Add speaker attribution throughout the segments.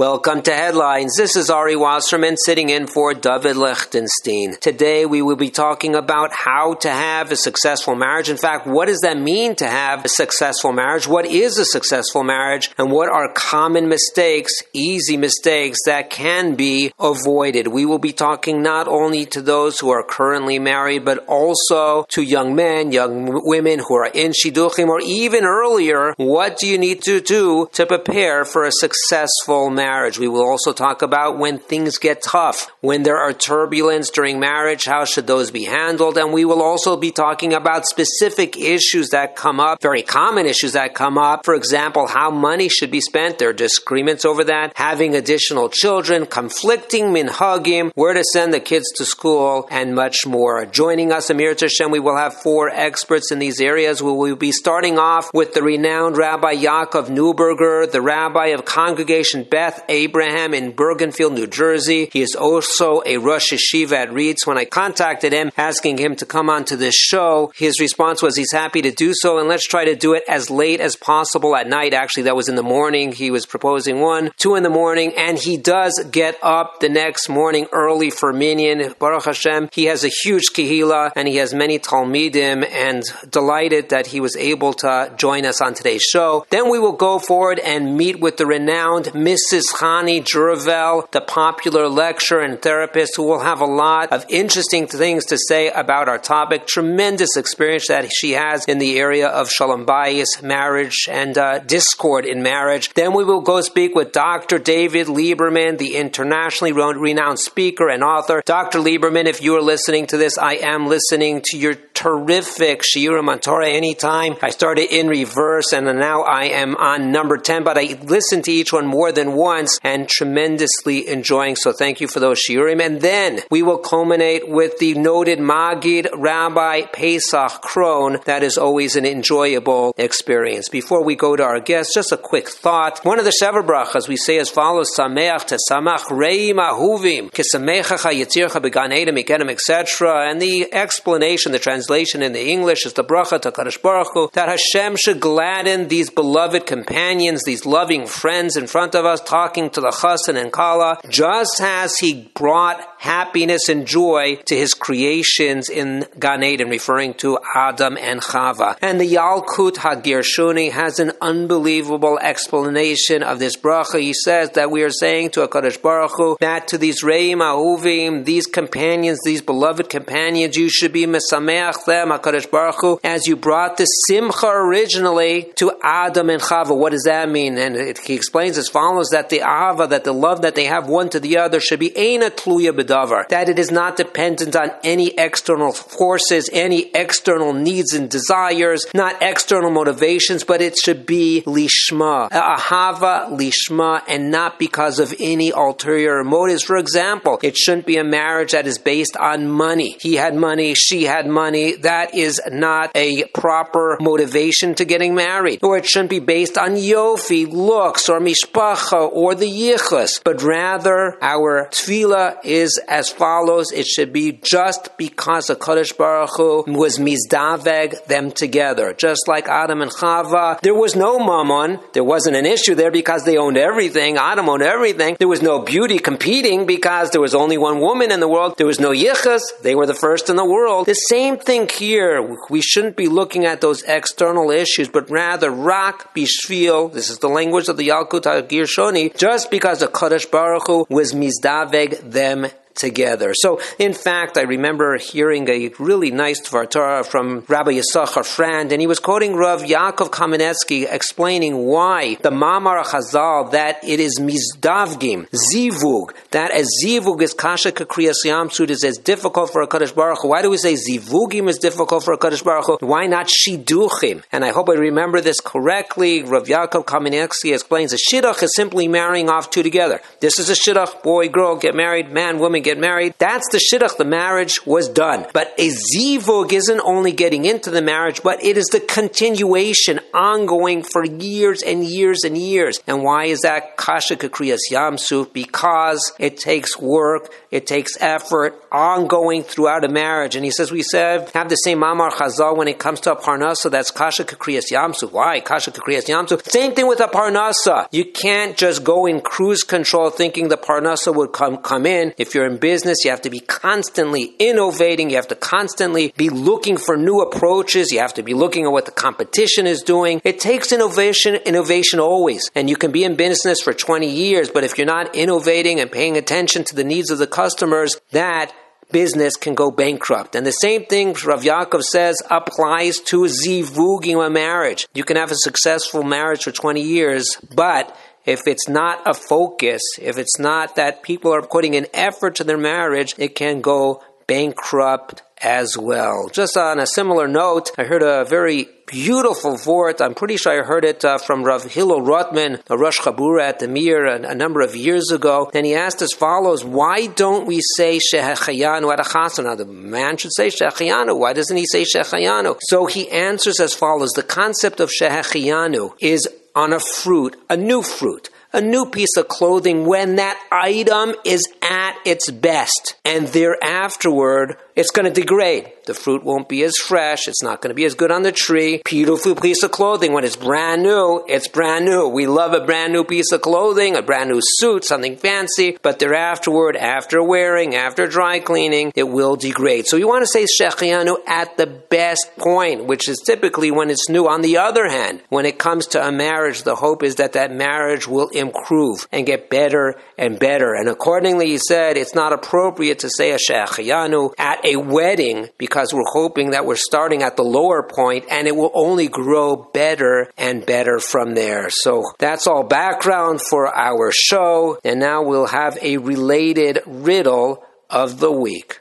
Speaker 1: Welcome to Headlines. This is Ari Wasserman sitting in for David Lichtenstein. Today we will be talking about how to have a successful marriage. In fact, what does that mean to have a successful marriage? What is a successful marriage? And what are common mistakes, easy mistakes that can be avoided? We will be talking not only to those who are currently married, but also to young men, young women who are in Shidduchim, or even earlier, what do you need to do to prepare for a successful marriage? Marriage. We will also talk about when things get tough, when there are turbulence during marriage, how should those be handled? And we will also be talking about specific issues that come up, very common issues that come up. For example, how money should be spent. There are disagreements over that. Having additional children, conflicting minhagim, where to send the kids to school, and much more. Joining us, Amir Tashem, we will have four experts in these areas. We will be starting off with the renowned Rabbi Yaakov Neuberger, the rabbi of Congregation Beth Abraham in Bergenfield, New Jersey. He is also a Rosh Yeshiva at RIETS. When I contacted him asking him to come on to this show, his response was he's happy to do so and let's try to do it as late as possible at night. Actually, that was in the morning. He was proposing one, two in the morning, and he does get up the next morning early for Minyan. Baruch Hashem, he has a huge kehila and he has many Talmidim and delighted that he was able to join us on today's show. Then we will go forward and meet with the renowned Mrs. Chani Juravel, the popular lecturer and therapist who will have a lot of interesting things to say about our topic. Tremendous experience that she has in the area of shalom bayis, marriage, and uh, discord in marriage. Then we will go speak with Dr. David Lieberman, the internationally renowned speaker and author. Dr. Lieberman, if you are listening to this, I am listening to your terrific Shiurim on Torah anytime. I started in reverse and now I am on number 10, but I listen to each one more than once and tremendously enjoying. So thank you for those Shiurim. And then we will culminate with the noted Magid Rabbi Pesach Krohn. That is always an enjoyable experience. Before we go to our guests, just a quick thought. One of the Sheva Brachas we say as follows, Sameach Tesamach Reim Ahuvim, Kisamechacha Yitzircha Began Edom, etc. And the explanation, the translation translation in the English is the bracha to Kadosh Baruch Hu, that Hashem should gladden these beloved companions, these loving friends in front of us, talking to the Chassan and Kala, just as He brought happiness and joy to His creations in Gan Eden, referring to Adam and Chava. And the Yalkut Hagirshuni has an unbelievable explanation of this bracha. He says that we are saying to Kadosh Baruch Hu that to these Reim Ahuvim, these companions, these beloved companions, you should be Mesameach them, HaKadosh Baruch Hu, as you brought the Simcha originally to Adam and Chava. What does that mean? And it, he explains as follows, that the Ava, that the love that they have one to the other should be Eina Tluya Bedavar, that it is not dependent on any external forces, any external needs and desires, not external motivations, but it should be Lishma, Ahava Lishma, and not because of any ulterior motives. For example, it shouldn't be a marriage that is based on money. He had money, she had money, that is not a proper motivation to getting married. Or it shouldn't be based on yofi, looks, or mishpacha, or the yichus, but rather our tefillah is as follows. It should be just because the Kadosh Baruch Hu was mizdaveg them together. Just like Adam and Chava, there was no mammon. There wasn't an issue there because they owned everything. Adam owned everything. There was no beauty competing because there was only one woman in the world. There was no yichus. They were the first in the world. The same thing here we shouldn't be looking at those external issues, but rather rak bishvil. This is the language of the Yalkut Girshoni. Just because the Kadosh Baruch Hu was mizdaveg them together. So, in fact, I remember hearing a really nice Dvar Torah from Rabbi Yisachar Frand, and he was quoting Rav Yaakov Kamenetsky explaining why the Mamar Chazal that it is mizdavgim, zivug, that as zivug is kasha kakriyas yamsuf is as difficult for a Kadosh Baruch Hu. Why do we say zivugim is difficult for a Kadosh Baruch Hu? Why not shiduchim? And I hope I remember this correctly. Rav Yaakov Kamenetsky explains a shidduch is simply marrying off two together. This is a shidduch, boy, girl, get married, man, woman, and get married, that's the shidduch. The marriage was done. But a zivug isn't only getting into the marriage, but it is the continuation, ongoing for years and years and years. And why is that kasha kakriyas yamsuf? Because it takes work, it takes effort, ongoing throughout a marriage. And he says, we said, have the same mamar chazal when it comes to a parnasa, that's kasha kakriyas Yamsu. Why? Kasha kakriyas Yamsu. Same thing with a parnasa. You can't just go in cruise control thinking the parnasa would come, come in. If you're in business, you have to be constantly innovating. You have to constantly be looking for new approaches. You have to be looking at what the competition is doing. It takes innovation, innovation always. And you can be in business for 20 years, but if you're not innovating and paying attention to the needs of the customers, that business can go bankrupt. And the same thing Rav Yaakov says applies to zivugim a marriage. You can have a successful marriage for 20 years, but if it's not a focus, if it's not that people are putting an effort to their marriage, it can go bankrupt as well. Just on a similar note, I heard a very beautiful vort. I'm pretty sure I heard it uh, from Rav Hillel Rotman, a Rosh Chabura at the Mir a, a, number of years ago. And he asked as follows, why don't we say Shehechayanu at a chasana? Now the man should say Shehechayanu. Why doesn't he say Shehechayanu? So he answers as follows, the concept of Shehechayanu is on a fruit, a new fruit a new piece of clothing when that item is at its best. And thereafterward, it's going to degrade. The fruit won't be as fresh. It's not going to be as good on the tree. Beautiful piece of clothing. When it's brand new, it's brand new. We love a brand new piece of clothing, a brand new suit, something fancy, but thereafterward, after wearing, after dry cleaning, it will degrade. So you want to say Shehechayanu at the best point, which is typically when it's new. On the other hand, when it comes to a marriage, the hope is that that marriage will improve and get better and better. And accordingly, he said it's not appropriate to say a Shehechayanu at a wedding because we're hoping that we're starting at the lower point and it will only grow better and better from there. So that's all background for our show. And now we'll have a related riddle of the week.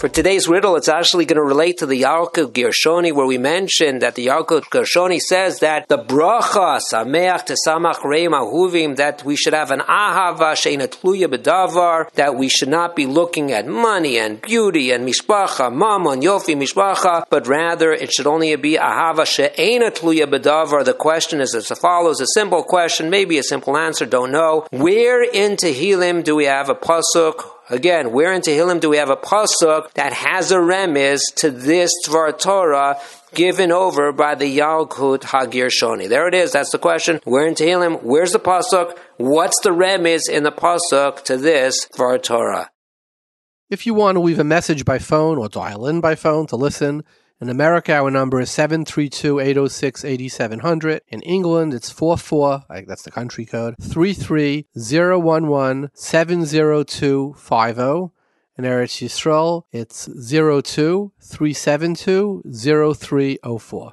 Speaker 1: For today's riddle, it's actually going to relate to the Yalkut Gershoni, where we mentioned that the Yalkut Gershoni says that the bracha sameach tesamach reim ahuvim that we should have an ahava sheina tluya bedavar that we should not be looking at money and beauty and mishpacha, mammon, yofi, mishpacha, but rather it should only be ahava sheina tluya bedavar. The question is as follows: a simple question, maybe a simple answer, don't know. Where in Tehillim do we have a pasuk? Again, where in Tehillim do we have a pasuk that has a remiz to this Dvar Torah given over by the Yalkut Hagirshoni? There it is. That's the question. Where in Tehillim? Where's the pasuk? What's the remiz in the pasuk to this Dvar Torah?
Speaker 2: If you want to leave a message by phone or dial in by phone to listen, in America, our number is 732-806-8700. In England, it's 44, that's the country code, 33011-70250. In Eretz Yisrael, it's 02-372-0304.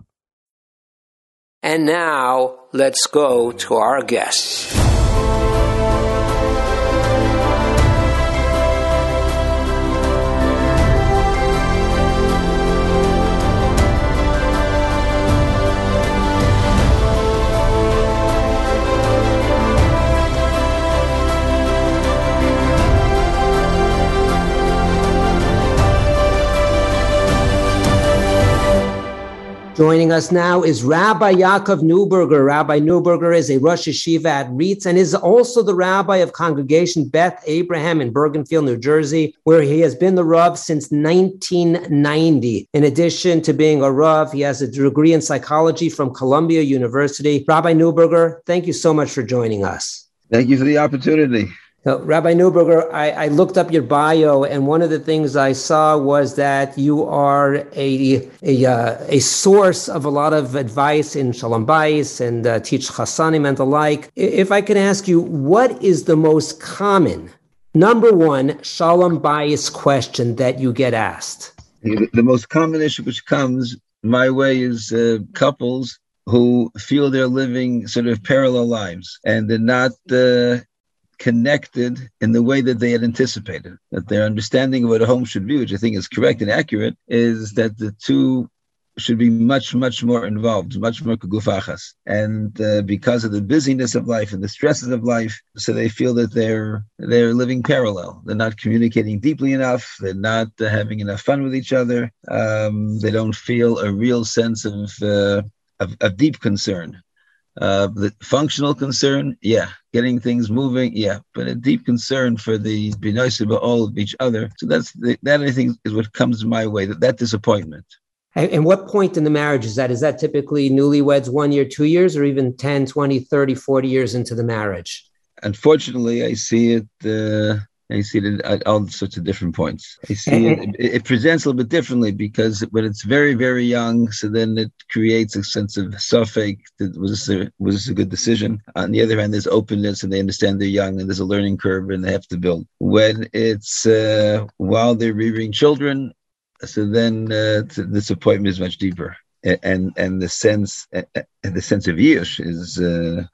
Speaker 1: And now, let's go to our guests. Joining us now is Rabbi Yaakov Neuberger. Rabbi Neuberger is a Rosh Yeshiva at RIETS and is also the rabbi of Congregation Beth Abraham in Bergenfield, New Jersey, where he has been the Rav since 1990. In addition to being a Rav, he has a degree in psychology from Columbia University. Rabbi Neuberger, thank you so much for joining us.
Speaker 3: Thank you for the opportunity.
Speaker 1: So, Rabbi Neuberger, I, I, looked up your bio, and one of the things I saw was that you are a a, uh, a source of a lot of advice in Shalom Bayis and uh, teach Chassanim and the like. If I can ask you, what is the most common, number one, Shalom Bayis question that you get asked?
Speaker 3: The, the most common issue which comes my way is uh, couples who feel they're living sort of parallel lives and they're not uh, connected in the way that they had anticipated. That their understanding of what a home should be, which I think is correct and accurate, is that the two
Speaker 4: should be much, much more involved, much more kugufachas. And uh, because of the busyness of life and the stresses of life, so they feel that they're they're living parallel. They're not communicating deeply enough. They're not uh, having enough fun with each other. Um, they don't feel a real sense of, uh, of, of deep concern. Uh, the functional concern, yeah, getting things moving, yeah, but a deep concern for the binoisiba all of each other. So that's the, that I think is what comes my way. That that disappointment.
Speaker 5: And, and what point in the marriage is that? Is that typically newlyweds one year, two years, or even 10, 20, 30, 40 years into the marriage?
Speaker 4: Unfortunately, I see it. Uh, I see it at all sorts of different points. I see it, it, it. presents a little bit differently because when it's very, very young, so then it creates a sense of safek. That was this a, was this a good decision? On the other hand, there's openness, and they understand they're young, and there's a learning curve, and they have to build. When it's uh, while they're rearing children, so then uh, the disappointment is much deeper, and and the sense and the sense of yish is. Uh,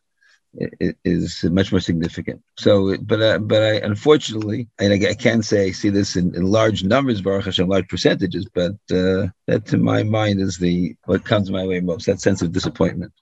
Speaker 4: is much more significant. So, but uh, but I unfortunately, and I, I can't say I see this in, in large numbers, Baruch Hashem, large percentages, but uh, that to my mind is the what comes my way most. That sense of disappointment.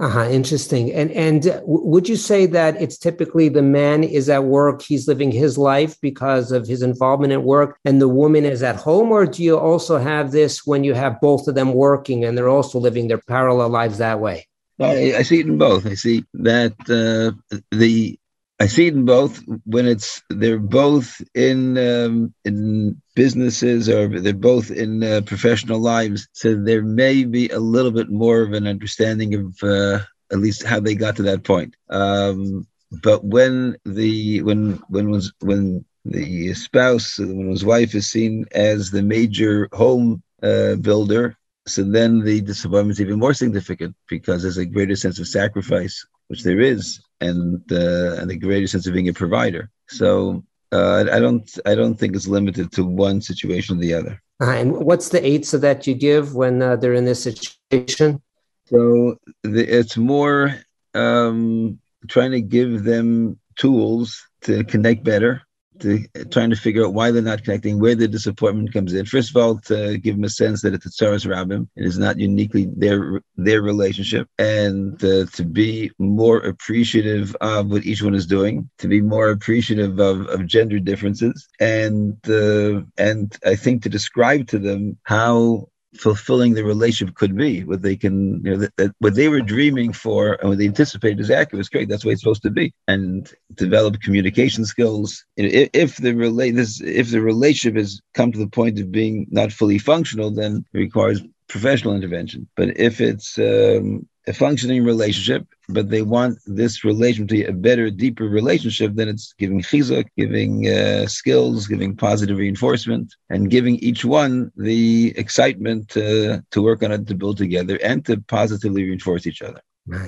Speaker 5: Uh-huh, interesting. And and would you say that it's typically the man is at work, he's living his life because of his involvement at work, and the woman is at home, or do you also have this when you have both of them working and they're also living their parallel lives that way?
Speaker 4: I, I see it in both. I see that uh, the I see it in both when it's they're both in um, in businesses or they're both in uh, professional lives. So there may be a little bit more of an understanding of uh, at least how they got to that point. Um, but when the when when was when the spouse when his wife is seen as the major home uh, builder so then the disappointment is even more significant because there's a greater sense of sacrifice, which there is, and uh, and a greater sense of being a provider. So uh, I don't I don't think it's limited to one situation or the other.
Speaker 5: Uh, and what's the eitzah that you give when uh, they're in this situation?
Speaker 4: So the, it's more um, trying to give them tools to connect better to trying to figure out why they're not connecting, where the disappointment comes in. First of all, to give them a sense that it's a tsaras rabbim, it is not uniquely their their relationship, and uh, to be more appreciative of what each one is doing, to be more appreciative of, of gender differences, and uh, and I think to describe to them how fulfilling the relationship could be, what they can, you know, that, that, what they were dreaming for and what they anticipated is accurate. It's great. That's way it's supposed to be, and develop communication skills. If, if the relate this, if the relationship has come to the point of being not fully functional, then it requires professional intervention. But if it's um, a functioning relationship, but they want this relationship to be a better, deeper relationship, then it's giving chizuk, giving uh, skills, giving positive reinforcement, and giving each one the excitement uh, to work on it, to build together, and to positively reinforce each other.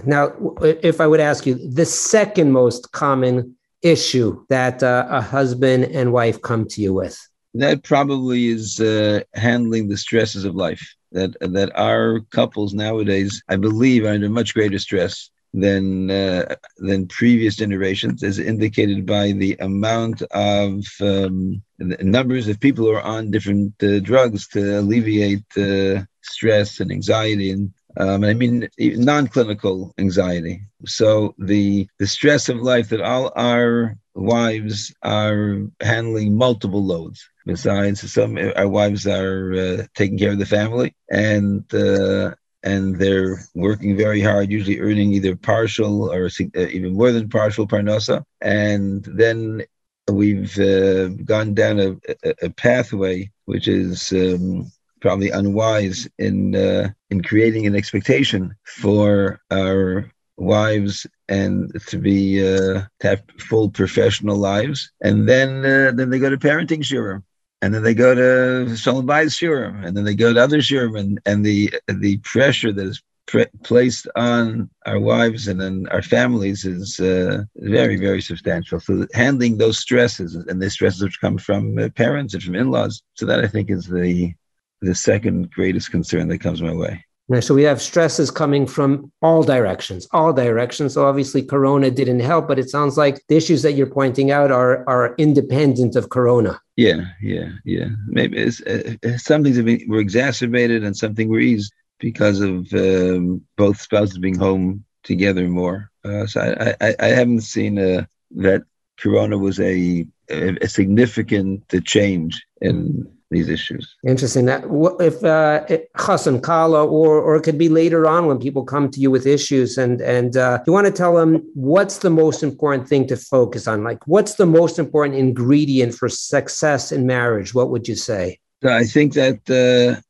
Speaker 5: Now, if I would ask you, the second most common issue that uh, a husband and wife come to you with?
Speaker 4: That probably is uh, handling the stresses of life that that our couples nowadays, I believe, are under much greater stress than uh, than previous generations, as indicated by the amount of um, numbers of people who are on different uh, drugs to alleviate uh, stress and anxiety and um, I mean non-clinical anxiety. So the the stress of life that all our wives are handling multiple loads. Besides, some our wives are uh, taking care of the family, and uh, and they're working very hard, usually earning either partial or uh, even more than partial parnasa. And then we've uh, gone down a, a, pathway which is um, probably unwise in uh, in creating an expectation for our wives and to be uh, to have full professional lives, and then uh, then they go to parenting shiurim, and then they go to shalom bayis shiurim, and then they go to other shiurim, and, and the the pressure that is pre- placed on our wives and then our families is uh, very very substantial. So handling those stresses and the stresses which come from uh, parents and from in-laws, so that I think is the the second greatest concern that comes my way.
Speaker 5: So we have stresses coming from all directions, all directions. So obviously, Corona didn't help, but it sounds like the issues that you're pointing out are are independent of Corona.
Speaker 4: Yeah, yeah, yeah. Maybe it's, uh, some things been, were exacerbated and something were eased. because of um, both spouses being home together more. Uh, so I, I, I, haven't seen uh, that Corona was a, a, a significant change in these issues.
Speaker 5: Interesting. That if uh, Chassan Kala, or or it could be later on when people come to you with issues, and and uh, you want to tell them what's the most important thing to focus on. Like, what's the most important ingredient for success in marriage? What would you say?
Speaker 4: I think that uh,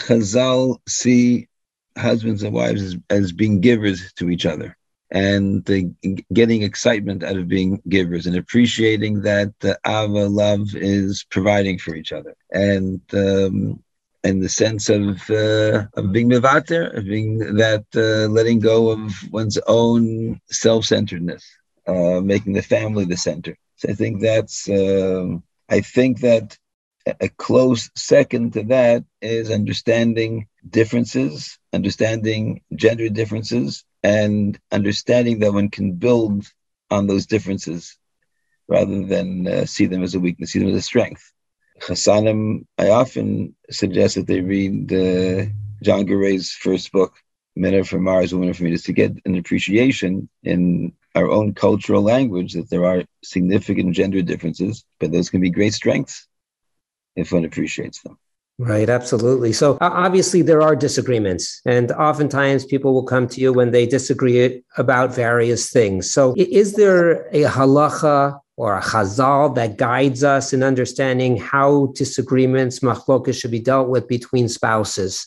Speaker 4: Chazal see husbands and wives as, as being givers to each other and getting excitement out of being givers and appreciating that the ava love is providing for each other and um, and the sense of uh, of being mivater, of being that uh, letting go of one's own self centeredness, uh, making the family the center. So I think that's um, I think that a close second to that is understanding differences, understanding gender differences, and understanding that one can build on those differences rather than uh, see them as a weakness, see them as a strength. Chassanim, I often suggest that they read uh, John Gray's first book, Men Are From Mars, Women Are From Venus, to get an appreciation in our own cultural language that there are significant gender differences, but those can be great strengths if one appreciates them.
Speaker 5: Right, absolutely. So obviously there are disagreements, and oftentimes people will come to you when they disagree about various things. So is there a halacha or a chazal that guides us in understanding how disagreements, machlokas, should be dealt with between spouses?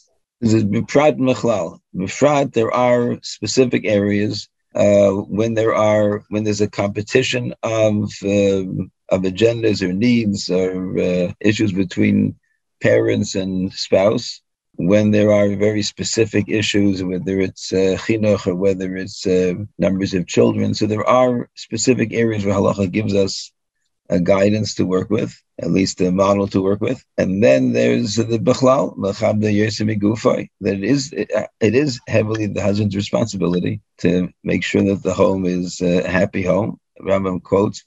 Speaker 4: Machlal. There are specific areas uh, when there are when there's a competition of um, of agendas or needs or uh, issues between parents and spouse, when there are very specific issues, whether it's uh, chinuch or whether it's uh, numbers of children. So there are specific areas where halacha gives us a guidance to work with, at least a model to work with. And then there's the bechlal, that it is, it is heavily the husband's responsibility to make sure that the home is a happy home Rambam quotes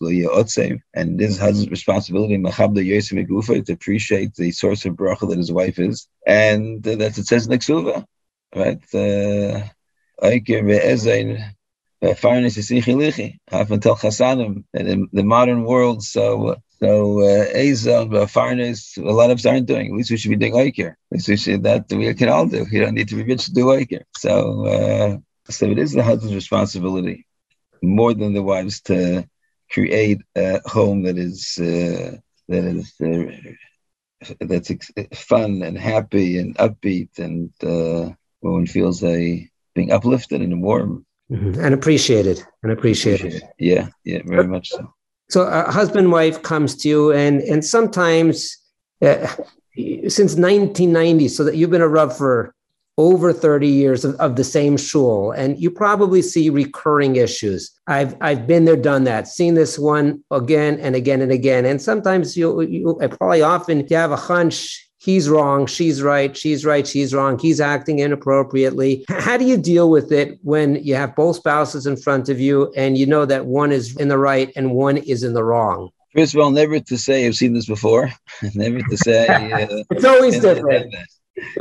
Speaker 4: and this has his responsibility to appreciate the source of bracha that his wife is, and uh, that's it says in the right? Uh, Half until chasanim, and in the modern world, so so Ezon, uh, a lot of us aren't doing. At least we should be doing Oiker. At least we should that we can all do. You don't need to be rich to do Oiker. So uh, so it is the husband's responsibility more than the wives to create a home that is uh, that is uh, that's ex- fun and happy and upbeat and uh, where one feels a being uplifted and warm
Speaker 5: mm-hmm. and appreciated and appreciated.
Speaker 4: Yeah, yeah, very much so.
Speaker 5: So a husband wife comes to you, and and sometimes uh, since 1990, so that you've been a Rav for over 30 years of, of, the same shul and you probably see recurring issues. I've i've been there done that seen this one again and again and again and sometimes you you probably often you have a hunch he's wrong she's right she's right she's wrong he's acting inappropriately. How do you deal with it when you have both spouses in front of you and you know that one is in the right and one is in the wrong?
Speaker 4: First of all, never to say I've seen this before. never to say
Speaker 5: uh, it's always different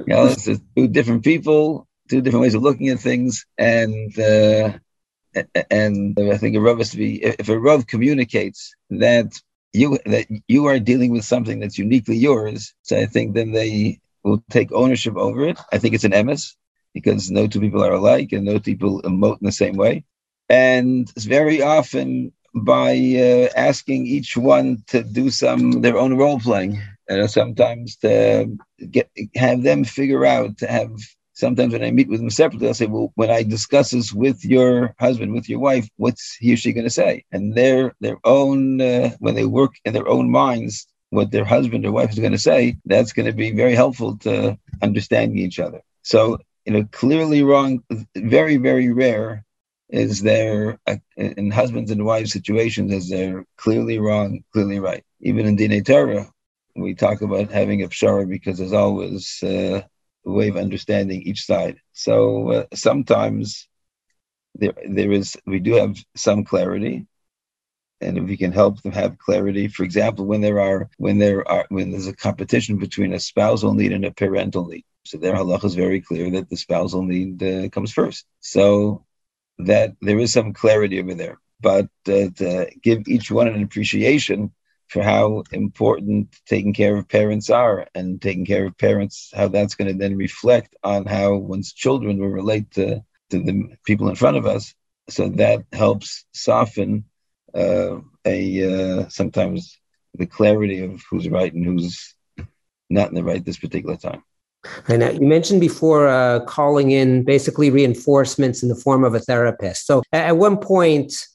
Speaker 4: you know, it's two different people, two different ways of looking at things, and uh, and I think a rav has to be if a rav communicates that you that you are dealing with something that's uniquely yours. So I think then they will take ownership over it. I think it's an emes because no two people are alike and no people emote in the same way. And it's very often by uh, asking each one to do some their own role playing and sometimes to get have them figure out to have sometimes when I meet with them separately, I'll say, well, when I discuss this with your husband, with your wife, what's he or she going to say? And their their own uh, when they work in their own minds, what their husband or wife is going to say, that's going to be very helpful to understanding each other. So, you know, clearly wrong, very very rare is there uh, in husbands and wives situations is there clearly wrong, clearly right. Even in Dinei Torah, we talk about having a pshara because there's always uh, a way of understanding each side. So uh, sometimes there there is we do have some clarity, and if we can help them have clarity, for example, when there are when there are when there's a competition between a spousal need and a parental need. So their halacha is very clear that the spousal need uh, comes first. So that there is some clarity over there. But uh, to give each one an appreciation for how important taking care of parents are and taking care of parents, how that's going to then reflect on how one's children will relate to, to the people in front of us. So that helps soften uh, a uh, sometimes the clarity of who's right and who's not in the right this particular time.
Speaker 5: And uh, you mentioned before uh, calling in basically reinforcements in the form of a therapist. So at one point,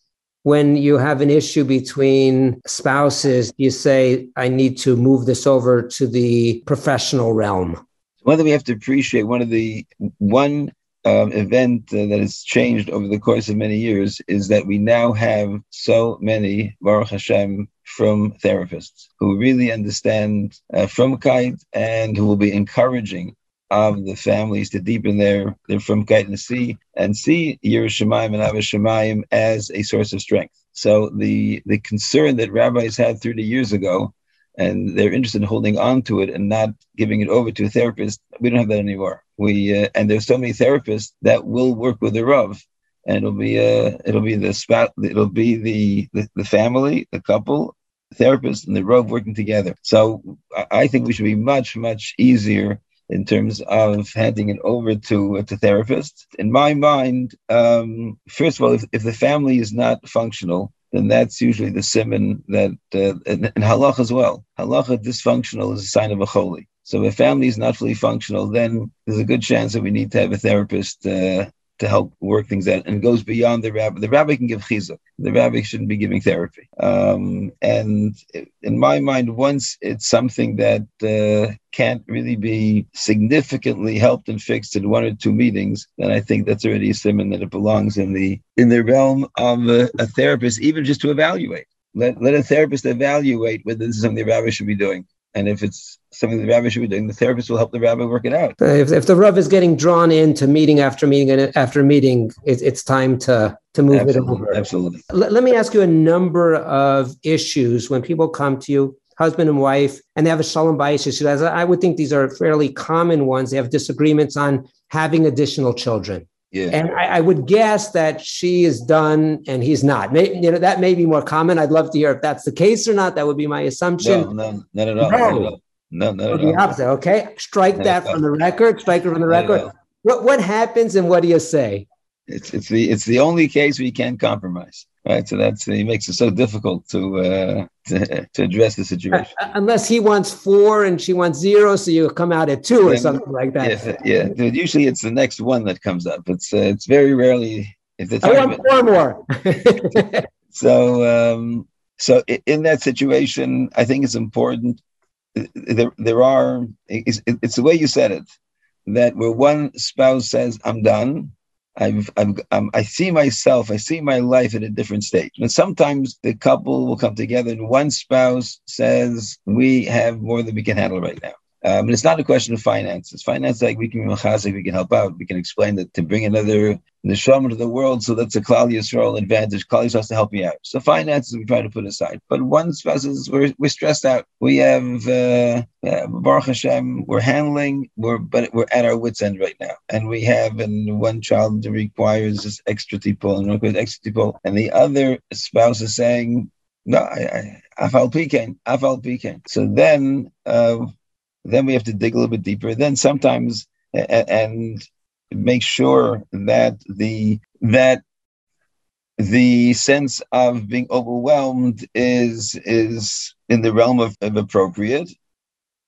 Speaker 5: when you have an issue between spouses, you say, I need to move this over to the professional realm?
Speaker 4: One thing we have to appreciate, one of the one um, event uh, that has changed over the course of many years is that we now have so many, Baruch Hashem, from therapists who really understand uh, frumkeit and who will be encouraging of the families to deepen their, their frumkeit and see and see Yerushalayim and Avashamayim as a source of strength. So the the concern that rabbis had 30 years ago, and they're interested in holding on to it and not giving it over to a therapist, we don't have that anymore. We uh, and there's so many therapists that will work with the rav, and it'll be uh it'll be the spot it'll be the, the the family, the couple, therapist, and the rav working together. So I think we should be much much easier in terms of handing it over to uh, to therapists. In my mind, um, first of all, if, if the family is not functional, then that's usually the simon that uh, in, in halach as well. Halacha dysfunctional is a sign of a holy. So if family is not fully functional, then there's a good chance that we need to have a therapist uh, to help work things out and goes beyond the rabbi. The rabbi can give chizuk. The rabbi shouldn't be giving therapy. Um, and in my mind, once it's something that uh, can't really be significantly helped and fixed in one or two meetings, then I think that's already a simon that it belongs in the in the realm of a, a therapist, even just to evaluate. Let, let a therapist evaluate whether this is something the rabbi should be doing. And if it's something the rabbi should be doing, the therapist will help the rabbi work it out.
Speaker 5: If, if the rav is getting drawn into meeting after meeting and after meeting, it, it's time to to move
Speaker 4: absolutely,
Speaker 5: it over.
Speaker 4: Absolutely.
Speaker 5: Let, let me ask you a number of issues when people come to you, husband and wife, and they have a shalom bayis issue. As I would think these are fairly common ones. They have disagreements on having additional children.
Speaker 4: Yeah.
Speaker 5: And I, I, would guess that she is done and he's not. Maybe, you know, that may be more common. I'd love to hear if that's the case or not. That would be my assumption.
Speaker 4: No, no, not at all. No, not at all. No, no,
Speaker 5: the opposite. Okay, strike no, that from the record. Strike it from the record. What what happens and what do you say?
Speaker 4: It's it's the it's the only case we can't compromise, right? So that's he makes it so difficult to uh, to, to address the situation.
Speaker 5: Uh, unless he wants four and she wants zero, so you come out at two or something like that.
Speaker 4: Yeah, yeah. Usually it's the next one that comes up. It's uh, it's very rarely. If it's
Speaker 5: I want four more.
Speaker 4: so um, so in that situation, I think it's important. There there are it's, it's the way you said it that where one spouse says I'm done I've, I've um, I see myself, I see my life at a different stage. And sometimes the couple will come together and one spouse says, we have more than we can handle right now. Um, and it's not a question of finances. Finance, like we can be machazik, we can help out. We can explain that to bring another neshama to the world, so that's a Klal Yisrael advantage. Klal Yisrael has to help me out. So finances we try to put aside. But one spouse is we're, we're stressed out. We have uh, uh, Baruch Hashem, we're handling, we're but we're at our wits end right now, and we have and one child requires this extra people and requires extra people, and the other spouse is saying. No, I, I, afal pecan, afal pecan. So then, uh, then we have to dig a little bit deeper. Then sometimes and make sure that the that the sense of being overwhelmed is is in the realm of, of appropriate.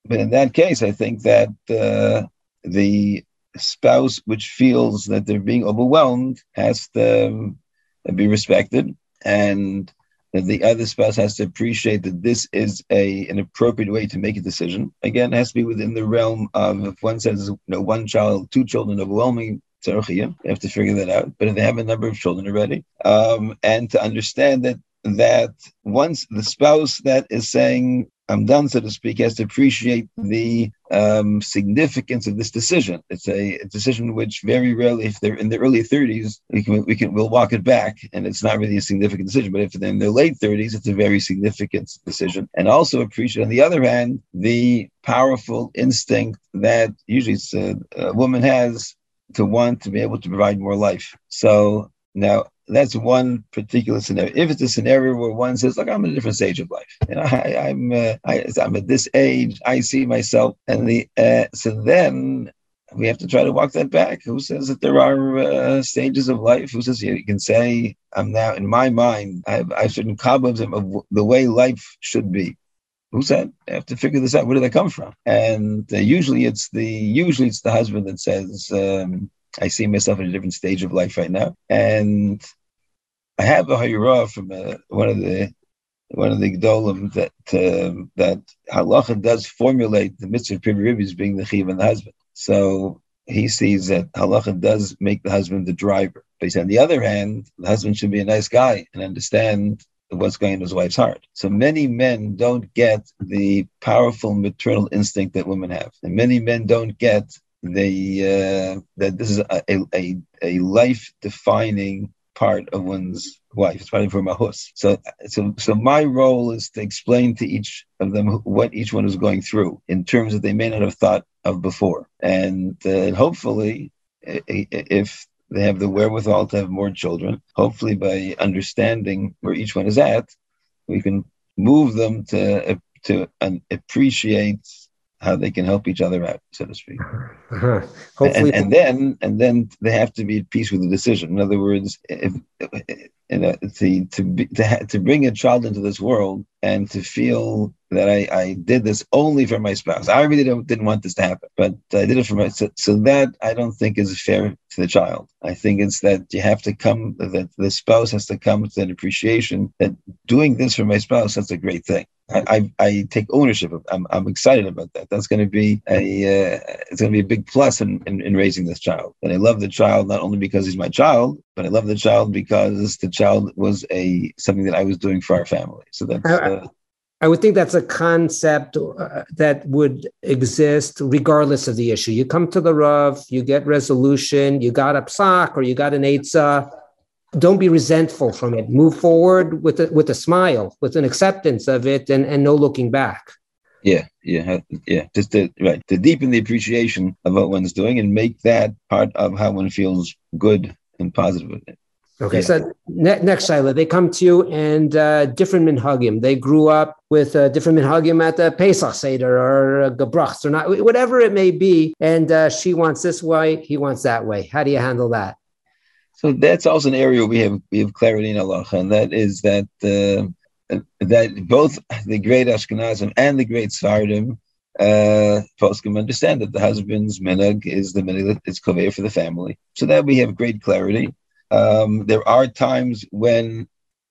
Speaker 4: But in that case, I think that uh, the spouse which feels that they're being overwhelmed has to be respected and that the other spouse has to appreciate that this is a an appropriate way to make a decision. Again, it has to be within the realm of if one says you know one child, two children, overwhelming tzarchiyah, they have to figure that out. But if they have a number of children already, um, and to understand that that once the spouse that is saying I'm done, so to speak, has to appreciate the um, significance of this decision. It's a, a, decision which very rarely, if they're in their early 30s, we can we can we'll walk it back, and it's not really a significant decision. But if they're in their late 30s, it's a very significant decision. And also appreciate, on the other hand, the powerful instinct that usually a, a woman has to want to be able to provide more life. So now that's one particular scenario. If it's a scenario where one says, "Look, I'm in a different stage of life. Know, I, am uh, I, am at this age. I see myself." And the uh, so then we have to try to walk that back. Who says that there are uh, stages of life? Who says you, can say, "I'm now in my mind. I have, I have certain cobwebs of, the way life should be." Who said? I have to figure this out. Where do they come from? And uh, usually, it's the usually it's the husband that says. Um, I see myself in a different stage of life right now, and I have a hayra from uh, one of the one of the gedolim that um, that halacha does formulate the mitzvah of ribis being the chiv and the husband. So he sees that halacha does make the husband the driver. But on the other hand, the husband should be a nice guy and understand what's going in his wife's heart. So many men don't get the powerful maternal instinct that women have, and many men don't get they uh, that this is a, a, a life defining part of one's life. It's part of her mahus. So, so, so my role is to explain to each of them what each one is going through in terms that they may not have thought of before, and uh, hopefully, if they have the wherewithal to have more children, hopefully by understanding where each one is at, we can move them to to appreciate how they can help each other out, so to speak. Uh-huh. And, and, then and then they have to be at peace with the decision. In other words, if, you know, to to be, to, ha- to bring a child into this world and to feel that I, I did this only for my spouse. I really didn't want this to happen, but I did it for my so, so that I don't think is fair to the child. I think it's that you have to come that the spouse has to come to an appreciation that doing this for my spouse that's a great thing. I, I, I take ownership of. I'm, I'm excited about that. That's going to be a uh, it's going to be a big plus in, in, in raising this child. And I love the child not only because he's my child, but I love the child because the child was a something that I was doing for our family. So that's. Uh,
Speaker 5: I would think that's a concept uh, that would exist regardless of the issue. You come to the Rav, you get resolution, you got a psak or you got an eitzah. Don't be resentful from it. Move forward with a, with a smile, with an acceptance of it, and, and no looking back.
Speaker 4: Yeah, yeah, yeah. Just to right to deepen the appreciation of what one's doing and make that part of how one feels good and positive with it.
Speaker 5: Okay, so ne- next Shaila, they come to you and uh, different minhagim. They grew up with uh, different minhagim at the Pesach Seder or uh, Gebrochts or not, whatever it may be. And uh, she wants this way, he wants that way. How do you handle that?
Speaker 4: So that's also an area we have we have clarity in Allah, and that is that uh, that both the great Ashkenazim and the great Sfardim uh, can understand that the husband's minhag is the minhag that is koveir for the family. So that we have great clarity. Um, there are times when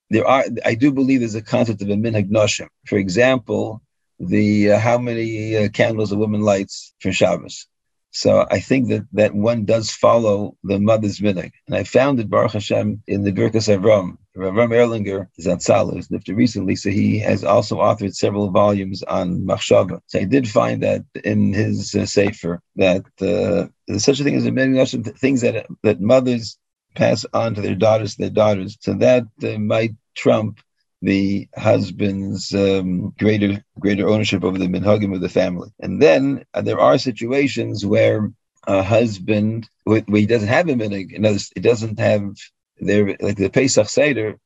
Speaker 4: there are, I do believe there's a concept of a minhag noshim. For example, the uh, how many uh, candles a woman lights for Shabbos. So I think that that one does follow the mother's minhag. And I found it, Baruch Hashem, in the Birkas Avram. Avram Erlanger is on Salah, he's lifted recently, so he has also authored several volumes on Machshava. So I did find that in his uh, Sefer, that uh, there's such a thing as a minhag things that, that mothers pass on to their daughters, their daughters. So that uh, might trump the husband's um, greater greater ownership over the minhagim of the family. And then uh, there are situations where a husband, where, he doesn't have a minhag, in other he doesn't have there like the Pesach Seder.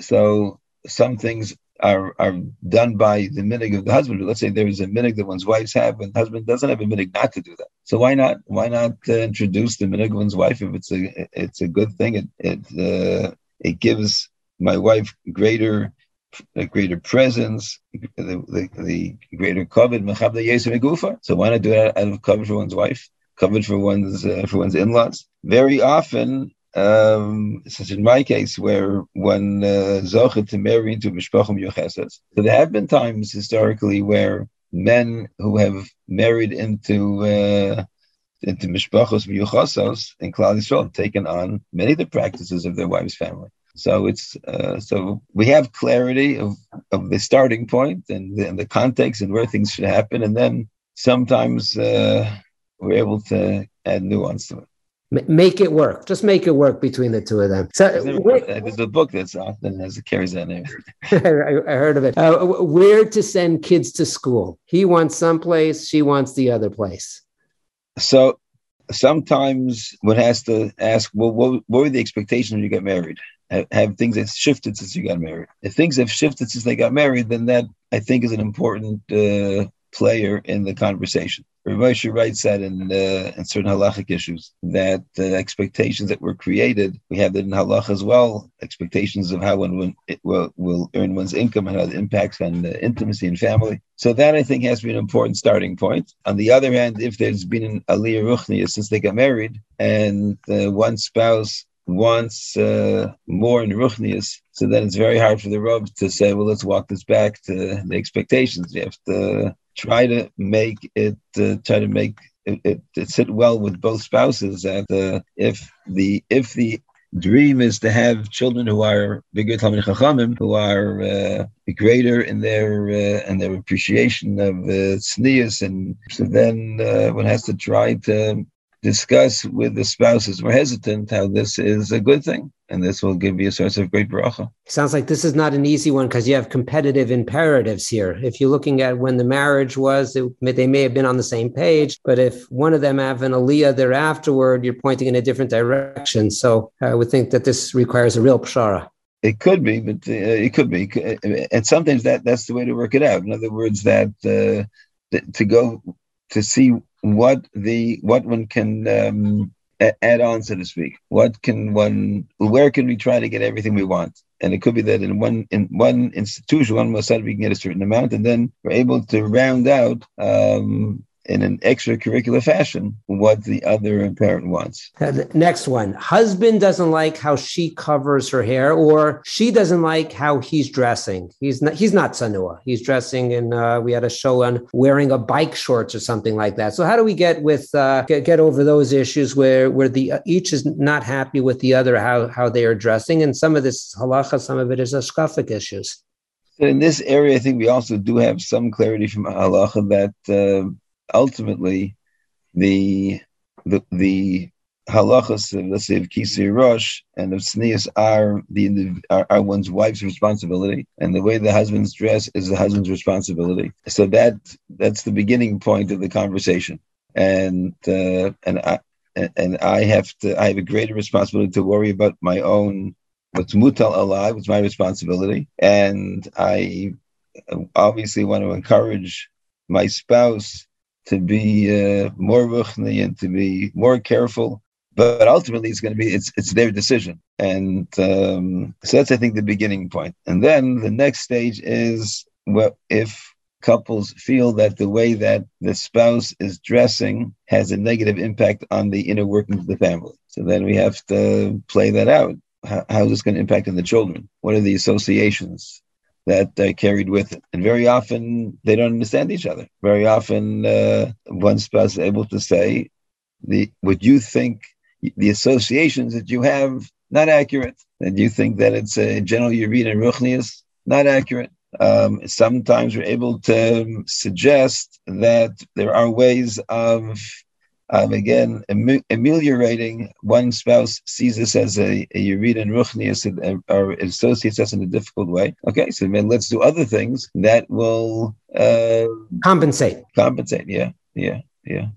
Speaker 4: So some things are are done by the minig of the husband. But Let's say there is a minig that one's wives have, and husband doesn't have a minig not to do that. So why not why not uh, introduce the minig of one's wife if it's a it's a good thing? It it uh, it gives my wife greater a greater presence, the, the, the greater covet, So why not do it out of covet for one's wife, covet for one's uh, for one's in-laws? Very often, um, such in my case, where one uh, to marry into mishpachim yochesed. So there have been times historically where men who have married into uh, into mishpachos miyuchasos in Klal Yisrael taken on many of the practices of their wife's family. So it's uh, so we have clarity of, of the starting point and the, and the context and where things should happen, and then sometimes uh, we're able to add nuance to it
Speaker 5: make it work. Just make it work between the two of them. So
Speaker 4: there's a book that's often has carries that name.
Speaker 5: I, heard of it. Uh, where to send kids to school? He wants some place. She wants the other place.
Speaker 4: So sometimes one has to ask, well, what, what were the expectations when you get married? Have, have things that shifted since you got married? If things have shifted since they got married, then that I think is an important uh, player in the conversation. Rav writes that in, uh, in certain halachic issues that the expectations that were created, we have that in halach as well, expectations of how one will, will, earn one's income and how it impacts on the intimacy and family. So that I think has to be an important starting point. On the other hand, if there's been an aliyah ruchniya since they got married and uh, one spouse wants uh, more in ruchnias, so then it's very hard for the Rav to say, well, let's walk this back to the expectations. You have to try to make it uh, try to make it, it, it, sit well with both spouses. That uh, if the if the dream is to have children who are bigger Talmid Chachamim, who are uh, greater in their uh, in their appreciation of uh, and so then uh, one has to try to discuss with the spouses who are hesitant how this is a good thing and this will give you a source of great bracha.
Speaker 5: Sounds like this is not an easy one because you have competitive imperatives here. If you're looking at when the marriage was, it, they may have been on the same page, but if one of them have an aliyah there afterward, you're pointing in a different direction. So I would think that this requires a real pshara.
Speaker 4: It could be, but uh, it could be, and sometimes that that's the way to work it out. In other words, that uh, to go to see what the what one can um, add on, so to speak. What can one? Where can we try to get everything we want? And it could be that in one in one institution, one mosad, we can get a certain amount, and then we're able to round out um, in an extracurricular fashion what the other parent wants.
Speaker 5: Next one. Husband doesn't like how she covers her hair, or she doesn't like how he's dressing. He's not he's not tznua. He's dressing in uh, we had a show on wearing a bike shorts or something like that. So how do we get with uh, get, get over those issues where where the uh, each is not happy with the other how how they are dressing? And some of this halacha, some of it is hashkafic issues.
Speaker 4: in this area, I think we also do have some clarity from halacha that uh, ultimately the the the halachas of let's say of kisui rosh and of tznius are the are, are, one's wife's responsibility, and the way the husband's dress is the husband's responsibility. So that that's the beginning point of the conversation, and uh, and I and I have to I have a greater responsibility to worry about my own what's mutal alai, what's my responsibility, and I obviously want to encourage my spouse to be uh, more ruchni and to be more careful. But ultimately, it's going to be it's it's their decision, and um, so that's I think the beginning point. And then the next stage is well, if couples feel that the way that the spouse is dressing has a negative impact on the inner workings of the family. So then we have to play that out. How, how is this going to impact on the children? What are the associations? That uh, carried with it. And very often they don't understand each other. Very often uh, one spouse is able to say, the what you think, the associations that you have, not accurate. And you think that it's a general Yurid and Ruchnius, not accurate. Um, sometimes we're able to suggest that there are ways of um, again, ameliorating one spouse sees this as a, a Yurid and Ruchnius or associates us in a difficult way. Okay, so then let's do other things that will uh,
Speaker 5: compensate.
Speaker 4: Compensate, yeah, yeah, yeah.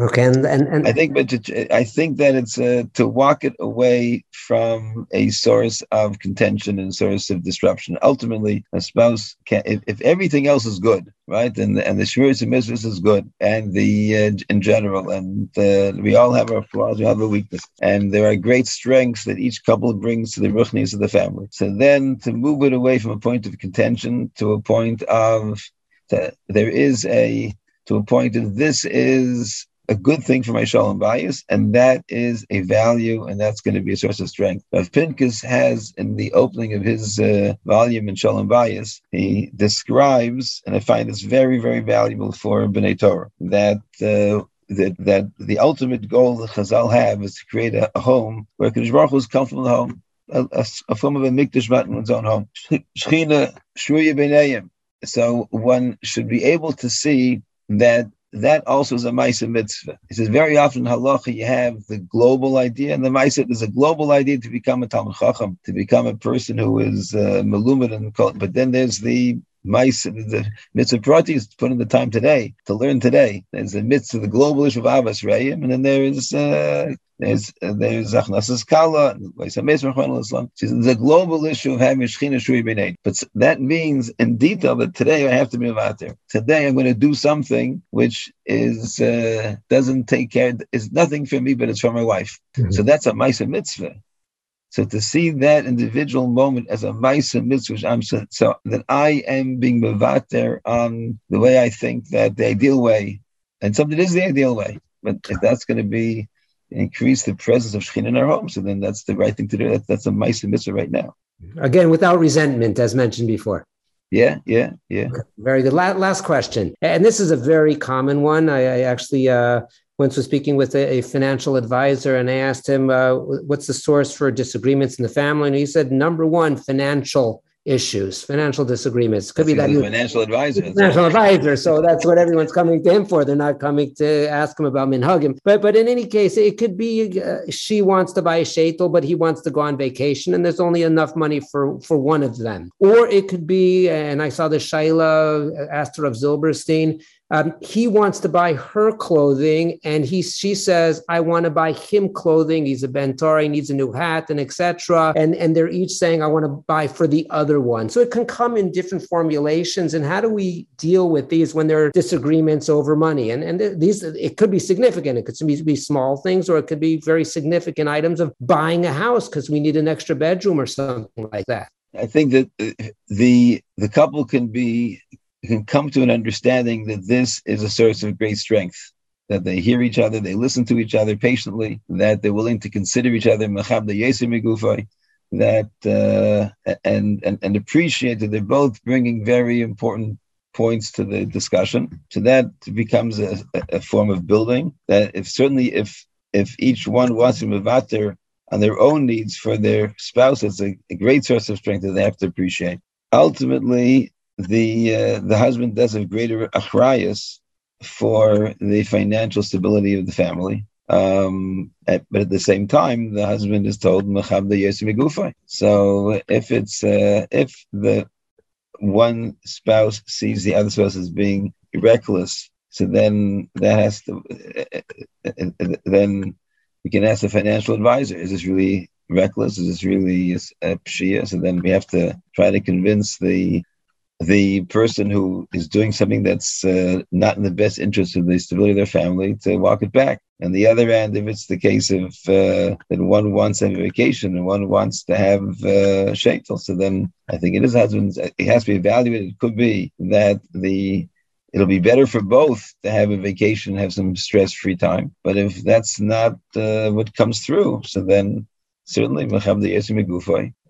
Speaker 5: Okay, and, and, and
Speaker 4: I think, but to, I think that it's uh, to walk it away from a source of contention and source of disruption. Ultimately, a spouse can, if, if everything else is good, right, and and the shmiras and mitzvahs is good, and the uh, in general, and uh, we all have our flaws, we have our weakness, and there are great strengths that each couple brings to the ruchnius of the family. So then, to move it away from a point of contention to a point of to, there is a to a point of this is a good thing for my shalom bayis, and that is a value, and that's going to be a source of strength. Rav Pinkus has in the opening of his uh, volume in shalom bayis, he describes, and I find this very, very valuable for B'nai Torah, that uh, that, that the ultimate goal that Chazal have is to create a, a home where Kadosh Baruch Hu is comfortable the home. a, a, a form of a mikdash in one's own home. Shechina shruya b'neiim. So one should be able to see that that also is a Maisa mitzvah. He says very often in halacha you have the global idea, and the Maisa there's a global idea to become a Talmid Chacham, to become a person who is uh, malumid and but then there's the mice, the mitzvah prati is put in the time today to learn today. There's the mitzvah, of the global issue of Ahavas Re'im, and then there is uh, there's uh, there's Hachnasas Kallah, there's a global issue of having Shechina Shui B'nei. But that means in detail that today I have to move out there. Today I'm going to do something which is uh, doesn't take care, is nothing for me, but it's for my wife. Mm-hmm. So that's a Maisa mitzvah. So to see that individual moment as a Maisa mitzvah, I'm so, so that I am being mevater on the way I think that the ideal way, and something is the ideal way, but if that's going to be increase the presence of Shekhinah in our home, so then that's the right thing to do. That's, that's a Maisa mitzvah right now.
Speaker 5: Again, without resentment, as mentioned before.
Speaker 4: Yeah, yeah, yeah.
Speaker 5: Very good. La- last question, and this is a very common one. I, I actually uh, once was speaking with a, a, financial advisor and I asked him, uh, what's the source for disagreements in the family? And he said, number one, financial issues, financial disagreements. Could
Speaker 4: that's
Speaker 5: be that
Speaker 4: financial advisor.
Speaker 5: Financial advisor. So that's what everyone's coming to him for. They're not coming to ask him about minhagim. But but in any case, it could be uh, she wants to buy a shaitel, but he wants to go on vacation, and there's only enough money for for one of them. Or it could be, and I saw the Shaila asked her of Zilberstein. Um, he wants to buy her clothing, and he she says, "I want to buy him clothing. He's a ben Torah. He needs a new hat, and etc." And and they're each saying, "I want to buy for the other one." So it can come in different formulations. And how do we deal with these when there are disagreements over money? And and these it could be significant. It could be small things, or it could be very significant items of buying a house because we need an extra bedroom or something like that.
Speaker 4: I think that the the couple can be can come to an understanding that this is a source of great strength. That they hear each other, they listen to each other patiently, that they're willing to consider each other, that uh, and, and and appreciate that they're both bringing very important points to the discussion. So that becomes a, a form of building. That if certainly if if each one wants to move out there on their own needs for their spouse, it's a, a great source of strength that they have to appreciate. Ultimately, the uh, the husband does have greater achrayus for the financial stability of the family. Um, at, but at the same time, the husband is told So if it's uh, if the one spouse sees the other spouse as being reckless, so then that has to then we can ask the financial advisor: Is this really reckless? Is this really a pshia? So then we have to try to convince the the person who is doing something that's uh, not in the best interest of the stability of their family to walk it back. On the other hand, if it's the case of uh, that one wants a vacation and one wants to have uh, shaitel, so then I think it is husband's. It has to be evaluated. It could be that the it'll be better for both to have a vacation, have some stress-free time. But if that's not uh, what comes through, so then certainly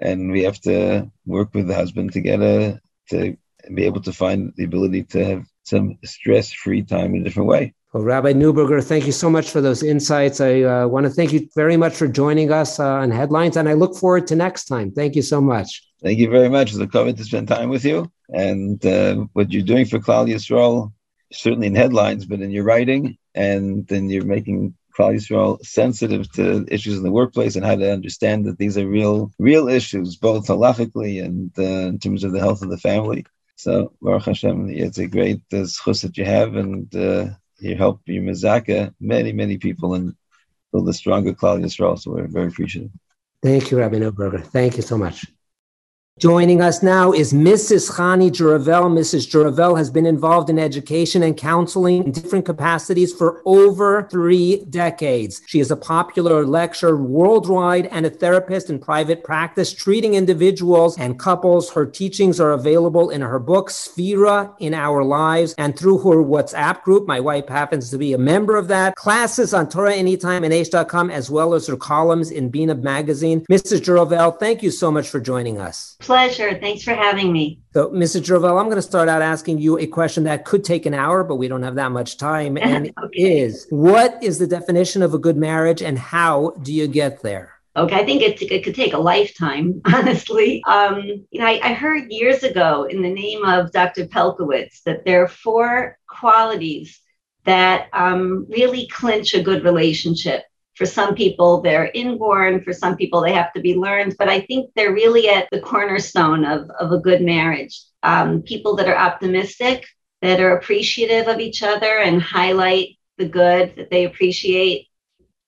Speaker 4: and we have to work with the husband to get a to be able to find the ability to have some stress-free time in a different way.
Speaker 5: Well, Rabbi Neuberger, thank you so much for those insights. I uh, want to thank you very much for joining us uh, on Headlines, and I look forward to next time. Thank you so much.
Speaker 4: Thank you very much. It's a kavod to spend time with you. And uh, what you're doing for Klal Yisrael, certainly in headlines, but in your writing, and then you're making Klal Yisrael sensitive to issues in the workplace and how to understand that these are real, real issues, both halachically and uh, in terms of the health of the family. So, Baruch Hashem, it's a great uh, that you have, and uh, you help your mezaka many, many people and build a stronger Klal Yisrael. So, we're very appreciative.
Speaker 5: Thank you, Rabbi Neuberger. Thank you so much. Joining us now is Mrs. Chani Juravel. Mrs. Juravel has been involved in education and counseling in different capacities for over three decades. She is a popular lecturer worldwide and a therapist in private practice, treating individuals and couples. Her teachings are available in her book, Sphira in Our Lives, and through her WhatsApp group. My wife happens to be a member of that. Classes on Torah Anytime and Aish.com, as well as her columns in Bina Magazine. Mrs. Juravel, thank you so much for joining us.
Speaker 6: Thanks for having me.
Speaker 5: So, Mrs. Juravel, I'm going to start out asking you a question that could take an hour, but we don't have that much time. And okay. is what is the definition of a good marriage and how do you get there?
Speaker 6: Okay, I think it, it could take a lifetime, honestly. Um, you know, I, I heard years ago in the name of Dr. Pelcovitz that there are four qualities that um, really clinch a good relationship. For some people, they're inborn. For some people, they have to be learned. But I think they're really at the cornerstone of, of a good marriage. Um, people that are optimistic, that are appreciative of each other and highlight the good that they appreciate,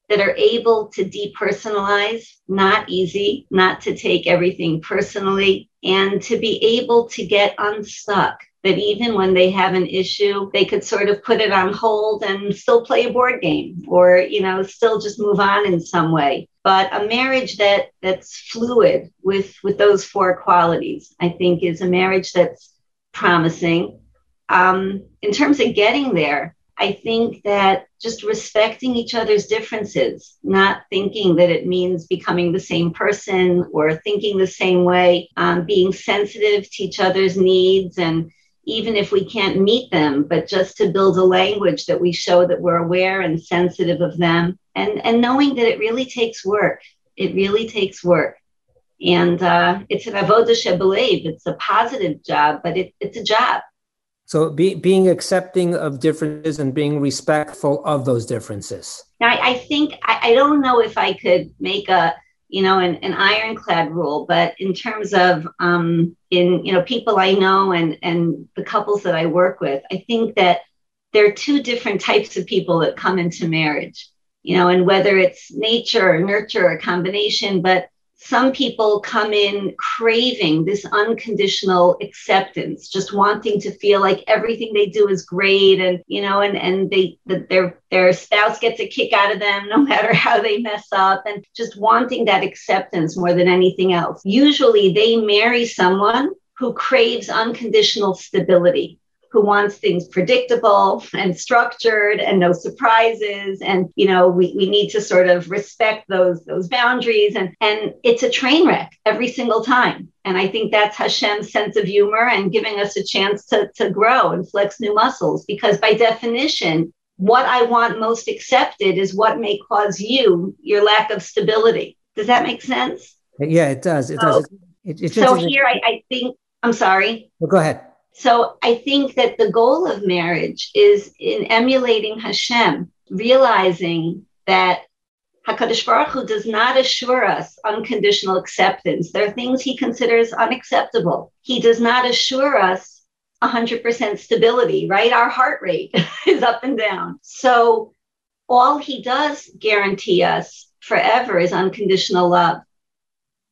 Speaker 6: that are able to depersonalize, not easy, not to take everything personally, and to be able to get unstuck. That even when they have an issue, they could sort of put it on hold and still play a board game or, you know, still just move on in some way. But a marriage that that's fluid with with those four qualities, I think is a marriage that's promising. Um, in terms of getting there, I think that just respecting each other's differences, not thinking that it means becoming the same person or thinking the same way, um, being sensitive to each other's needs, and even if we can't meet them, but just to build a language that we show that we're aware and sensitive of them, and, and knowing that it really takes work. It really takes work. And uh, it's an avodah shebelev. It's a positive job, but it, it's a job
Speaker 1: so be, being accepting of differences and being respectful of those differences.
Speaker 6: I, I think I, I, don't know if I could make a you know an, an ironclad rule, but in terms of um, in you know people I know and and the couples that I work with, I think that there are two different types of people that come into marriage. You know, and whether it's nature or nurture or combination, but some people come in craving this unconditional acceptance just wanting to feel like everything they do is great and you know and and they that their their spouse gets a kick out of them no matter how they mess up and just wanting that acceptance more than anything else. Usually they marry someone who craves unconditional stability who wants things predictable and structured and no surprises. And you know we, we need to sort of respect those those boundaries. And and it's a train wreck every single time. And i think that's hashem's sense of humor and giving us a chance to, to grow and flex new muscles. Because by definition what i want most accepted is what may cause you your lack of stability. Does that make sense?
Speaker 1: Yeah it does. It does.
Speaker 6: It, it, so here I, I think i'm sorry.
Speaker 1: Well, go ahead
Speaker 6: so I think that the goal of marriage is in emulating Hashem, realizing that Hakadosh Baruch Hu does not assure us unconditional acceptance. There are things he considers unacceptable. He does not assure us 100% stability, right? Our heart rate is up and down. So all he does guarantee us forever is unconditional love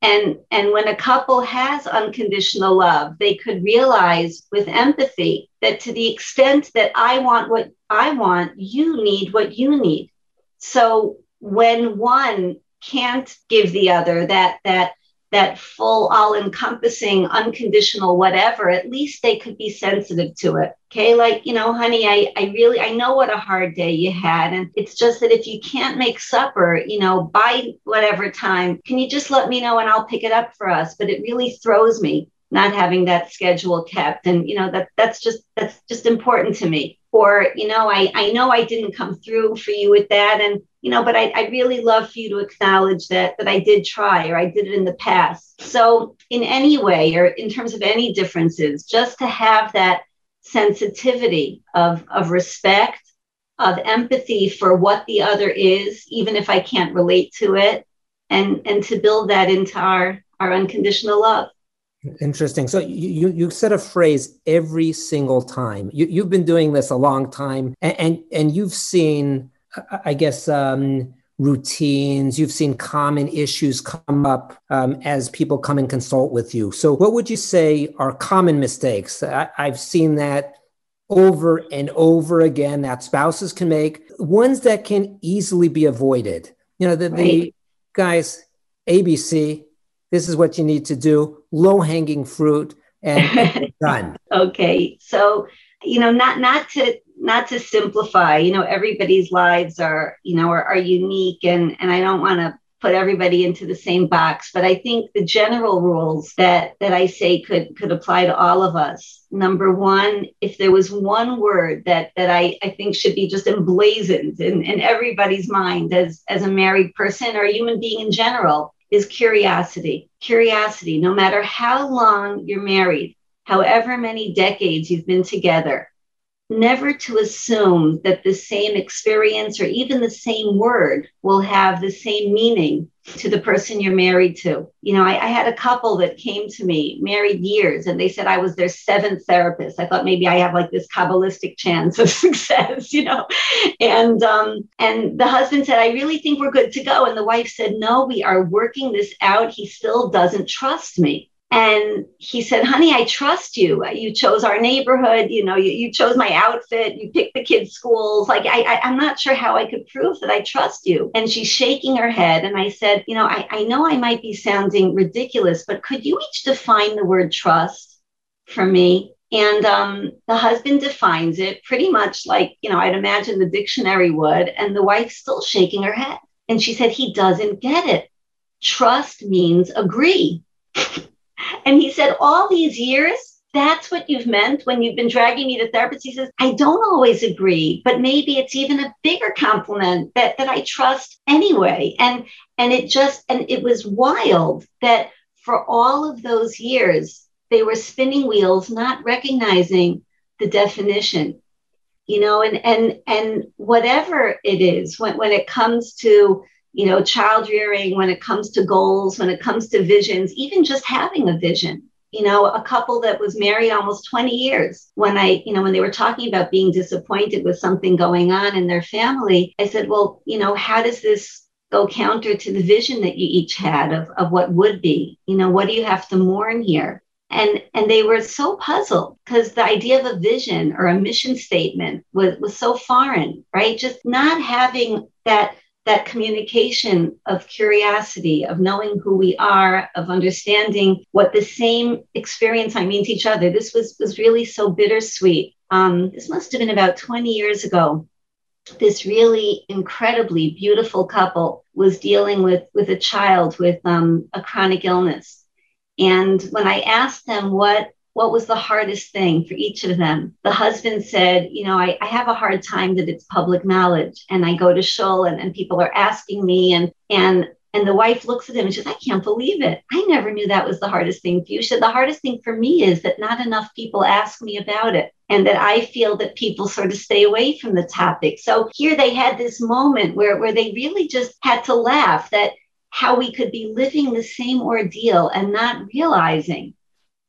Speaker 6: and and when a couple has unconditional love they could realize with empathy that to the extent that i want what i want you need what you need. So when one can't give the other that that that full, all encompassing, unconditional whatever, at least they could be sensitive to it. Okay. Like, you know, honey, I, I really, I know what a hard day you had. And it's just that if you can't make supper, you know, by whatever time, can you just let me know and I'll pick it up for us? But it really throws me not having that schedule kept. And, you know, that that's just, that's just important to me. Or, you know, I, I know I didn't come through for you with that. And, you know, but I, I really love for you to acknowledge that that I did try or I did it in the past. So in any way or in terms of any differences, just to have that sensitivity of, of respect, of empathy for what the other is, even if I can't relate to it, and and to build that into our our unconditional love.
Speaker 1: Interesting. So you you said a phrase every single time. You you've been doing this a long time, and and, and you've seen I guess, um, routines? You've seen common issues come up um, as people come and consult with you. So, what would you say are common mistakes? I, I've seen that over and over again that spouses can make, ones that can easily be avoided. You know, the, right. the guys, ABC, this is what you need to do, low hanging fruit, and done.
Speaker 6: Okay. So, you know, not not to not to simplify you know everybody's lives are you know are, are unique and and i don't want to put everybody into the same box, but I think the general rules that that I say could could apply to all of us. Number one, if there was one word that that I, I think should be just emblazoned in, in everybody's mind as as a married person or a human being in general, is curiosity. Curiosity, no matter how long you're married, however many decades you've been together, never to assume that the same experience or even the same word will have the same meaning to the person you're married to. You know, I, I, had a couple that came to me, married years, and they said I was their seventh therapist. I thought maybe I have like this kabbalistic chance of success, you know. And um, and the husband said, I really think we're good to go. And the wife said, No, we are working this out. He still doesn't trust me. And he said, honey, I trust you. You chose our neighborhood. You know, you, you chose my outfit. You picked the kids' schools. Like, I, I, am not sure how I could prove that I trust you. And she's shaking her head. And I said, you know, I, I know I might be sounding ridiculous, but could you each define the word trust for me? And um, the husband defines it pretty much like, you know, I'd imagine the dictionary would. And the wife's still shaking her head. And she said, he doesn't get it. Trust means agree. And he said, All these years, that's what you've meant when you've been dragging me to therapists. He says, I don't always agree, but maybe it's even a bigger compliment that, that I trust anyway. And and it just and it was wild that for all of those years they were spinning wheels, not recognizing the definition. You know, and and and whatever it is, when, when it comes to you know, child rearing, when it comes to goals, when it comes to visions, even just having a vision. You know, a couple that was married almost 20 years. When I, you know, when they were talking about being disappointed with something going on in their family, I said, well, you know, how does this go counter to the vision that you each had of, of what would be? You know, what do you have to mourn here? and and they were so puzzled because the idea of a vision or a mission statement was was so foreign right just not having that that communication of curiosity, of knowing who we are, of understanding what the same experience I mean to each other. This was, was really so bittersweet. Um, this must have been about 20 years ago. This really incredibly beautiful couple was dealing with, with a child with um, a chronic illness. And when I asked them what what was the hardest thing for each of them? The husband said, You know, I, I have a hard time that it's public knowledge. And I go to shul and, and people are asking me and and and the wife looks at him and says, I can't believe it. I never knew that was the hardest thing for you. She said, The hardest thing for me is that not enough people ask me about it and that I feel that people sort of stay away from the topic. So here they had this moment where, where they really just had to laugh that how we could be living the same ordeal and not realizing,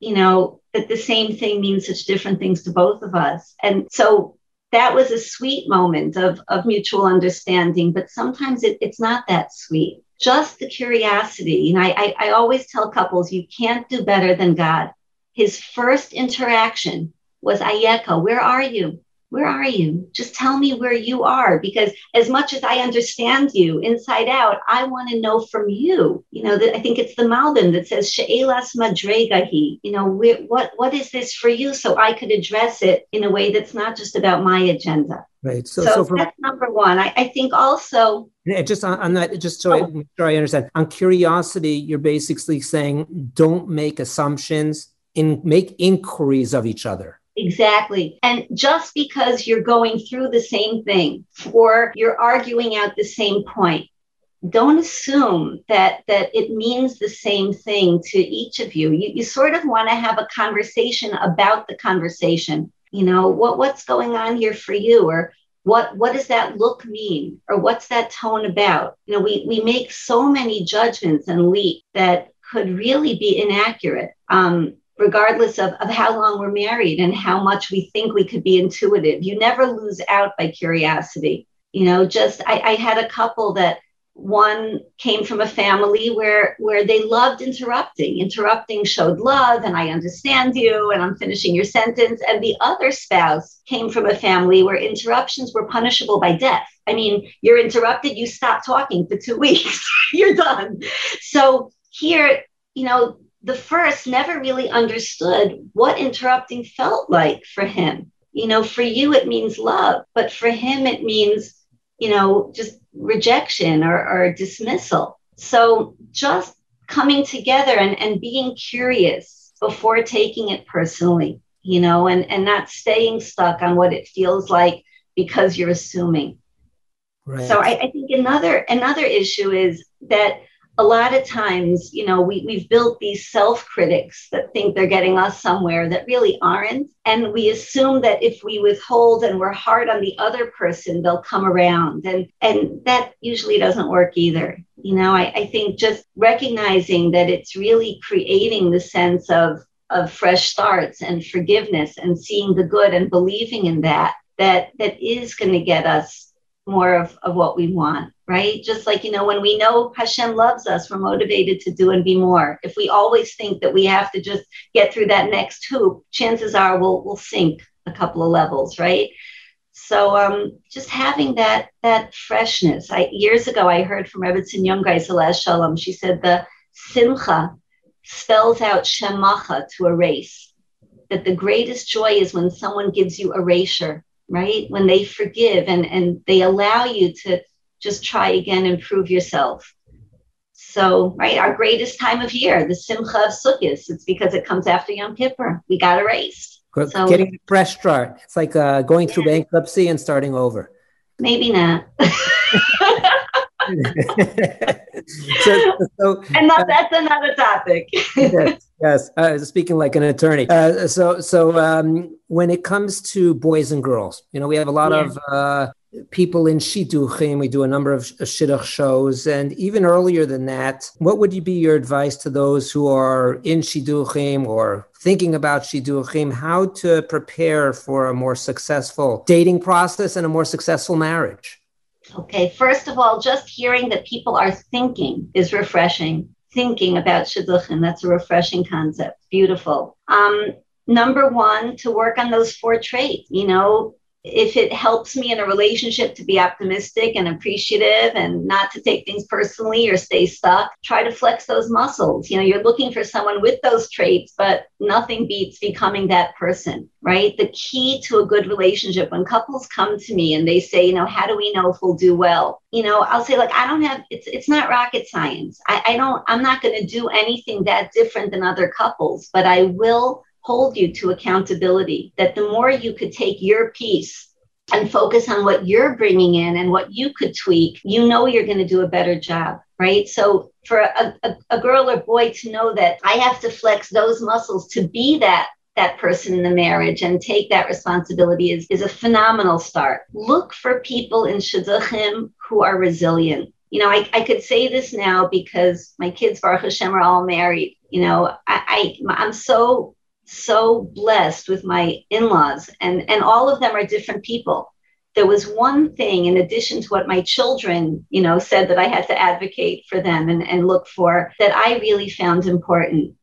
Speaker 6: you know, that the same thing means such different things to both of us. And so that was a sweet moment of, of mutual understanding, but sometimes it, it's not that sweet. Just the curiosity. And I, I, I always tell couples, you can't do better than God. His first interaction was Ayeka, where are you? Where are you? Just tell me where you are. Because as much as I understand you inside out, I want to know from you. You know, that I think it's the Malbim that says, She'elas madregahi. You know, what, what is this for you? So I could address it in a way that's not just about my agenda.
Speaker 1: Right.
Speaker 6: So, so, so from, that's number one. I, I think also.
Speaker 1: Yeah, just on, on, that, just so oh. I make sure I understand. On curiosity, you're basically saying don't make assumptions, in make inquiries of each other.
Speaker 6: Exactly. And just because you're going through the same thing or you're arguing out the same point, don't assume that that it means the same thing to each of you. You, you sort of want to have a conversation about the conversation. You know, what, what's going on here for you? Or what what does that look mean? Or what's that tone about? You know, we, we make so many judgments and leap that could really be inaccurate. Um, regardless of, of how long we're married and how much we think we could be intuitive. You never lose out by curiosity. You know, just I, I had a couple that one came from a family where where they loved interrupting interrupting showed love and i understand you and i'm finishing your sentence and the other spouse came from a family where interruptions were punishable by death i mean you're interrupted you stop talking for two weeks you're done so here you know the first never really understood what interrupting felt like for him. You know, for you, it means love, but for him, it means, you know, just rejection or, or dismissal. So just coming together and, and being curious before taking it personally, you know, and, and not staying stuck on what it feels like because you're assuming. Right. So I, I think another another issue is that a lot of times, you know, we, we've built these self critics that think they're getting us somewhere that really aren't. And we assume that if we withhold and we're hard on the other person, they'll come around. And, and that usually doesn't work either. You know, I, I think just recognizing that it's really creating the sense of, of fresh starts and forgiveness and seeing the good and believing in that, that, that is going to get us more of, of what we want, right? Just like, you know, when we know Hashem loves us, we're motivated to do and be more. If we always think that we have to just get through that next hoop, chances are we'll, we'll sink a couple of levels, right? So um, just having that that freshness. I, years ago, I heard from Rebbetzin Jungreis Shalom. She said the simcha spells out shemacha to erase. That the greatest joy is when someone gives you erasure right? When they forgive and, and they allow you to just try again and prove yourself. So, right, our greatest time of year, the Simcha of Sukkot, it's because it comes after Yom Kippur. We got erased.
Speaker 1: So, Getting a fresh start. It's like uh, going through bankruptcy and starting over.
Speaker 6: Maybe not. so, so, and not, uh, that's another topic.
Speaker 1: yes, yes. Uh, speaking like an attorney. Uh, so, so um, when it comes to boys and girls, you know, we have a lot yeah. of uh, people in shidduchim. We do a number of shidduch shows, and even earlier than that, what would be your advice to those who are in shidduchim or thinking about shidduchim? How to prepare for a more successful dating process and a more successful marriage?
Speaker 6: Okay, first of all, just hearing that people are thinking is refreshing. Thinking about shidduchim, that's a refreshing concept. Beautiful. Um, number one, to work on those four traits. You know, if it helps me in a relationship to be optimistic and appreciative and not to take things personally or stay stuck, try to flex those muscles. You know, you're looking for someone with those traits, but nothing beats becoming that person, right? The key to a good relationship when couples come to me and they say, you know, how do we know if we'll do well? You know, I'll say, like, I don't have it's it's not rocket science. I, I don't, I'm not going to do anything that different than other couples, but I will hold you to accountability. That the more you could take your piece and focus on what you're bringing in and what you could tweak, you know you're going to do a better job, right? So for a, a, a, girl or boy to know that I have to flex those muscles to be that that person in the marriage and take that responsibility is, is a phenomenal start. Look for people in shidduchim who are resilient. You know, I, I could say this now because my kids, Baruch Hashem, are all married. You know, I, I I'm so so blessed with my in-laws and and all of them are different people. There was one thing in addition to what my children you know said that i had to advocate for them and, and look for that i really found important.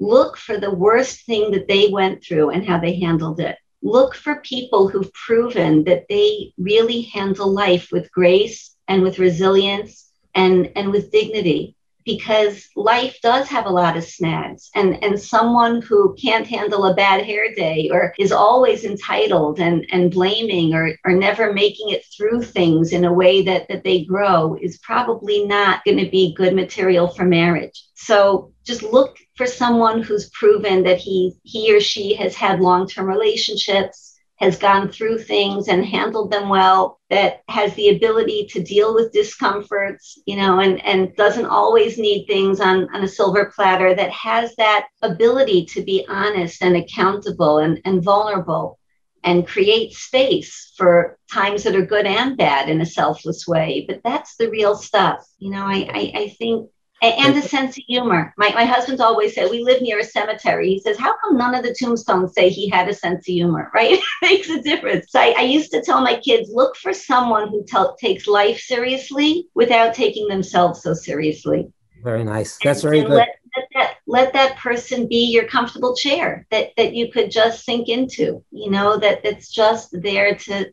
Speaker 6: Look for the worst thing that they went through and how they handled it. Look for people who've proven that they really handle life with grace and with resilience and and with dignity because life does have a lot of snags. And and someone who can't handle a bad hair day or is always entitled and and blaming or or never making it through things in a way that that they grow is probably not going to be good material for marriage. So just look for someone who's proven that he he or she has had long-term relationships has gone through things and handled them well, that has the ability to deal with discomforts, you know, and, and doesn't always need things on, on a silver platter, that has that ability to be honest and accountable and, and vulnerable and create space for times that are good and bad in a selfless way. But that's the real stuff. You know, I, I, I think and, a sense of humor. My, my husband's always said, we live near a cemetery. He says, how come none of the tombstones say he had a sense of humor, right? it makes a difference. So I, I, used to tell my kids, look for someone who takes life seriously without taking themselves so seriously.
Speaker 1: Very nice. That's and, very and good.
Speaker 6: Let, let, that, let that person be your comfortable chair that, that you could just sink into, you know, that that's just there to,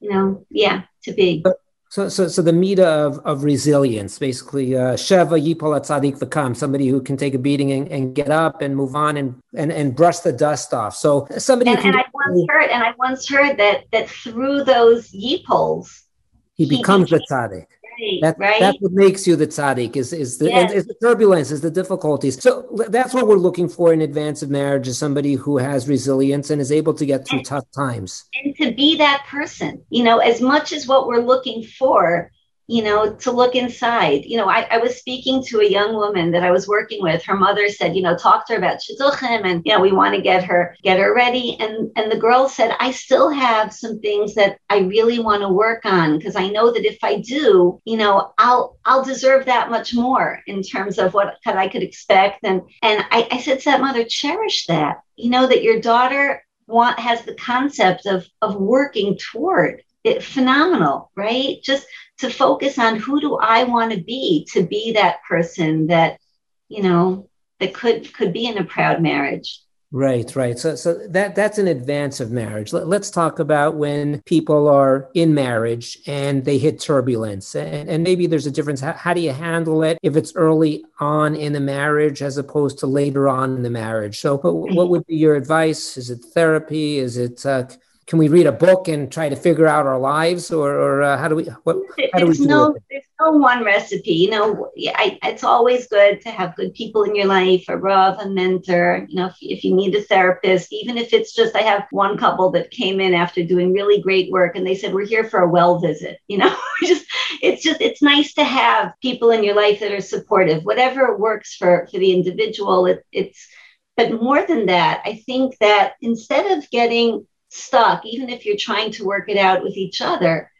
Speaker 6: you know, yeah, to be.
Speaker 1: But, so, so, so the meter of, of resilience, basically, uh, Sheva Yipol Tzadik Vakam, somebody who can take a beating and, and get up and move on and, and, and brush the dust off. So somebody
Speaker 6: and,
Speaker 1: can.
Speaker 6: And I once heard, and I once heard that that through those Yipols,
Speaker 1: he, he becomes the tzaddik. Right, that, right. That's what makes you the tzaddik is is the, yes. is the turbulence, is the difficulties. So that's what we're looking for in advance of marriage is somebody who has resilience and is able to get through and, tough times.
Speaker 6: And to be that person, you know, as much as what we're looking for you know, to look inside. You know, I, I, was speaking to a young woman that I was working with. Her mother said, you know, talk to her about shidduchim and, you know, we want to get her, get her ready. And, and the girl said, I still have some things that I really want to work on because I know that if I do, you know, I'll, I'll deserve that much more in terms of what I could expect. And, and I, I said to that mother, cherish that, you know, that your daughter want, has the concept of, of working toward it phenomenal, right? Just to focus on who do I want to be to be that person that, you know, that could could be in a proud marriage.
Speaker 1: Right, right. So, so that that's an advance of marriage. Let, us talk about when people are in marriage and they hit turbulence, and, and maybe there's a difference. How, how, do you handle it if it's early on in the marriage as opposed to later on in the marriage? So, what, what would be your advice? Is it therapy? Is it uh, can we read a book and try to figure out our lives or, or uh, how do we what how do
Speaker 6: we do no, it? there's no one recipe you know I, it's always good to have good people in your life a rav a mentor you know if, if you need a therapist even if it's just i have one couple that came in after doing really great work and they said we're here for a well visit you know just it's just it's nice to have people in your life that are supportive whatever works for for the individual it, it's but more than that i think that instead of getting stuck, even if you're trying to work it out with each other,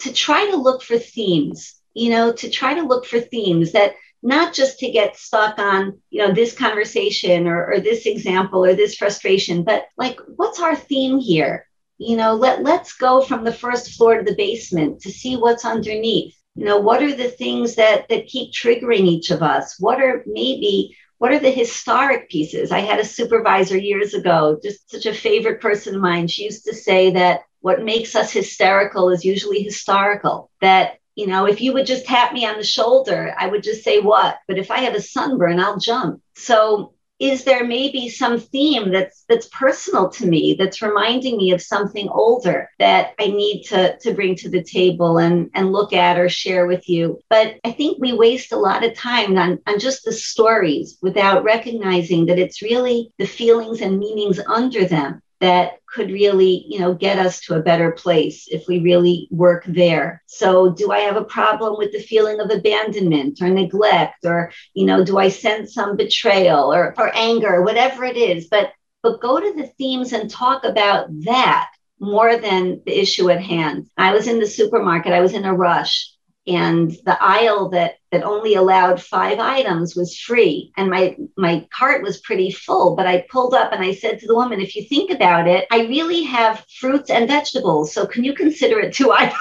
Speaker 6: to try to look for themes, you know, to try to look for themes that not just to get stuck on, you know, this conversation or, or this example or this frustration, but like, what's our theme here? You know, let, let's go from the first floor to the basement to see what's underneath. You know, what are the things that that keep triggering each of us? What are maybe what are the historic pieces? I had a supervisor years ago, just such a favorite person of mine. She used to say that what makes us hysterical is usually historical. That, you know, if you would just tap me on the shoulder, I would just say what? But if I have a sunburn, I'll jump. So is there maybe some theme that's that's personal to me that's reminding me of something older that i need to to bring to the table and and look at or share with you? But i think we waste a lot of time on on just the stories without recognizing that it's really the feelings and meanings under them that could really you know get us to a better place if we really work there. So do i have a problem with the feeling of abandonment or neglect or you know do i sense some betrayal or, or anger whatever it is? But but go to the themes and talk about that more than the issue at hand. I was in the supermarket. I was in a rush and the aisle that that only allowed five items was free. And my my cart was pretty full but i pulled up and i said to the woman if you think about it i really have fruits and vegetables so can you consider it two items?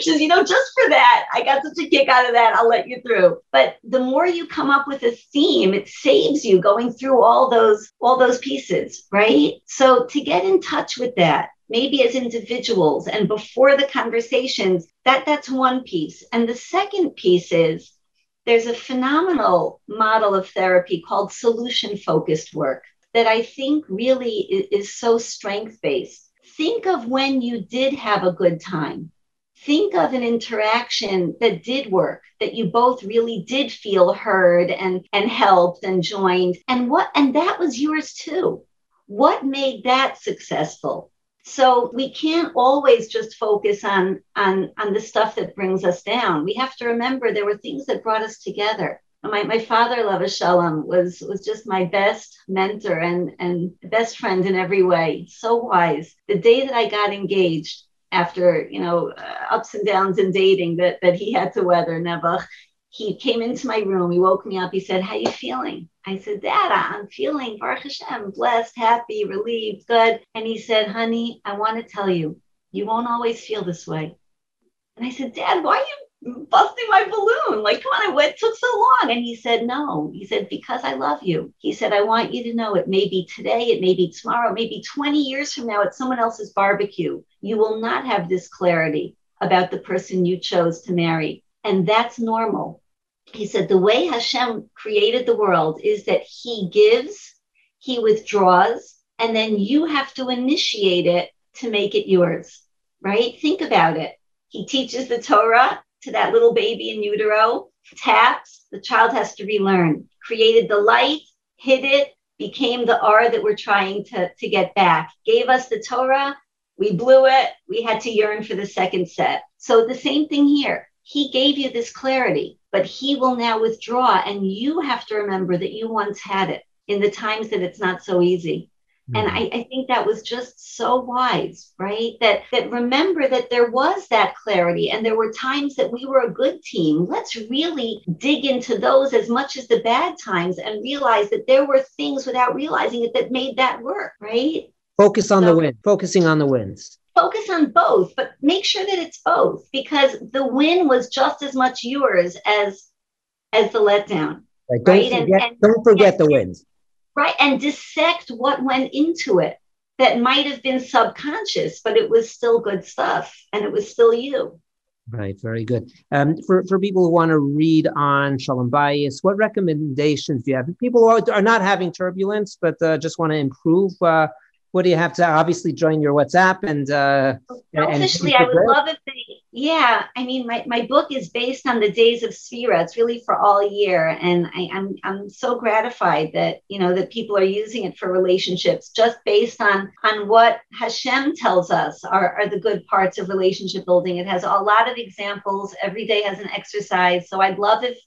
Speaker 6: She says you know just for that i got such a kick out of that i'll let you through. But the more you come up with a theme it saves you going through all those all those pieces right? So to get in touch with that maybe as individuals and before the conversations that that's one piece. And the second piece is there's a phenomenal model of therapy called solution focused work that i think really is, so strength based think of when you did have a good time. Think of an interaction that did work that you both really did feel heard and and helped and joined. And what and that was yours too. What made that successful so we can't always just focus on on on the stuff that brings us down. We have to remember there were things that brought us together. My, my father Lava Shalom was was just my best mentor and and best friend in every way. So wise. The day that i got engaged after you know uh, ups and downs in dating that that he had to weather Nebuch, he came into my room. He woke me up. He said how are you feeling I said, Dad, I'm feeling Baruch Hashem, blessed, happy, relieved, good. And he said, Honey, I want to tell you, you won't always feel this way. And I said, Dad, why are you busting my balloon? Like, come on, it took so long. And he said, No. He said, Because I love you. He said, I want you to know it may be today, it may be tomorrow, maybe 20 years from now at someone else's barbecue. You will not have this clarity about the person you chose to marry. And that's normal he said the way Hashem created the world is that he gives, he withdraws, and then you have to initiate it to make it yours, right? Think about it. He teaches the Torah to that little baby in utero, taps, the child has to relearn. Created the light, hid it, became the R that we're trying to, to get back. Gave us the Torah, we blew it, we had to yearn for the second set. So the same thing here. He gave you this clarity, but he will now withdraw, and you have to remember that you once had it in the times that it's not so easy. And mm-hmm. I, I, think that was just so wise, right? That that remember that there was that clarity and there were times that we were a good team. Let's really dig into those as much as the bad times and realize that there were things without realizing it that made that work, right?
Speaker 5: Focus on so, the win, focusing on the wins.
Speaker 6: Focus on both, but make sure that it's both because the win was just as much yours as as the letdown.
Speaker 5: Right. Don't right? forget, and, and, don't forget the wins
Speaker 6: right and dissect what went into it that might have been subconscious but it was still good stuff and it was still you
Speaker 5: right very good um, for, for people who want to read on shalom bayis what recommendations do you have people who are not having turbulence but uh, just want to improve uh, what do you have to obviously join your whatsapp and uh
Speaker 6: selfishly and i would love if they yeah, I mean, my, my book is based on the days of Sphira. It's really for all year. And I, am I'm, I'm so gratified that, you know, that people are using it for relationships just based on, on what Hashem tells us are, are the good parts of relationship building. It has a lot of examples. Every day has an exercise. So I'd love if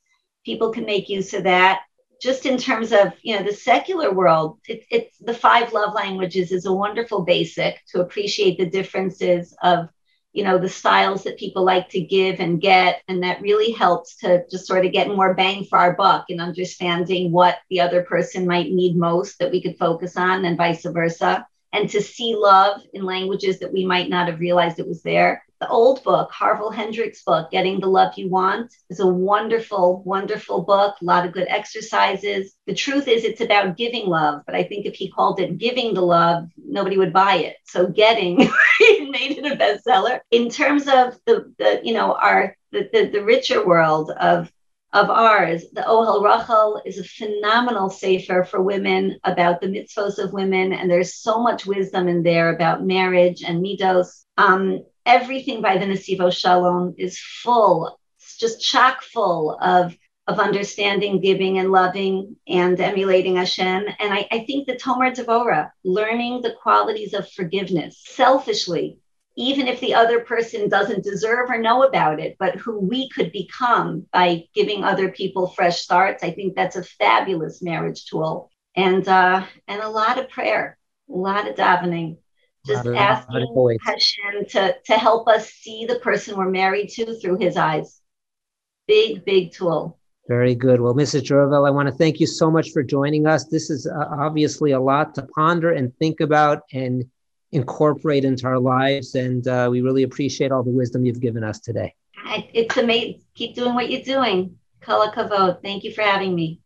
Speaker 6: people can make use of that. Just in terms of, you know, the secular world, it, it's the five love languages is a wonderful basic to appreciate the differences of you know the styles that people like to give and get and that really helps to just sort of get more bang for our buck in understanding what the other person might need most that we could focus on and vice versa. And to see love in languages that we might not have realized it was there the old book, Harville Hendrix book, Getting the Love You Want, is a wonderful, wonderful book, a lot of good exercises. The truth is, it's about giving love, but I think if he called it giving the love, nobody would buy it. So getting made it a bestseller. In terms of the, the you know, our the, the, the richer world of of ours, the Ohel Rachel is a phenomenal sefer for women about the mitzvos of women, and there's so much wisdom in there about marriage and midos. Um, everything by the Nesivos Shalom is full, it's just chock full of of understanding, giving, and loving, and emulating Hashem. And I, I think the Tomer Devora, learning the qualities of forgiveness selfishly, even if the other person doesn't deserve or know about it, but who we could become by giving other people fresh starts. I think that's a fabulous marriage tool. And uh, and a lot of prayer, a lot of davening just asking Hashem to, to help us see the person we're married to through his eyes. Big, big tool.
Speaker 5: Very good. Well, Mrs. Juravel, I want to thank you so much for joining us. This is uh, obviously a lot to ponder and think about and incorporate into our lives. And uh, we really appreciate all the wisdom you've given us today.
Speaker 6: It's amazing. Keep doing what you're doing. Kol Hakavod. Thank you for having me.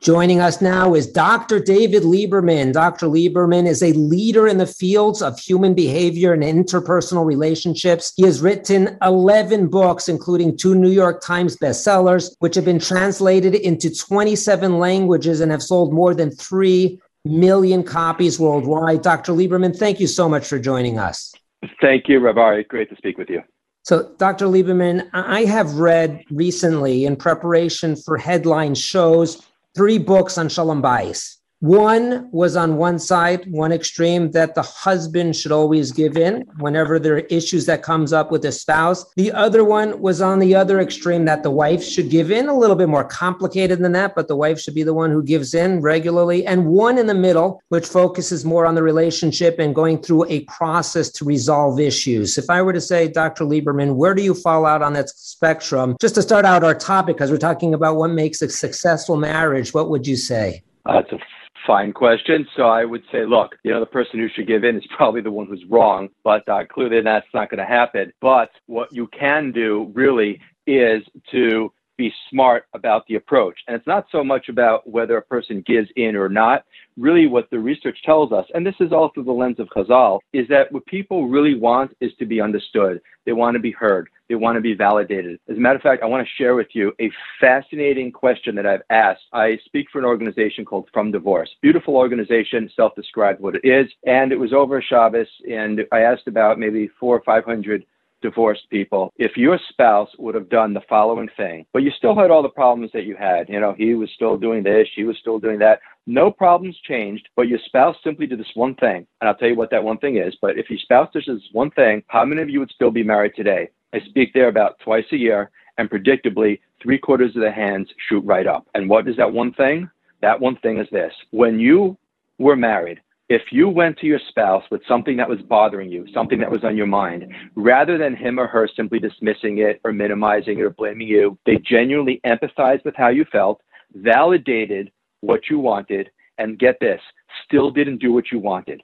Speaker 5: Joining us now is Dr. David Lieberman. Dr. Lieberman is a leader in the fields of human behavior and interpersonal relationships. He has written 11 books, including two New York Times bestsellers, which have been translated into 27 languages and have sold more than 3 million copies worldwide. Dr. Lieberman, thank you so much for joining us.
Speaker 7: Thank you, Rabbi. Great to speak with you.
Speaker 5: So, Dr. Lieberman, I have read recently in preparation for headline shows three books on Shalom Bayis. One was on one side, one extreme, that the husband should always give in whenever there are issues that comes up with the spouse. The other one was on the other extreme, that the wife should give in, a little bit more complicated than that, but the wife should be the one who gives in regularly. And one in the middle, which focuses more on the relationship and going through a process to resolve issues. If I were to say, Dr. Lieberman, where do you fall out on that spectrum? Just to start out our topic, because we're talking about what makes a successful marriage, what would you say?
Speaker 7: Uh, a fine question. So I would say, look, you know, the person who should give in is probably the one who's wrong, but uh, clearly that's not going to happen. But what you can do really is to be smart about the approach. And it's not so much about whether a person gives in or not. Really, what the research tells us, and this is all through the lens of Chazal, is that what people really want is to be understood. They want to be heard. They want to be validated. As a matter of fact, I want to share with you a fascinating question that I've asked. I speak for an organization called From Divorce. Beautiful organization, self-described what it is. And it was over Shabbos, and I asked about maybe four or 500 divorced people, if your spouse would have done the following thing, but you still had all the problems that you had, you know, he was still doing this, she was still doing that, no problems changed, but your spouse simply did this one thing, and I'll tell you what that one thing is, but if your spouse does this one thing, how many of you would still be married today? I speak there about twice a year, and predictably, three quarters of the hands shoot right up. And what is that one thing? That one thing is this when you were married, if you went to your spouse with something that was bothering you, something that was on your mind, rather than him or her simply dismissing it or minimizing it or blaming you, they genuinely empathized with how you felt, validated what you wanted, and get this, still didn't do what you wanted.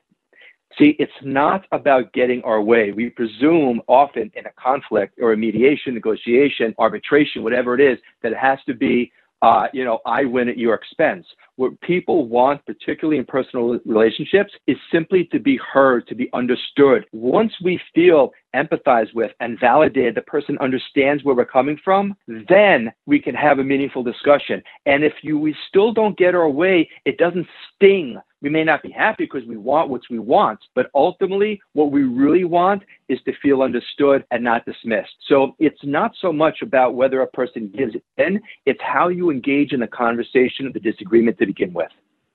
Speaker 7: See, it's not about getting our way. We presume often in a conflict or a mediation, negotiation, arbitration, whatever it is, that it has to be uh, you know, I win at your expense. What people want, particularly in personal relationships, is simply to be heard, to be understood. Once we feel empathized with and validated, the person understands where we're coming from, then we can have a meaningful discussion. And if you we still don't get our way, it doesn't sting we may not be happy because we want what we want, but ultimately, what we really want is to feel understood and not dismissed. So it's not so much about whether a person gives in, it's how you engage in the conversation of the disagreement to begin with.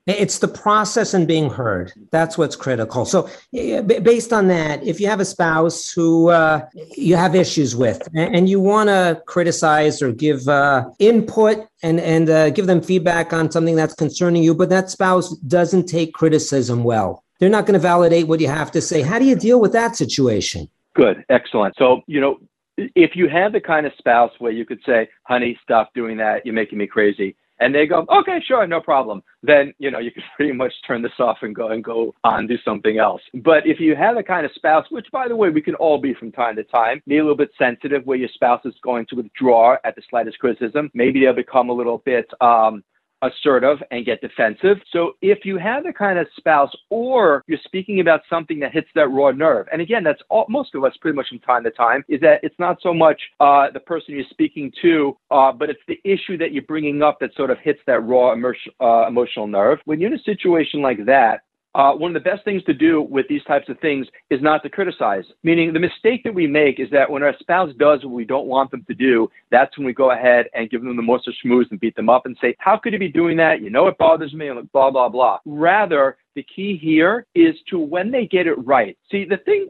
Speaker 1: It's the process and being heard. That's what's critical. So, based on that, if you have a spouse who uh, you have issues with and you want to criticize or give uh, input and, and uh, give them feedback on something that's concerning you, but that spouse doesn't take criticism well, they're not going to validate what you have to say. How do you deal with that situation?
Speaker 7: Good. Excellent. So, you know, if you have the kind of spouse where you could say, honey, stop doing that, you're making me crazy and they go, okay, sure, no problem. Then you know you can pretty much turn this off and go and go on do something else. But if you have a kind of spouse, which by the way we can all be from time to time, be a little bit sensitive where your spouse is going to withdraw at the slightest criticism. Maybe they'll become a little bit um, assertive and get defensive. So if you have the kind of spouse or you're speaking about something that hits that raw nerve, and again, that's all, most of us pretty much from time to time, is that it's not so much uh, the person you're speaking to, uh, but it's the issue that you're bringing up that sort of hits that raw emotion, uh, emotional nerve. When you're in a situation like that, uh, one of the best things to do with these types of things is not to criticize. Meaning, the mistake that we make is that when our spouse does what we don't want them to do, that's when we go ahead and give them the most of schmooze and beat them up and say, How could you be doing that? You know it bothers me, and blah, blah, blah. Rather, the key here is to when they get it right. See, the thing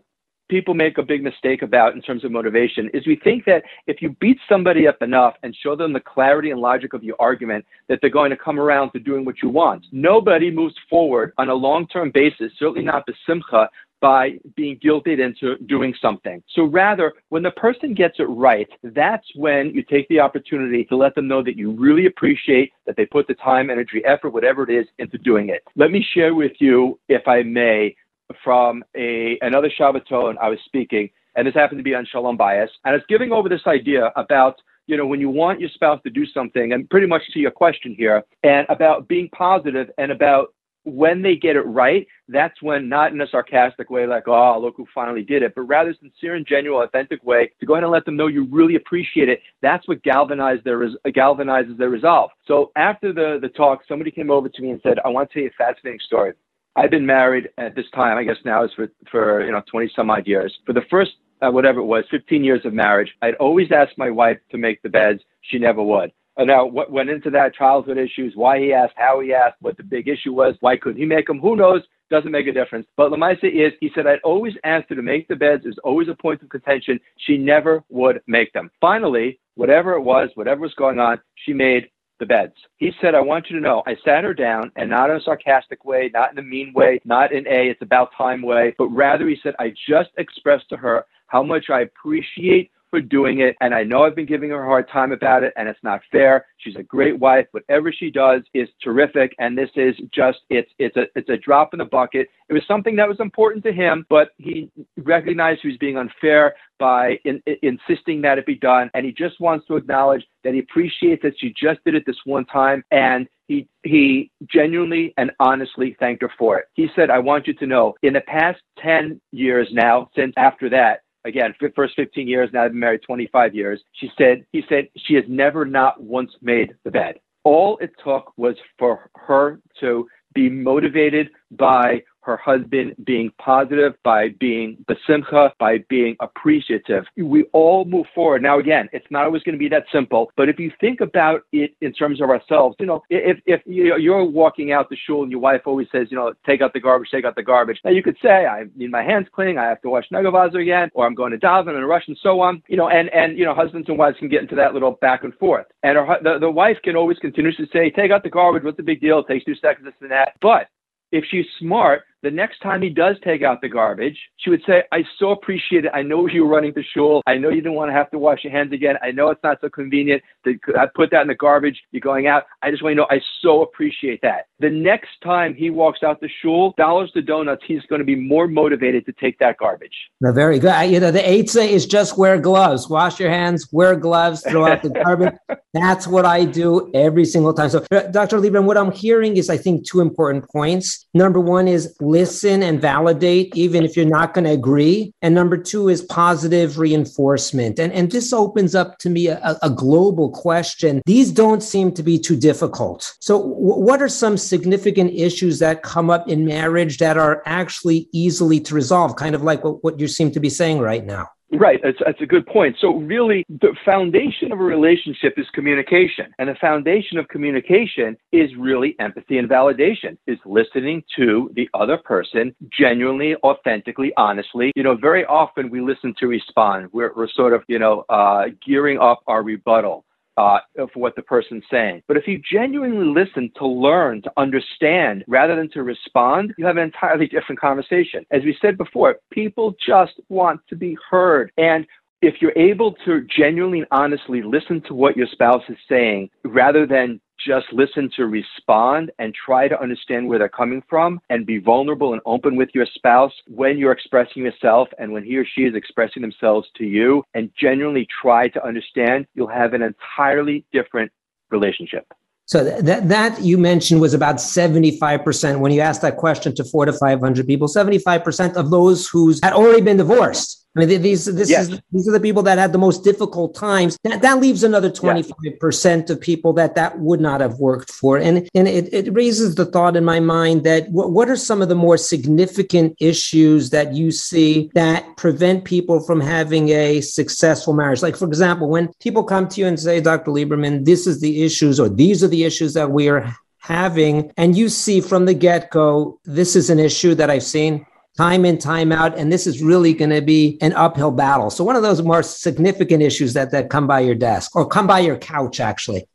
Speaker 7: people make a big mistake about in terms of motivation is we think that if you beat somebody up enough and show them the clarity and logic of your argument, that they're going to come around to doing what you want. Nobody moves forward on a long term basis, certainly not the simcha, by being guilted into doing something. So rather, when the person gets it right, that's when you take the opportunity to let them know that you really appreciate that they put the time, energy, effort, whatever it is, into doing it. Let me share with you, if I may, from a another Shabbaton I was speaking, and this happened to be on Shalom Bayis, and I was giving over this idea about you know when you want your spouse to do something, and pretty much to your question here, and about being positive and about when they get it right, that's when not in a sarcastic way like, oh, look who finally did it, but rather sincere and genuine, authentic way to go ahead and let them know you really appreciate it. That's what galvanizes their galvanizes their resolve. So after the the talk, somebody came over to me and said, I want to tell you a fascinating story. I've been married at this time, I guess now is for, for you know, 20 some odd years. For the first, uh, whatever it was, 15 years of marriage, I'd always ask my wife to make the beds. She never would. And now, what went into that childhood issues, why he asked, how he asked, what the big issue was, why couldn't he make them? Who knows? Doesn't make a difference. But Lamaisa is, he said, I'd always asked her to make the beds. There's always a point of contention. She never would make them. Finally, whatever it was, whatever was going on, she made the beds. He said, I want you to know, I sat her down and not in a sarcastic way, not in a mean way, not in a it's about time way, but rather he said, I just expressed to her how much I appreciate for doing it. And I know I've been giving her a hard time about it, and it's not fair. She's a great wife. Whatever she does is terrific. And this is just it's it's a it's a drop in the bucket. It was something that was important to him, but he recognized he was being unfair by in, in, insisting that it be done. And he just wants to acknowledge that he appreciates that she just did it this one time and he he genuinely and honestly thanked her for it. He said, I want you to know in the past 10 years now, since after that, again, first 15 years, now I've been married 25 years. She said, he said, she has never not once made the bed. All it took was for her to be motivated by her husband being positive, by being besimcha, by being appreciative. We all move forward. Now, again, it's not always going to be that simple, but if you think about it in terms of ourselves, you know, if, if you're walking out the shul and your wife always says, you know, take out the garbage, take out the garbage. Now you could say, I need my hands clean, I have to wash negel vasser again, or I'm going to daven and rush and so on. You know, and, and, you know, husbands and wives can get into that little back and forth. And her, the, the wife can always continuously say, take out the garbage, what's the big deal? It takes two seconds, this and that. But if she's smart, the next time he does take out the garbage, she would say, I so appreciate it. I know you were running to shul. I know you didn't want to have to wash your hands again. I know it's not so convenient to put that in the garbage. You're going out. I just want you to know I so appreciate that. The next time he walks out the shul, dollars to donuts, he's going to be more motivated to take that garbage.
Speaker 5: No, very good. You know, the eitzah is just wear gloves. Wash your hands, wear gloves, throw out the garbage. That's what I do every single time. So, uh, Dr. Lieberman, what I'm hearing is, I think, two important points. Number one is listen and validate, even if you're not going to agree. And number two is positive reinforcement. And, and this opens up to me a, a global question. These don't seem to be too difficult. So, w- what are some significant issues that come up in marriage that are actually easily to resolve, kind of like what, what you seem to be saying right now?
Speaker 7: Right, that's, that's a good point. So, really, the foundation of a relationship is communication. And the foundation of communication is really empathy and validation, is listening to the other person genuinely, authentically, honestly. You know, very often we listen to respond. We're, we're sort of, you know, uh, gearing up our rebuttal uh, for what the person's saying. But if you genuinely listen to learn, to understand, rather than to respond, you have an entirely different conversation. As we said before, people just want to be heard. And if you're able to genuinely and honestly listen to what your spouse is saying, rather than just listen to respond and try to understand where they're coming from and be vulnerable and open with your spouse when you're expressing yourself and when he or she is expressing themselves to you and genuinely try to understand, you'll have an entirely different relationship.
Speaker 5: So that that you mentioned was about 75% when you asked that question to 4 to 500 people, 75% of those who had already been divorced I mean, these this yes. is these are the people that had the most difficult times. That that leaves another twenty five percent of people that that would not have worked for, and and it, it raises the thought in my mind that what what are some of the more significant issues that you see that prevent people from having a successful marriage? Like for example, when people come to you and say, Dr. Lieberman, this is the issues, or these are the issues that we are having, and you see from the get go, this is an issue that I've seen time in, time out. And this is really going to be an uphill battle. So one of those more significant issues that, that come by your desk or come by your couch, actually.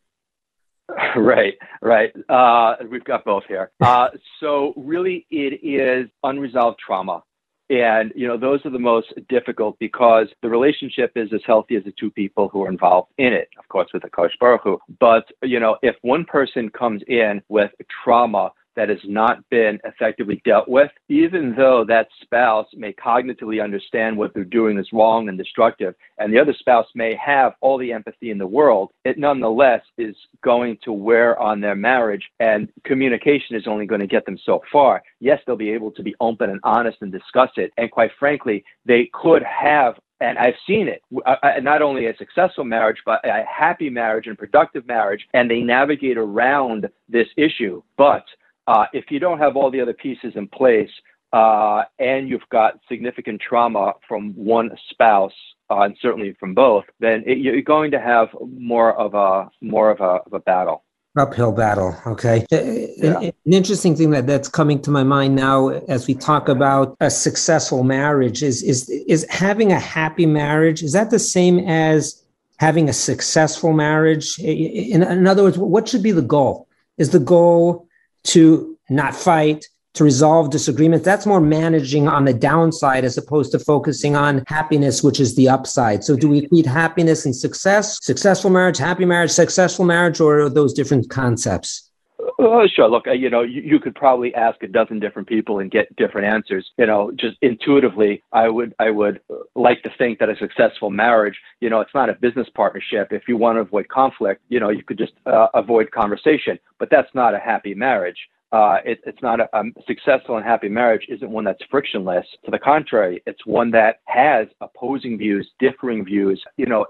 Speaker 7: Right, right. Uh, we've got both here. Uh, so really it is unresolved trauma. And, you know, those are the most difficult because the relationship is as healthy as the two people who are involved in it, of course, with the Kadosh Baruch Hu. But, you know, if one person comes in with trauma that has not been effectively dealt with, even though that spouse may cognitively understand what they're doing is wrong and destructive, and the other spouse may have all the empathy in the world, it nonetheless is going to wear on their marriage, and communication is only going to get them so far. Yes, they'll be able to be open and honest and discuss it, and quite frankly, they could have and I've seen it, uh, uh, not only a successful marriage, but a happy marriage and productive marriage, and they navigate around this issue. But uh, if you don't have all the other pieces in place uh, and you've got significant trauma from one spouse, uh, and certainly from both, then it, you're going to have more of a more of a, of a battle.
Speaker 5: Uphill battle okay? Uh, yeah. an, interesting thing that that's coming to my mind now as we talk about a successful marriage is is is having a happy marriage is that the same as having a successful marriage? In, in other words what should be the goal? Is the goal to not fight, to resolve disagreements. That's more managing on the downside as opposed to focusing on happiness, which is the upside. So, do we equate happiness and success, successful marriage, happy marriage, successful marriage, or those different concepts?
Speaker 7: Uh, sure. Look, uh, you know, you, you, could probably ask a dozen different people and get different answers. You know, just intuitively, I would I would like to think that a successful marriage, you know, it's not a business partnership. If you want to avoid conflict, you know, you could just uh, avoid conversation. But that's not a happy marriage. Uh, it, it's not a, a, successful and happy marriage isn't one that's frictionless. To the contrary, it's one that has opposing views, differing views, you know,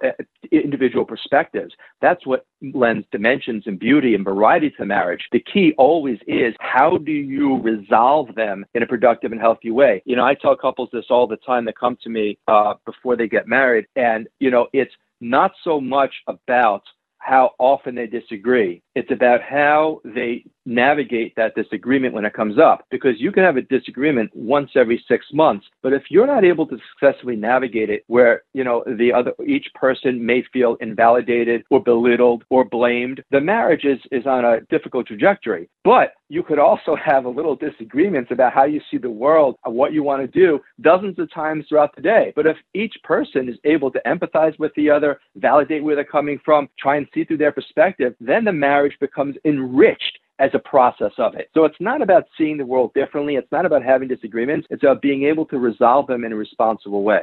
Speaker 7: individual perspectives. That's what lends dimensions and beauty and variety to marriage. The key always is how do you resolve them in a productive and healthy way? You know, I tell couples this all the time that come to me uh, before they get married, and you know, it's not so much about how often they disagree. It's about how they navigate that disagreement when it comes up because you can have a disagreement once every 6 months but if you're not able to successfully navigate it where you know the other each person may feel invalidated or belittled or blamed the marriage is is on a difficult trajectory. But you could also have a little disagreements about how you see the world uh, what you want to do dozens of times throughout the day. But if each person is able to empathize with the other validate where they're coming from try and see through their perspective then the marriage becomes enriched as a process of it. So it's not about seeing the world differently. It's not about having disagreements. It's about being able to resolve them in a responsible way.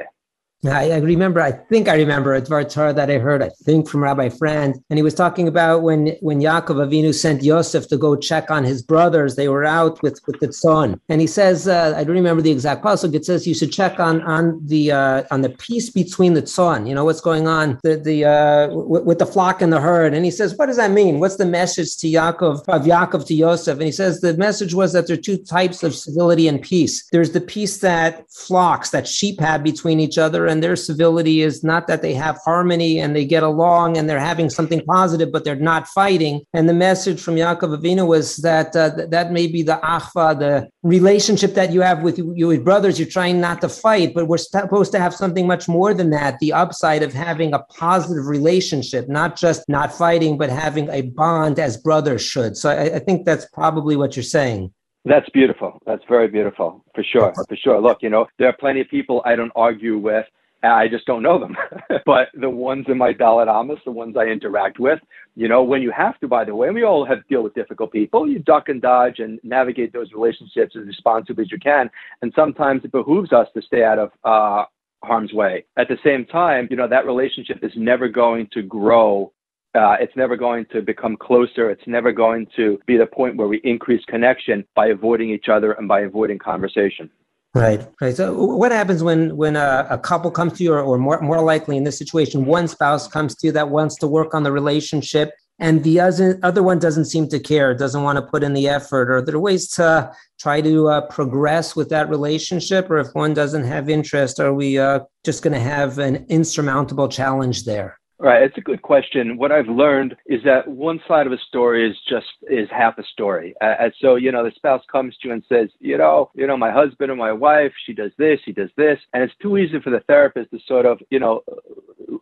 Speaker 5: I, I remember, I think I remember a Dvar Torah that I heard, I think from Rabbi Frand, and he was talking about when when Yaakov Avinu sent Yosef to go check on his brothers. They were out with with the tzon, and he says, uh, I don't remember the exact passage. It says you should check on on the uh, on the peace between the tzon. You know what's going on the the uh, w- with the flock and the herd. And he says, what does that mean? What's the message to Yaakov of Yaakov to Yosef? And he says the message was that there are two types of civility and peace. There's the peace that flocks, that sheep have between each other and their civility is not that they have harmony and they get along and they're having something positive, but they're not fighting. And the message from Yaakov Avinu was that uh, that may be the achva, the relationship that you have with your brothers. You're trying not to fight, but we're supposed to have something much more than that. The upside of having a positive relationship, not just not fighting, but having a bond as brothers should. So I, I think that's probably what you're saying.
Speaker 7: That's beautiful. That's very beautiful, for sure. For sure. Look, you know, there are plenty of people I don't argue with. I just don't know them. but the ones in my Amos, the ones I interact with, you know, when you have to, by the way, we all have to deal with difficult people, you duck and dodge and navigate those relationships as responsibly as you can. And sometimes it behooves us to stay out of uh, harm's way. At the same time, you know, that relationship is never going to grow uh, it's never going to become closer. It's never going to be the point where we increase connection by avoiding each other and by avoiding conversation.
Speaker 5: Right, right. So, what happens when when a, a, couple comes to you, or, or more more likely in this situation, one spouse comes to you that wants to work on the relationship, and the other other one doesn't seem to care, doesn't want to put in the effort, or there are ways to try to uh, progress with that relationship, or if one doesn't have interest, are we uh, just going to have an insurmountable challenge there?
Speaker 7: Right, it's a good question. What I've learned is that one side of a story is just is half a story. Uh, so you know, the spouse comes to you and says, you know, you know, my husband or my wife, she does this, he does this, and it's too easy for the therapist to sort of, you know,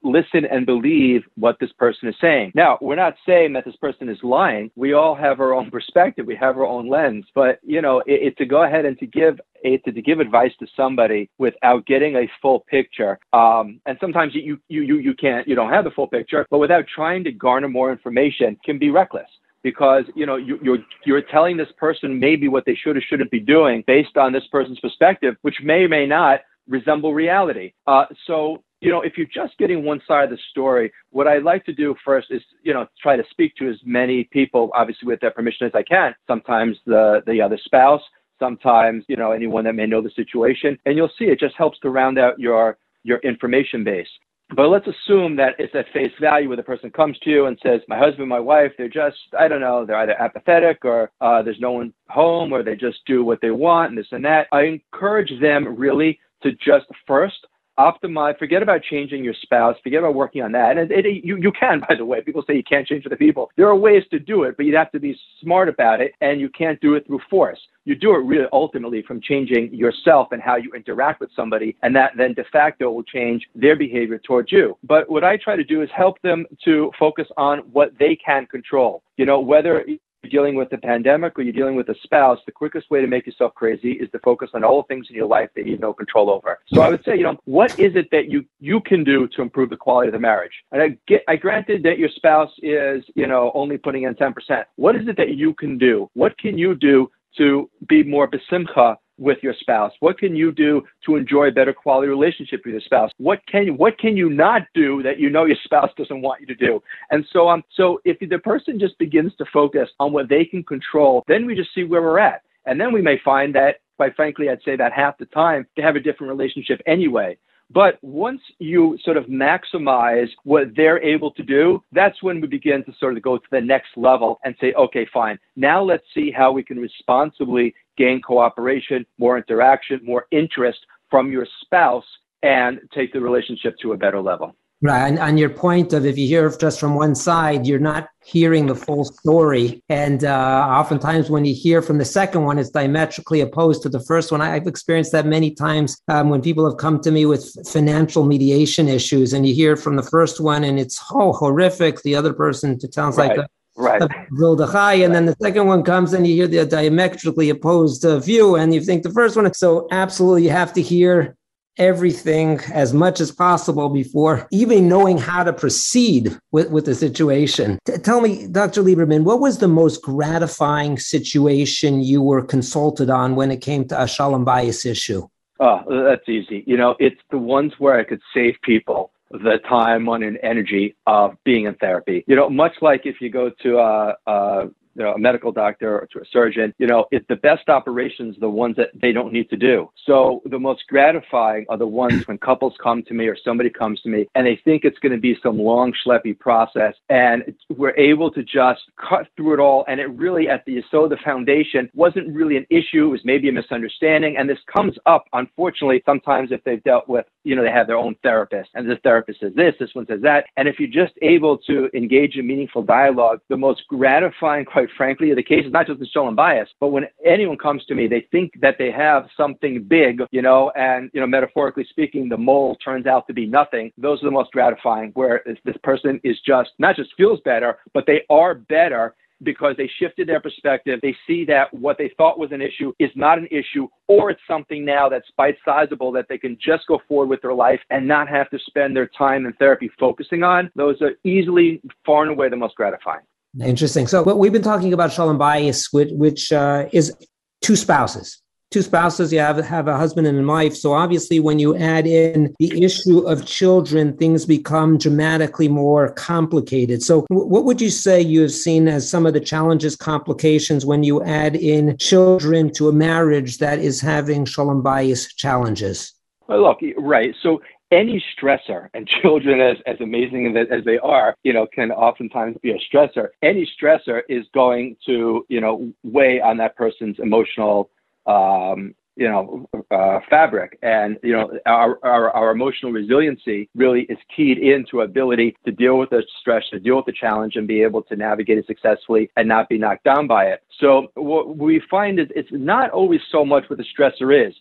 Speaker 7: listen and believe what this person is saying. Now, we're not saying that this person is lying. We all have our own perspective. We have our own lens. But you know, it, to go ahead and to give to, to give advice to somebody without getting a full picture. Um, and sometimes you, you, you, you can't, you don't have the full picture, but without trying to garner more information can be reckless because you know you, you're you're telling this person maybe what they should or shouldn't be doing based on this person's perspective, which may or may not resemble reality. Uh, so you know if you're just getting one side of the story, what I'd like to do first is you know try to speak to as many people, obviously with their permission as I can. Sometimes the the other spouse, sometimes, you know, anyone that may know the situation. And you'll see it just helps to round out your your information base. But let's assume that it's at face value where the person comes to you and says, My husband, my wife, they're just, I don't know, they're either apathetic or uh, there's no one home or they just do what they want and this and that. I encourage them really to just first optimize forget about changing your spouse forget about working on that. And it, it, you, you can by the way. People say you can't change other people. There are ways to do it but you'd have to be smart about it and you can't do it through force. You do it really ultimately from changing yourself and how you interact with somebody and that then de facto will change their behavior towards you. But what i try to do is help them to focus on what they can control. You know whether you're dealing with a pandemic or you're dealing with a spouse, the quickest way to make yourself crazy is to focus on all the things in your life that you have no control over. So I would say, you know, what is it that you you can do to improve the quality of the marriage? And I get, I granted that your spouse is, you know, only putting in 10%. What is it that you can do? What can you do to be more besimcha with your spouse? What can you do to enjoy a better quality relationship with your spouse? What can what can you not do that you know your spouse doesn't want you to do? And so um so if the person just begins to focus on what they can control, then we just see where we're at. And then we may find that quite frankly, I'd say that half the time they have a different relationship anyway. But once you sort of maximize what they're able to do, that's when we begin to sort of go to the next level and say, okay, fine. Now let's see how we can responsibly gain cooperation, more interaction, more interest from your spouse and take the relationship to a better level.
Speaker 5: Right. And on your point of if you hear just from one side, you're not hearing the full story. And uh, oftentimes when you hear from the second one, it's diametrically opposed to the first one. I've experienced that many times um, when people have come to me with financial mediation issues and you hear from the first one and it's oh, horrific. The other person, it sounds right. like
Speaker 7: Right.
Speaker 5: And then the second one comes and you hear the diametrically opposed uh, view and you think the first one. So absolutely you have to hear everything as much as possible before even knowing how to proceed with, with the situation. T- tell me, Dr. Lieberman, what was the most gratifying situation you were consulted on when it came to a shalom bayis issue?
Speaker 7: Oh, that's easy. You know, it's the ones where I could save people the time, money, and energy of being in therapy. You know, much like if you go to a, a you know, a medical doctor or to a surgeon, you know, it's the best operations, the ones that they don't need to do. So the most gratifying are the ones when couples come to me or somebody comes to me and they think it's going to be some long, schleppy process. And we're able to just cut through it all. And it really, at the so the foundation wasn't really an issue. It was maybe a misunderstanding. And this comes up, unfortunately, sometimes if they've dealt with, you know, they have their own therapist and this therapist says this, this one says that. And if you're just able to engage in meaningful dialogue, the most gratifying, quite frankly, the case is not just the shalom bayis, but when anyone comes to me, they think that they have something big, you know, and, you know, metaphorically speaking, the mole turns out to be nothing. Those are the most gratifying, where this person is just not just feels better, but they are better because they shifted their perspective. They see that what they thought was an issue is not an issue, or it's something now that's bite sizable that they can just go forward with their life and not have to spend their time in therapy focusing on. Those are easily, far and away, the most gratifying.
Speaker 5: Interesting. So, what we've been talking about shalom bayis, which, which uh, is two spouses. Two spouses, you have, have a husband and a wife. So, obviously, when you add in the issue of children, things become dramatically more complicated. So, what would you say you have seen as some of the challenges, complications when you add in children to a marriage that is having shalom bayis challenges?
Speaker 7: Well, look, right. So any stressor, and children, as, as amazing as they are, you know, can oftentimes be a stressor. Any stressor is going to, you know, weigh on that person's emotional, um, you know, uh, fabric. And, you know, our, our, our, emotional resiliency really is keyed into ability to deal with the stress, to deal with the challenge and be able to navigate it successfully and not be knocked down by it. So what we find is it's not always so much what the stressor is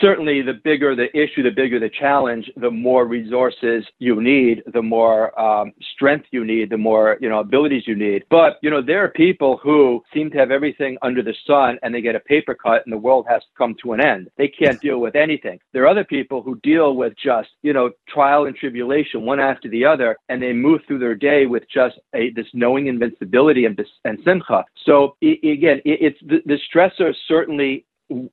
Speaker 7: certainly the bigger the issue, the bigger the challenge, the more resources you need, the more um, strength you need, the more you know abilities you need. But you know there are people who seem to have everything under the sun, and they get a paper cut, and the world has to come to an end. They can't deal with anything. There are other people who deal with just you know trial and tribulation, one after the other, and they move through their day with just a, this knowing invincibility and, and simcha. So again, it, it's the, the stressor certainly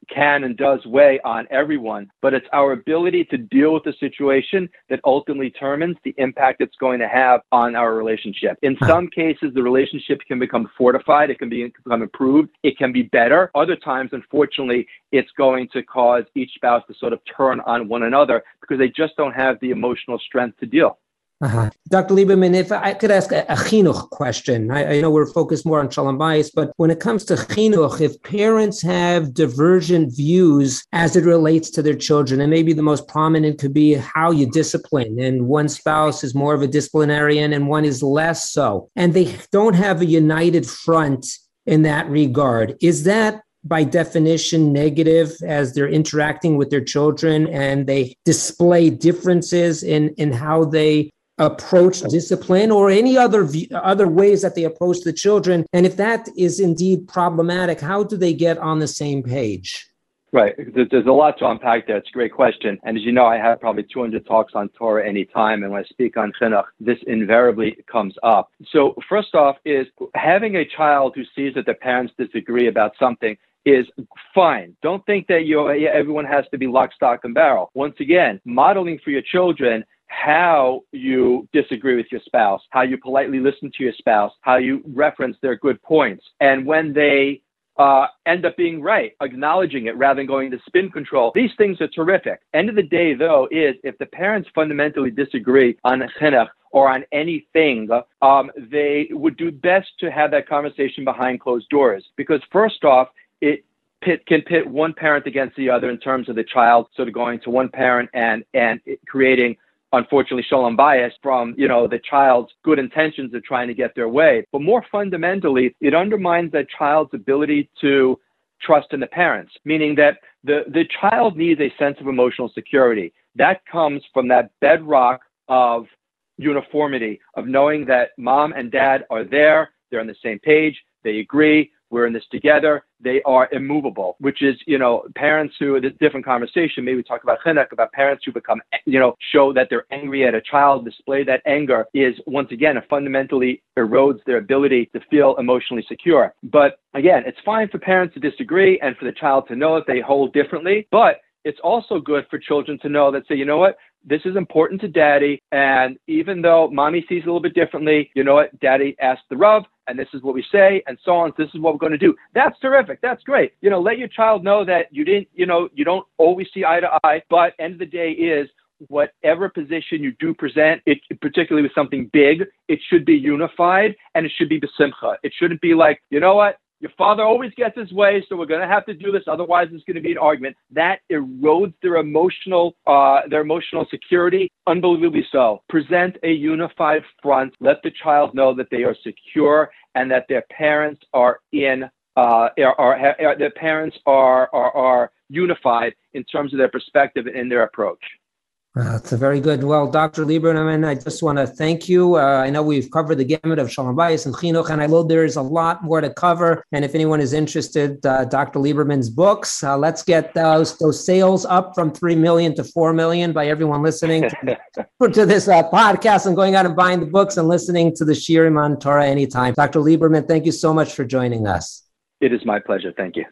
Speaker 7: can and does weigh on everyone, but it's our ability to deal with the situation that ultimately determines the impact it's going to have on our relationship. In some cases, the relationship can become fortified, it can be, become improved, it can be better. Other times, unfortunately, it's going to cause each spouse to sort of turn on one another because they just don't have the emotional strength to deal.
Speaker 5: Uh-huh. Dr. Lieberman, if I could ask a, a chinuch question, I, I, know we're focused more on shalom bayis, but when it comes to chinuch, if parents have divergent views as it relates to their children, and maybe the most prominent could be how you discipline, and one spouse is more of a disciplinarian and one is less so, and they don't have a united front in that regard, is that by definition negative as they're interacting with their children and they display differences in in how they approach discipline or any other other ways that they approach the children and if that is indeed problematic how do they get on the same page
Speaker 7: Right. There's a lot to unpack there. It's a great question. And as you know, I have probably 200 talks on Torah anytime. And when I speak on chinuch, this invariably comes up. So first off is having a child who sees that the parents disagree about something is fine. Don't think that you everyone has to be lock, stock, and barrel. Once again, modeling for your children how you disagree with your spouse, how you politely listen to your spouse, how you reference their good points. And when they uh, end up being right, acknowledging it rather than going to spin control. These things are terrific. End of the day, though, is if the parents fundamentally disagree on chinuch or on anything, um, they would do best to have that conversation behind closed doors. Because first off, it pit, can pit one parent against the other in terms of the child sort of going to one parent and and creating unfortunately shalom bayis from you know the child's good intentions of trying to get their way. But more fundamentally it undermines that child's ability to trust in the parents meaning that the the child needs a sense of emotional security. That comes from that bedrock of uniformity of knowing that mom and dad are there they're on the same page they agree we're in this together. They are immovable, which is, you know, parents who, a different conversation, maybe talk about chinuch, about parents who become, you know, show that they're angry at a child, display that anger is, once again, fundamentally erodes their ability to feel emotionally secure. But again, it's fine for parents to disagree and for the child to know that they hold differently, but it's also good for children to know that say, you know what, this is important to daddy. And even though mommy sees a little bit differently, you know what, daddy asked the Rav, and this is what we say, and so on. This is what we're going to do. That's terrific. That's great. You know, let your child know that you didn't, you know, you don't always see eye to eye, but end of the day is whatever position you do present, it, particularly with something big, it should be unified and it should be besimcha. It shouldn't be like, you know what, your father always gets his way, so we're going to have to do this. Otherwise, it's going to be an argument. That erodes their emotional, uh, their emotional security, unbelievably so. Present a unified front. Let the child know that they are secure and that their parents are in, uh, are, are, are their parents are, are, are unified in terms of their perspective and their approach.
Speaker 5: Uh, it's a very good. Well, Dr. Lieberman, I just want to thank you. Uh, I know we've covered the gamut of Shalom Bayis and Chinuch, and I know there is a lot more to cover. And if anyone is interested, uh, Dr. Lieberman's books, uh, let's get those those sales up from three million to four million by everyone listening to, to this uh, podcast and going out and buying the books and listening to the Shiurim on Torah anytime. Dr. Lieberman, thank you so much for joining us.
Speaker 7: It is my pleasure. Thank you.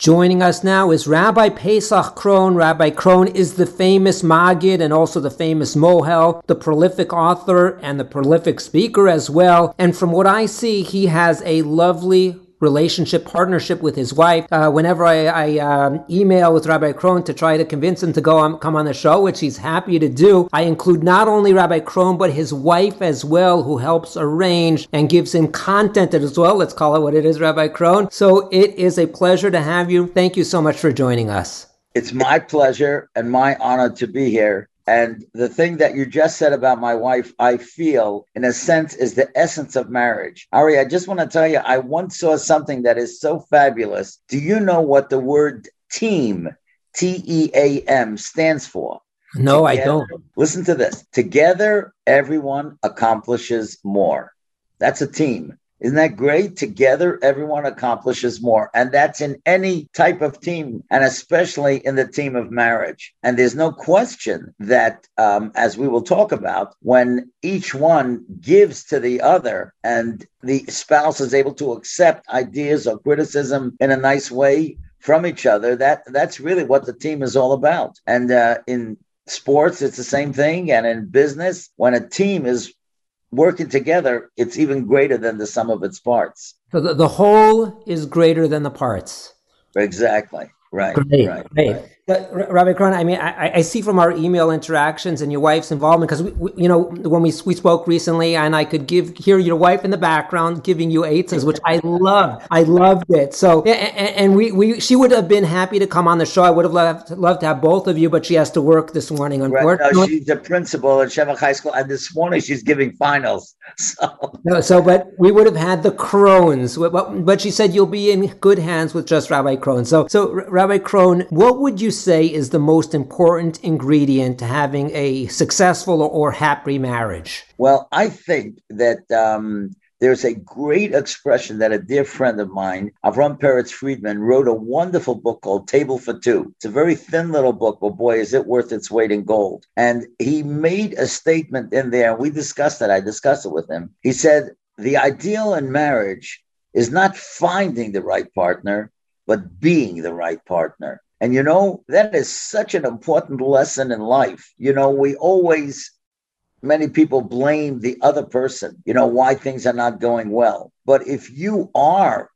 Speaker 5: Joining us now is Rabbi Pesach Krohn. Rabbi Krohn is the famous Magid and also the famous Mohel, the prolific author and the prolific speaker as well. And from what I see, he has a lovely relationship, partnership with his wife. Uh, whenever I, I um, email with Rabbi Krohn to try to convince him to go on, come on the show, which he's happy to do, I include not only Rabbi Krohn, but his wife as well, who helps arrange and gives him content as well. Let's call it what it is, Rabbi Krohn. So it is a pleasure to have you. Thank you so much for joining us.
Speaker 4: It's my pleasure and my honor to be here. And the thing that you just said about my wife, I feel in a sense is the essence of marriage. Ari, I just want to tell you, I once saw something that is so fabulous. Do you know what the word team, T E A M, stands for?
Speaker 5: No, Together, I don't.
Speaker 4: Listen to this. Together, everyone accomplishes more. That's a team. Isn't that great? Together, everyone accomplishes more. And that's in any type of team, and especially in the team of marriage. And there's no question that, um, as we will talk about, when each one gives to the other and the spouse is able to accept ideas or criticism in a nice way from each other, that that's really what the team is all about. And uh, in sports, it's the same thing. And in business, when a team is working together, it's even greater than the sum of its parts.
Speaker 5: So the, the whole is greater than the parts.
Speaker 4: Exactly. Right.
Speaker 5: Great.
Speaker 4: Right.
Speaker 5: Great. right. Rabbi Krohn, I mean, I, I, see from our email interactions and your wife's involvement, because you know, when we we spoke recently, and I could give hear your wife in the background giving you eitzos, which I loved. I loved it. So, and, and, we, we she would have been happy to come on the show. I would have loved loved to have both of you, but she has to work this morning. Unfortunately,
Speaker 4: right. no, she's the principal at Shevach High School, and this morning she's giving finals. So,
Speaker 5: no, so but we would have had the Krohns. But, but she said you'll be in good hands with just Rabbi Krohn. So, so Rabbi Krohn, what would you say is the most important ingredient to having a successful or happy marriage?
Speaker 4: Well, I think that um, there's a great expression that a dear friend of mine, Avram Peretz Friedman, wrote a wonderful book called Table for Two. It's a very thin little book, but boy, is it worth its weight in gold. And he made a statement in there, and we discussed it. I discussed it with him. He said, The ideal in marriage is not finding the right partner, but being the right partner. And you know, that is such an important lesson in life. You know, we always, many people blame the other person, you know, why things are not going well. But if you are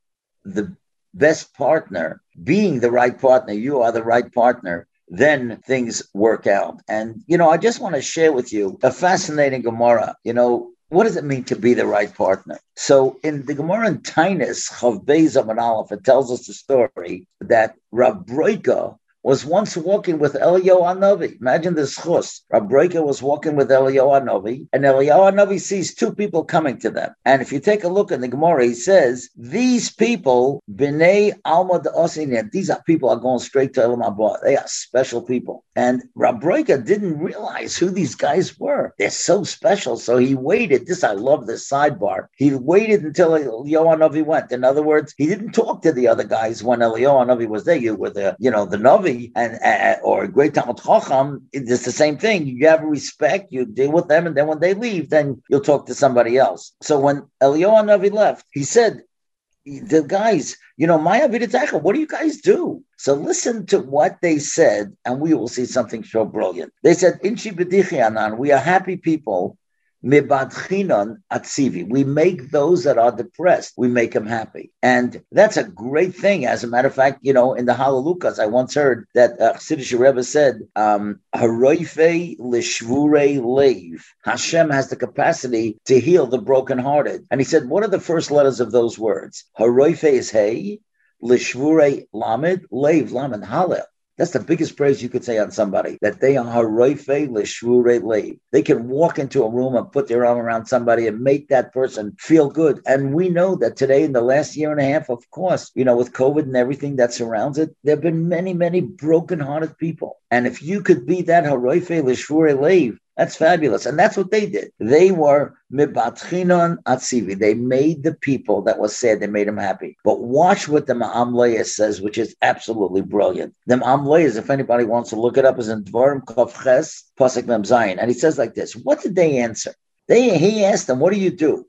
Speaker 4: the best partner, being the right partner, you are the right partner, then things work out. And, you know, I just want to share with you a fascinating Gemara. You know, what does it mean to be the right partner? So in the Gemara in Taanis, Chaf Beis Aleph, it tells us the story that Rav Beroka was once walking with Eliyahu Hanavi. Imagine this chus. Rabbi was walking with Eliyahu Hanavi, and Eliyahu Hanavi sees two people coming to them. And if you take a look in the Gemara, he says, these people, B'nai Alma de these are people are going straight to Olam Haba. They are special people. And Rabbi didn't realize who these guys were. They're so special. So he waited. This, I love this sidebar. He waited until Eliyahu Hanavi went. In other words, he didn't talk to the other guys when Eliyahu Hanavi was there. You were the, you know, the Navi and uh, or a great Talmid Chacham, it's the same thing. You have respect, you deal with them, and then when they leave, then you'll talk to somebody else. So when Eliyahu Navi left, he said, the guys, you know, Maya Vidatecha, what do you guys do? So listen to what they said, and we will see something so brilliant. They said, Inchi B'dichi we are happy people Mibadchinon atzivi. We make those that are depressed, we make them happy. And that's a great thing. As a matter of fact, you know, in the Hallelujahs, I once heard that uh, Rebbe said, um, Haroife lishvure leiv. Hashem has the capacity to heal the brokenhearted. And he said, what are the first letters of those words? Haroife is hey, lishvure lamed, leiv lamed, hallel. That's the biggest praise you could say on somebody that they are haroife l'shvure leiv. They can walk into a room and put their arm around somebody and make that person feel good. And we know that today, in the last year and a half, of course, you know, with COVID and everything that surrounds it, there have been many, many broken-hearted people. And if you could be that haroife l'shvure leiv, that's fabulous. And that's what they did. They were mibatchinon atzivi. They made the people that was sad, they made them happy. But watch what the Me'am says, which is absolutely brilliant. The Me'am if anybody wants to look it up, is in Dvarim Kovches, Pasek Mem Zayin. And he says like this, what did they answer? They, he asked them, what do you do?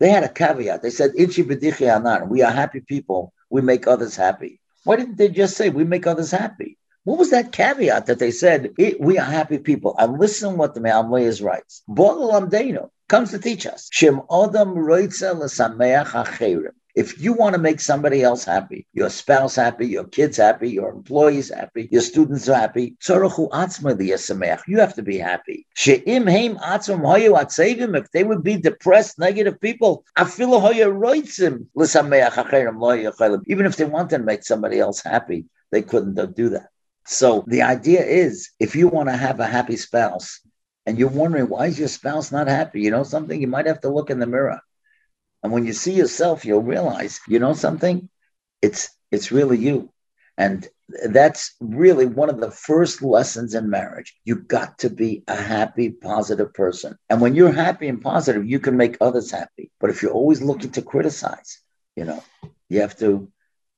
Speaker 4: They had a caveat. They said, Inchi. We are happy people. We make others happy. Why didn't they just say, we make others happy? What was that caveat that they said, we are happy people? And listen what the Me'am writes. Bo'al comes to teach us. Adam if you want to make somebody else happy, your spouse happy, your kids happy, your employees happy, your students happy, you have to be happy. If they would be depressed, negative people, even if they wanted to make somebody else happy, they couldn't do that. So the idea is if you want to have a happy spouse and you're wondering why is your spouse not happy, you know something, you might have to look in the mirror. And when you see yourself, you'll realize, you know something? It's it's really you. And that's really one of the first lessons in marriage. You got to be a happy, positive person. And when you're happy and positive, you can make others happy. But if you're always looking to criticize, you know, you have to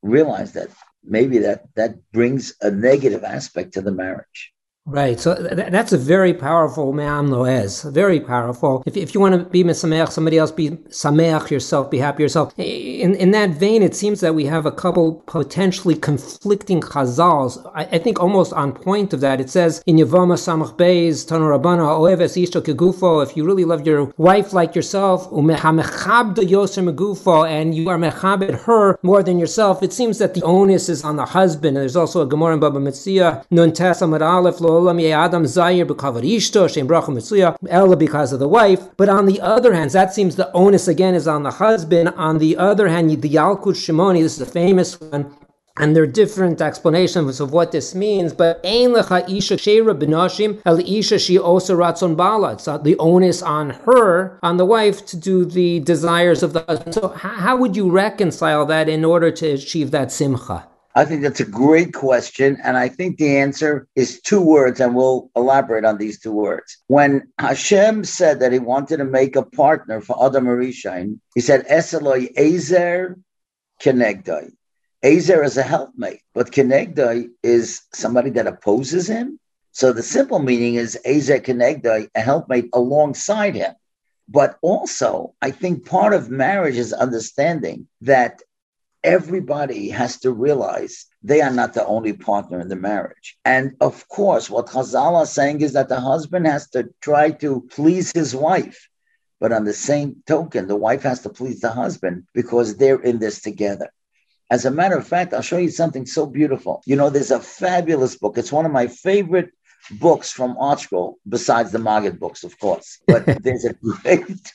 Speaker 4: realize that maybe that that brings a negative aspect to the marriage.
Speaker 5: Right. So th- that's a very powerful Me'am Loez. Very powerful. If, if you want to be Mesameach, somebody else be Sameach yourself, be happy yourself. In, in that vein, it seems that we have a couple potentially conflicting chazals. I, I think almost on point of that. It says in Yavama Samach Beis, Tanu Rabbana, Oeves Ishto Kegufo, if you really love your wife like yourself, and you are mechabed her more than yourself, it seems that the onus is on the husband. And there's also a Gemara in Baba Metzia, Nun Tesam Aleph, Adam Zayir Ishto, Shem Bracha Ella because of the wife. But on the other hand, that seems the onus again is on the husband. On the other hand, the Yalkut Shimoni, this is a famous one, and there are different explanations of what this means, but Ein Lecha Isha Sheira B'Nashim El Isha She also Ratzon Bala. It's the onus on her, on the wife, to do the desires of the husband. So how would you reconcile that in order to achieve that simcha?
Speaker 4: I think that's a great question. And I think the answer is two words, and we'll elaborate on these two words. When Hashem said that he wanted to make a partner for Adam Arishain, he said, Eseloi Ezer Kenegdai. Ezer is a helpmate, but Kenegdai is somebody that opposes him. So the simple meaning is Ezer Kenegdai, a helpmate alongside him. But also, I think part of marriage is understanding that everybody has to realize they are not the only partner in the marriage. And of course, what Chazal is saying is that the husband has to try to please his wife. But on the same token, the wife has to please the husband because they're in this together. As a matter of fact, I'll show you something so beautiful. You know, there's a fabulous book. It's one of my favorite books from ArtScroll, besides the Maggid books, of course. But there's a great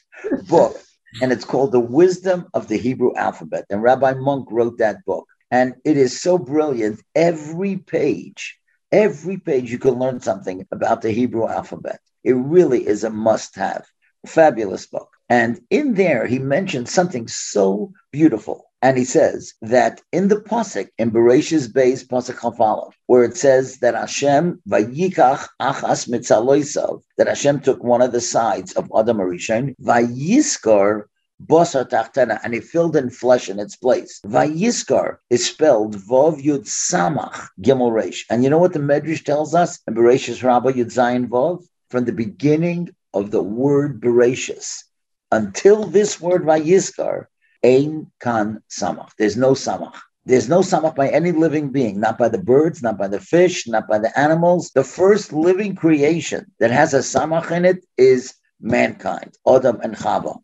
Speaker 4: book, and it's called The Wisdom of the Hebrew Alphabet. And Rabbi Munk wrote that book. And it is so brilliant. Every page, every page, you can learn something about the Hebrew alphabet. It really is a must have. Fabulous book. And in there, he mentioned something so beautiful. And he says that in the Pasuk, in Bereshis Beis Pasuk Chafalav, where it says that Hashem vayikach achas mitzaloisav, that Hashem took one of the sides of Adam Arishon, vayiskar basar tachtana, and he filled in flesh in its place. Vayiskar is spelled Vov Yud Samach Gimel Reish. And you know what the Medrash tells us in Bereshis Rabbah Yud Zayin Vov? From the beginning of the word Bereshis until this word Vayiskar, Ein kan samach. There's no samach. There's no samach by any living being, not by the birds, not by the fish, not by the animals. The first living creation that has a samach in it is mankind, Adam and Chava.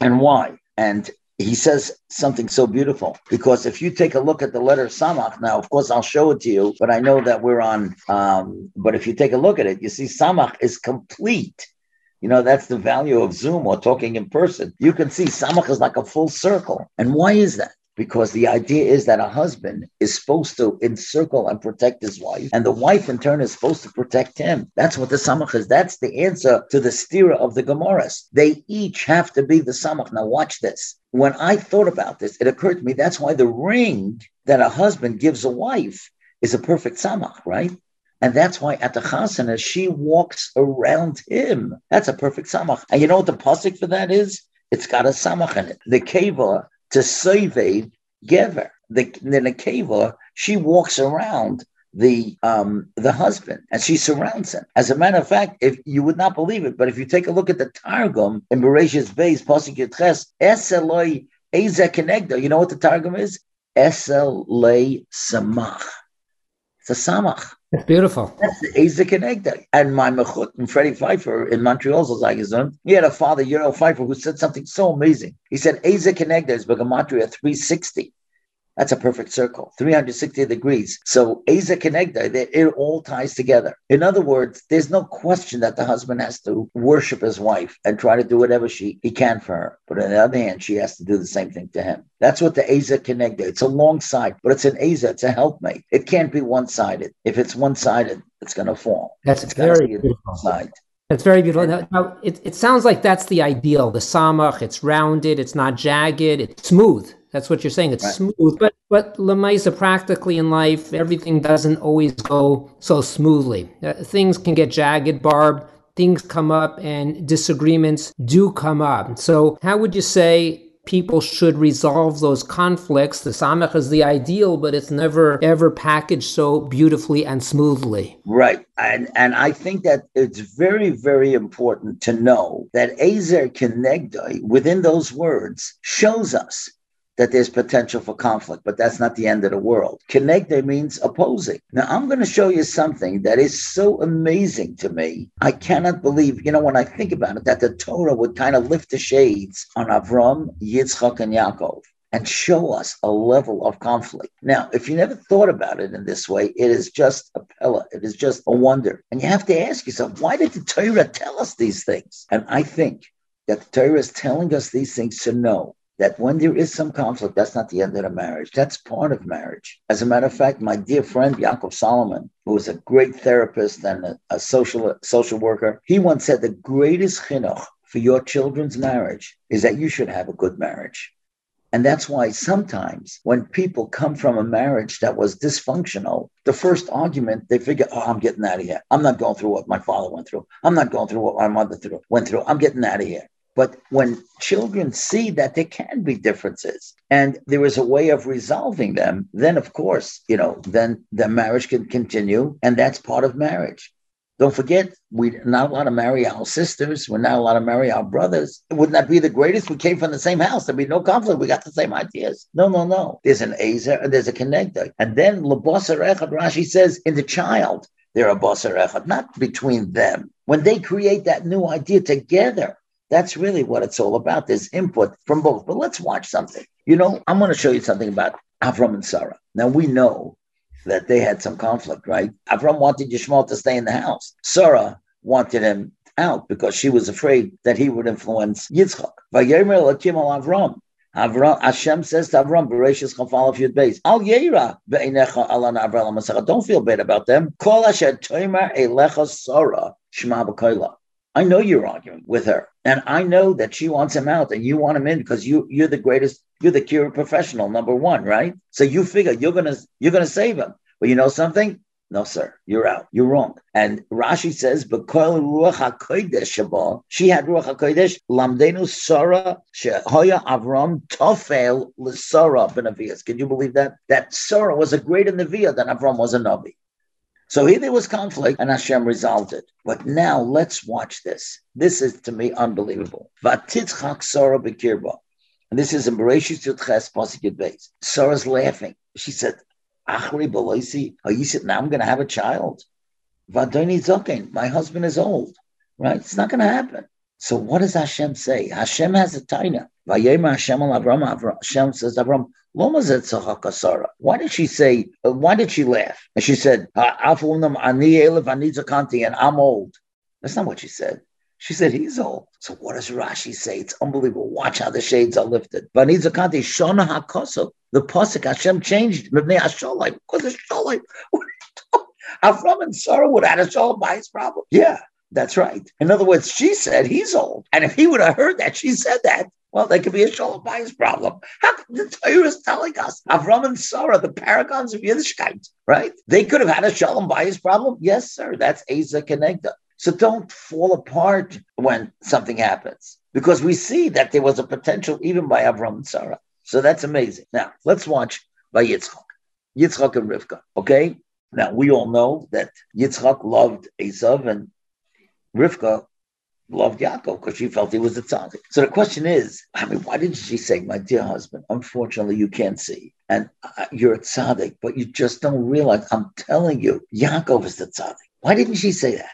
Speaker 4: And why? And he says something so beautiful because if you take a look at the letter samach now of course i'll show it to you but i know that we're on um, but if you take a look at it you see samach is complete you know, that's the value of Zoom or talking in person. You can see Samach is like a full circle. And why is that? Because the idea is that a husband is supposed to encircle and protect his wife, and the wife in turn is supposed to protect him. That's what the samach is. That's the answer to the stira of the Gemaras. They each have to be the samach. Now, watch this. When I thought about this, it occurred to me that's why the ring that a husband gives a wife is a perfect samach, right? And that's why at the chasana, she walks around him. That's a perfect samach. And you know what the pasuk for that is? It's got a samach in it. The keva to save gever. The, the keva, she walks around the um, the husband and she surrounds him. As a matter of fact, if you would not believe it, but if you take a look at the Targum in Bereshis Beis Pasuk Yitches, Eseloi Eze you know what the Targum is? Esel Samach. It's a Samach.
Speaker 5: It's beautiful.
Speaker 4: That's the Isaac and And my Mechut and Freddie Pfeiffer in Montreal's Zagazon, um, he had a father, Euro Pfeiffer, who said something so amazing. He said, Isaac and is Begamatria 360. That's a perfect circle, 360 degrees. So Eza Kenegda, it all ties together. In other words, there's no question that the husband has to worship his wife and try to do whatever she he can for her. But on the other hand, she has to do the same thing to him. That's what the Eza Kenegda. It's alongside, but it's an Eza, it's a helpmate. It can't be one-sided. If it's one-sided, it's gonna fall.
Speaker 5: That's
Speaker 4: it's
Speaker 5: very beautiful.
Speaker 4: Side.
Speaker 5: That's very beautiful. Now, now, it, it sounds like that's the ideal. The samach, it's rounded, it's not jagged, it's smooth. That's what you're saying. It's right. smooth, but but lemaisa practically in life, everything doesn't always go so smoothly. Uh, things can get jagged, barbed. Things come up, and disagreements do come up. So, how would you say people should resolve those conflicts. The samach is the ideal, but it's never ever packaged so beautifully and smoothly.
Speaker 4: Right. And and I think that it's very, very important to know that Ezer Kenegdai within those words shows us that there's potential for conflict, but that's not the end of the world. Connected means opposing. Now, I'm going to show you something that is so amazing to me. I cannot believe, you know, when I think about it, that the Torah would kind of lift the shades on Avram, Yitzchak, and Yaakov and show us a level of conflict. Now, if you never thought about it in this way, it is just a pella. It is just a wonder. And you have to ask yourself, why did the Torah tell us these things? And I think that the Torah is telling us these things to know that when there is some conflict, that's not the end of the marriage. That's part of marriage. As a matter of fact, my dear friend Yaakov Solomon, who was a great therapist and a, a social social worker, he once said the greatest chinuch for your children's marriage is that you should have a good marriage. And that's why sometimes when people come from a marriage that was dysfunctional, the first argument, they figure, oh, I'm getting out of here. I'm not going through what my father went through. I'm not going through what my mother through, went through. I'm getting out of here. But when children see that there can be differences and there is a way of resolving them, then of course, you know, then the marriage can continue and that's part of marriage. Don't forget, we're not allowed to marry our sisters. We're not allowed to marry our brothers. Wouldn't that be the greatest? We came from the same house. There'd be no conflict. We got the same ideas. No, no, no. There's an Azer and there's a connector. And then Labosar Echad, Rashi says, in the child, they're a Echad, not between them. When they create that new idea together, that's really what it's all about. There's input from both. But let's watch something. You know, I'm going to show you something about Avram and Sarah. Now we know that they had some conflict, right? Avram wanted Yishmael to stay in the house. Sarah wanted him out because she was afraid that he would influence Yitzchak. Avram. Avram, Hashem says to Avram, Bereshis Chafal of Yud Beis, Al Yeira be'enecha alan Avram. Don't feel bad about them. Kol asher toimer elecha Sarah shema b'koila. I know you're arguing with her, and I know that she wants him out, and you want him in because you you're the greatest, you're the cure professional, number one, right? So you figure you're gonna you're gonna save him. But you know something? No, sir, you're out. You're wrong. And Rashi says, "Because ruach she had ruach hakodesh lamdenu Sarah shehoya Avram tofel l'Sarah benavias." Can you believe that? That Sarah was a greater neviah than Avram was a navi. So here there was conflict, and Hashem resolved it. But now let's watch this. This is to me unbelievable. Hmm. Vatitzchak Sarah bekirba. And this is in Bereshit Yudches Pasuk Beis. Sarah's laughing. She said, Achri Beloisi, now I'm going to have a child. Vadoni Zokin, my husband is old, right? It's not going to happen. So what does Hashem say? Hashem has a taina. Vayema Hashem al Avram. Hashem says Avram, why did she say? Uh, why did she laugh? And she said, "And I'm old." That's not what she said. She said he's old. So what does Rashi say? It's unbelievable. Watch how the shades are lifted. Vanizakante Shona Hakoso. The Pasuk Hashem changed Mibnei Hasholai because of Sholai. Avram and Sarah would have Sholai by his problem. Yeah, that's right. In other words, she said he's old. And if he would have heard that she said that, well, there could be a Shalom bayis problem. How come the Torah is telling us Avram and Sarah, the paragons of Yiddishkeit, right? They could have had a Shalom bayis problem. Yes, sir. That's Asa Connector. So don't fall apart when something happens because we see that there was a potential even by Avram and Sarah. So that's amazing. Now let's watch by Yitzchak, Yitzchak and Rivka. Okay. Now we all know that Yitzchak loved Esav and Rivka loved Yaakov because she felt he was a tzaddik. So the question is, I mean, why didn't she say, "My dear husband, unfortunately you can't see, and uh, you're a tzaddik, but you just don't realize." I'm telling you, Yaakov is the tzaddik. Why didn't she say that?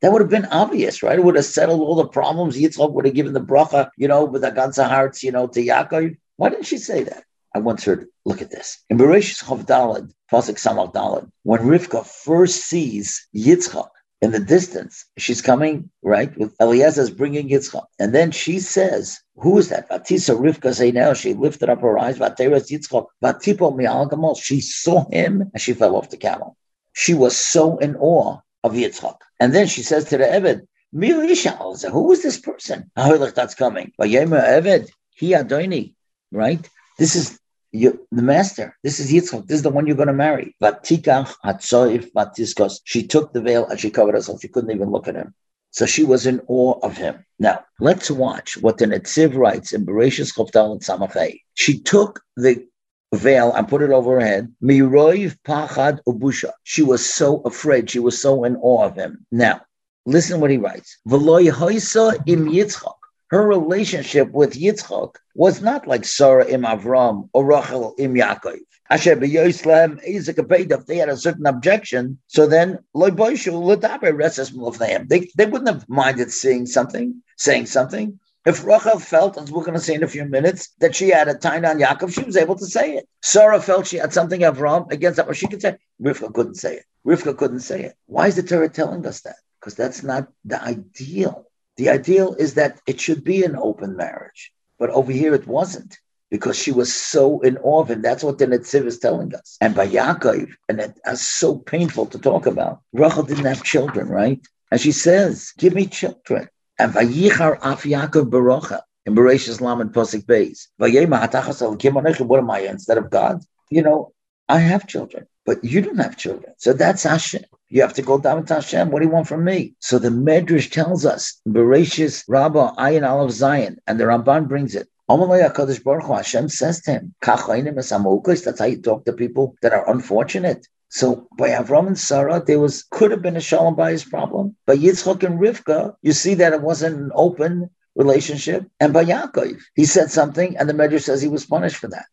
Speaker 4: That would have been obvious, right? It would have settled all the problems. Yitzchak would have given the bracha, you know, with the ganze hearts, you know, to Yaakov. Why didn't she say that? I once heard, look at this. In Bereshit Chav Dalad, Pasuk Samach Dalad, when Rivka first sees Yitzchak in the distance, she's coming, right, with Eliezer's bringing Yitzchak. And then she says, who is that? Vatisa Rivka say now, she lifted up her eyes, Vateres Yitzchak, Vatipo Mi'al She saw him and she fell off the camel. She was so in awe of Yitzchak. And then she says to the Eved, who is this person? That's coming. Eved, he Adoni, right? This is you, the master. This is Yitzchak. This is the one you're going to marry. She took the veil and she covered herself. She couldn't even look at him. So she was in awe of him. Now, let's watch what the Netziv writes in Bereshis Choftal and Samachay. She took the veil and put it over her head. Miroiv pachad ubusha. She was so afraid. She was so in awe of him. Now, listen what he writes. V'loy im Yitzchak her relationship with Yitzchak was not like Sarah im Avram or Rachel im Yaakov. Asher b'Yoslam Isaac if they had a certain objection, so then they they wouldn't have minded seeing something, saying something. If Rachel felt, as we're going to see in a few minutes, that she had a time on Yaakov, she was able to say it. Sarah felt she had something Avram against that, but she could say. Rivka couldn't say it. Rivka couldn't say it. Why is the Torah telling us that? Because that's not the ideal. The ideal is that it should be an open marriage. But over here it wasn't because she was so in awe of him. That's what the Netziv is telling us. And by Yaakov, and is so painful to talk about, Rachel didn't have children, right? And she says, give me children. And Vayichar Af Yaakov Barocha in Bereshis Lam and Posik Beis. What am I instead of God? You know, I have children, but you don't have children. So that's Hashem. You have to go down to Hashem. What do you want from me? So the Medrash tells us, Bereshis Rabbah Ayin Aleph Zion, and the Ramban brings it. Hashem says to him, That's how you talk to people that are unfortunate. So by Avram and Sarah, there was could have been a shalom bayis problem. By Yitzchak and Rivka, you see that it wasn't an open relationship. And by Yaakov, he said something, and the Medrash says he was punished for that.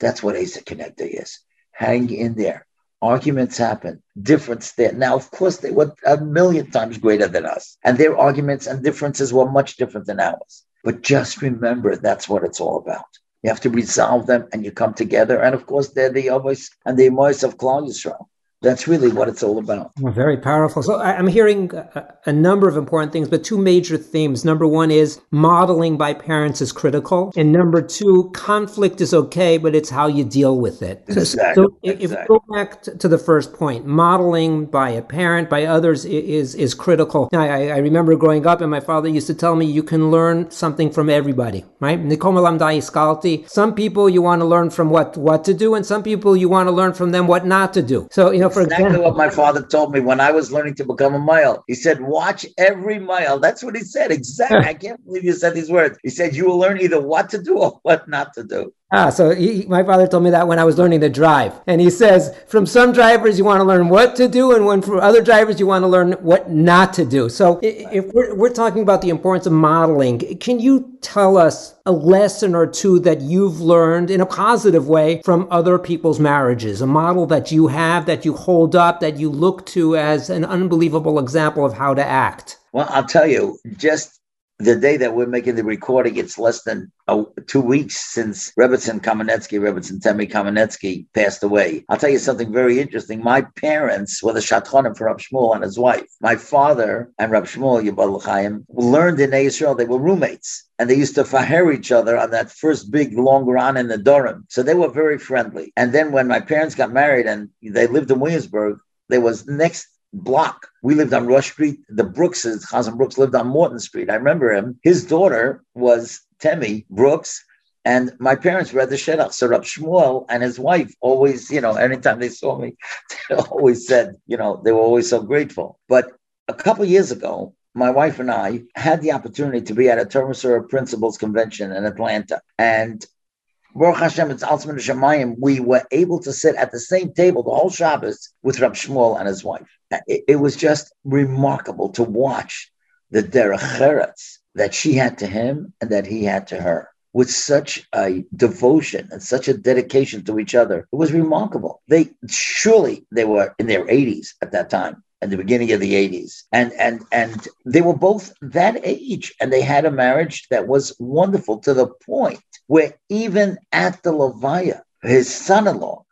Speaker 4: That's what Asa Connector is. Hang in there. Arguments happen, difference there. Now, of course, they were a million times greater than us, and their arguments and differences were much different than ours. But just remember, that's what it's all about. You have to resolve them, and you come together. And of course, they're the Avos and the Amos of Klal Yisrael that's really what it's all about.
Speaker 5: Well, very powerful. So I'm hearing a, number of important things, but two major themes. Number one is modeling by parents is critical. And number two, conflict is okay, but it's how you deal with it.
Speaker 4: Exactly. So
Speaker 5: if, exactly. we go back to the first point, modeling by a parent, by others is, is critical. Now, I, I remember growing up and my father used to tell me you can learn something from everybody, right? Nichomalam da iskalty. Some people you want to learn from what, what to do, and some people you want to learn from them what not to do. So, you know,
Speaker 4: know, for exactly example, what my father told me when I was learning to become a mile. He said, "Watch every mile." That's what he said. Exactly. I can't believe you said these words. He said, "You will learn either what to do or what not to do."
Speaker 5: Ah, so he, my father told me that when I was learning to drive. And he says, from some drivers, you want to learn what to do, and when for other drivers, you want to learn what not to do. So if we're, we're talking about the importance of modeling, can you tell us a lesson or two that you've learned in a positive way from other people's marriages? A model that you have, that you hold up, that you look to as an unbelievable example of how to act?
Speaker 4: Well, I'll tell you, just the day that we're making the recording, it's less than two weeks since Rebbetzin Kamenetsky, Rebbetzin Temi Kamenetsky passed away. I'll tell you something very interesting. My parents were the Shatchonim for Rab Shmuel and his wife. My father and Rab Shmuel, Yibal Chaim, learned in Israel. They were roommates and they used to faher each other on that first big long run in the Durham. So they were very friendly. And then when my parents got married and they lived in Williamsburg, there was next block. We lived on Rush Street. The Brookses, Chazan Brooks, lived on Morton Street. I remember him. His daughter was Temi Brooks. And my parents read the Shedach. So Rab Shmuel and his wife always, you know, anytime they saw me, they always said, you know, they were always so grateful. But a couple years ago, my wife and I had the opportunity to be at a Torah Principals Convention in Atlanta. And Baruch Hashem, it's Alzman Shemayim. We were able to sit at the same table the whole Shabbos with Rab Shmuel and his wife. It, it was just remarkable to watch the derech that she had to him and that he had to her with such a devotion and such a dedication to each other. It was remarkable. They surely they were in their 80s at that time at the beginning of the 80s and and and they were both that age and they had a marriage that was wonderful to the point where even at the levaya his son-in-law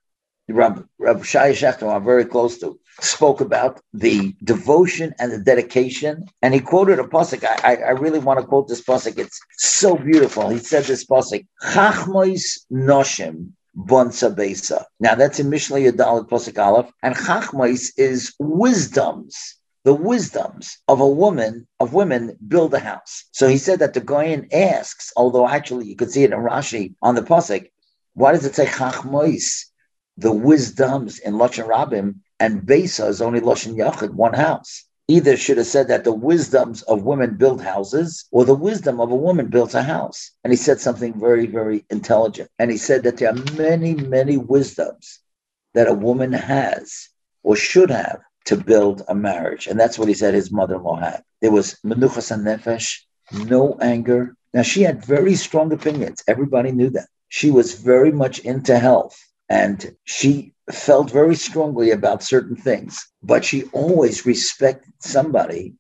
Speaker 4: Rab, Rab Shai Shechter, I'm very close to, spoke about the devotion and the dedication. And he quoted a pasuk. I, I, I really want to quote this pasuk. It's so beautiful. He said this pasuk, Chachmois Noshim Bonsa Besa. Now that's in Mishnah Yadalit Pasuk Aleph. And Chachmois is wisdoms the wisdoms of a woman, of women, build a house. So he said that the Goyen asks, although actually you could see it in Rashi on the Pasuk, why does it say Chachmois? The wisdoms in Lashon Rabim and Besa is only Lashon Yachid, one house. Either should have said that the wisdoms of women build houses or the wisdom of a woman builds a house. And he said something very, very intelligent. And he said that there are many, many wisdoms that a woman has or should have to build a marriage. And that's what he said his mother in law had. There was menuchas and nefesh, no anger. Now, she had very strong opinions. Everybody knew that. She was very much into health and she felt very strongly about certain things, but she always respected somebody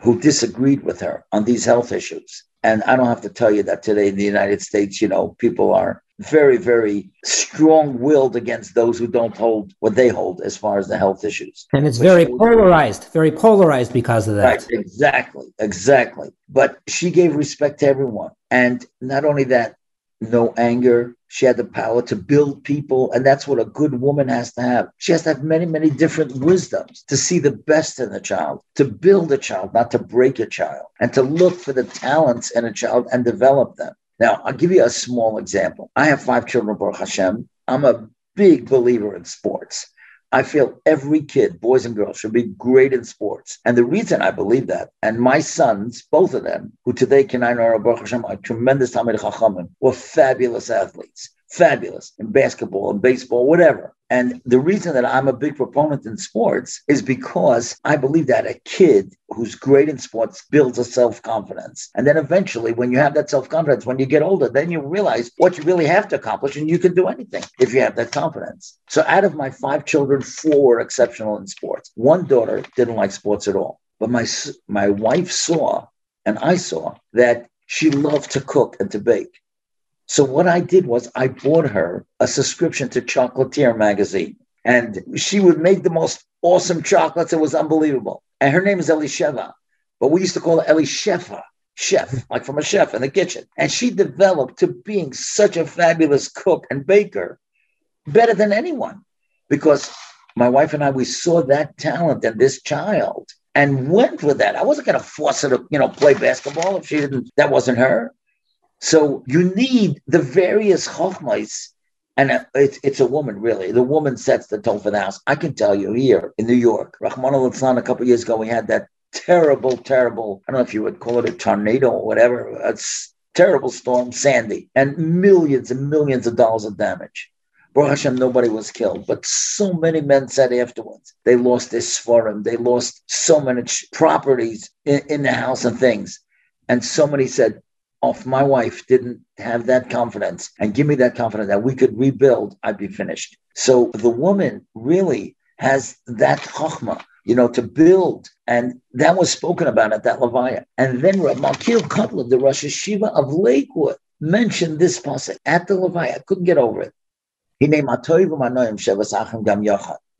Speaker 4: who disagreed with her on these health issues. And I don't have to tell you that today in the United States, you know, people are very, very strong willed against those who don't hold what they hold as far as the health issues.
Speaker 5: And it's very polarized, very polarized because of that.
Speaker 4: Right, exactly, exactly. But she gave respect to everyone. And not only that, no anger, she had the power to build people, and that's what a good woman has to have. She has to have many, many different wisdoms to see the best in a child, to build a child, not to break a child, and to look for the talents in a child and develop them. Now, I'll give you a small example. I have five children, Baruch Hashem. I'm a big believer in sports. I feel every kid, boys and girls, should be great in sports. And the reason I believe that, and my sons, both of them, who today can I know are tremendous Talmid Chachamim, were fabulous athletes, fabulous in basketball and baseball, whatever. And the reason that I'm a big proponent in sports is because I believe that a kid who's great in sports builds a self confidence. And then eventually, when you have that self confidence, when you get older, then you realize what you really have to accomplish and you can do anything if you have that confidence. So out of my five children, four were exceptional in sports. One daughter didn't like sports at all. But my, my wife saw, and I saw, that she loved to cook and to bake. So what I did was I bought her a subscription to Chocolatier magazine. And she would make the most awesome chocolates. It was unbelievable. And her name is Elisheva. But we used to call her Elishefa, chef, like from a chef in the kitchen. And she developed to being such a fabulous cook and baker, better than anyone. Because my wife and I, we saw that talent in this child and went with that. I wasn't going to force her to, you know, play basketball if she didn't, that wasn't her. So you need the various chokhmahs, and it's, it's a woman really. The woman sets the tone for the house. I can tell you here in New York, Rahman al a couple years ago, we had that terrible, terrible. I don't know if you would call it a tornado or whatever. A terrible storm, Sandy, and millions and millions of dollars of damage. Baruch Hashem, nobody was killed, but so many men said afterwards they lost their svarim, they lost so many properties in, in the house and things. And somebody said, if my wife didn't have that confidence and give me that confidence that we could rebuild, I'd be finished. So the woman really has that chachma, you know, to build. And that was spoken about at that Levaya. And then Rav Malkiel Kotler, the Rosh Hashiva of Lakewood, mentioned this pasuk at the Levaya. I couldn't get over it. He named Gam.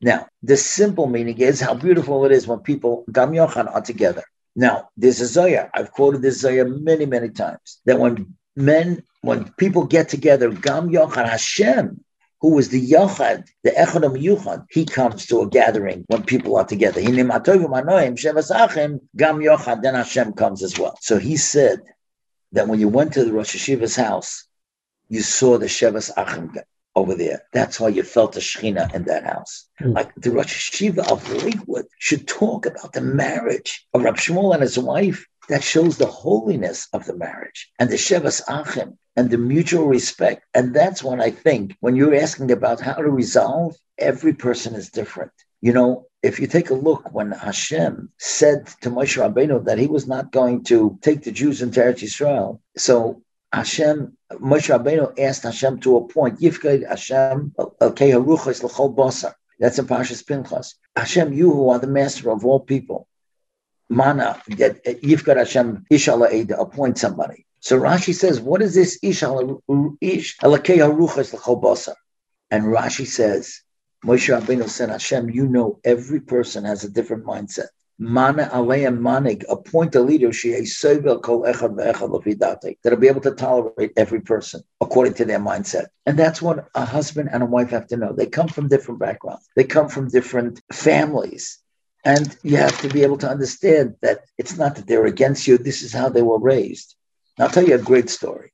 Speaker 4: Now, the simple meaning is how beautiful it is when people Gam Yochan are together. Now, there's a Zaya. I've quoted this Zaya many, many times. That when men, when people get together, Gam Yochad Hashem, who is the Yochad, the Echadam Yuchad, he comes to a gathering when people are together. Gam Yochad, then Hashem comes as well. So he said that when you went to the Rosh Hashiva's house, you saw the Shevas Achim over there. That's why you felt the Shechina in that house. Mm. Like the Rosh Hashiva of Lakewood should talk about the marriage of Rab Shmuel and his wife. That shows the holiness of the marriage and the Shevas Achim and the mutual respect. And that's what I think when you're asking about how to resolve, every person is different. You know, if you take a look when Hashem said to Moshe Rabbeinu that he was not going to take the Jews into Eretz Yisrael, so Hashem, Moshe Rabbeinu asked Hashem to appoint Yifkid Hashem okay Haruchas l'chol basar. That's in Parshas Pinchas. Hashem, you who are the master of all people, mana that Yifkid Hashem Ishal to appoint somebody. So Rashi says, what is this Ishal Ish Alakei Haruchas l'chol basar? And Rashi says, Moshe Rabbeinu said, Hashem, you know every person has a different mindset. Mana Aleim Manig, appoint a leader, that'll be able to tolerate every person according to their mindset. And that's what a husband and a wife have to know. They come from different backgrounds, they come from different families. And you have to be able to understand that it's not that they're against you, this is how they were raised. I'll tell you a great story.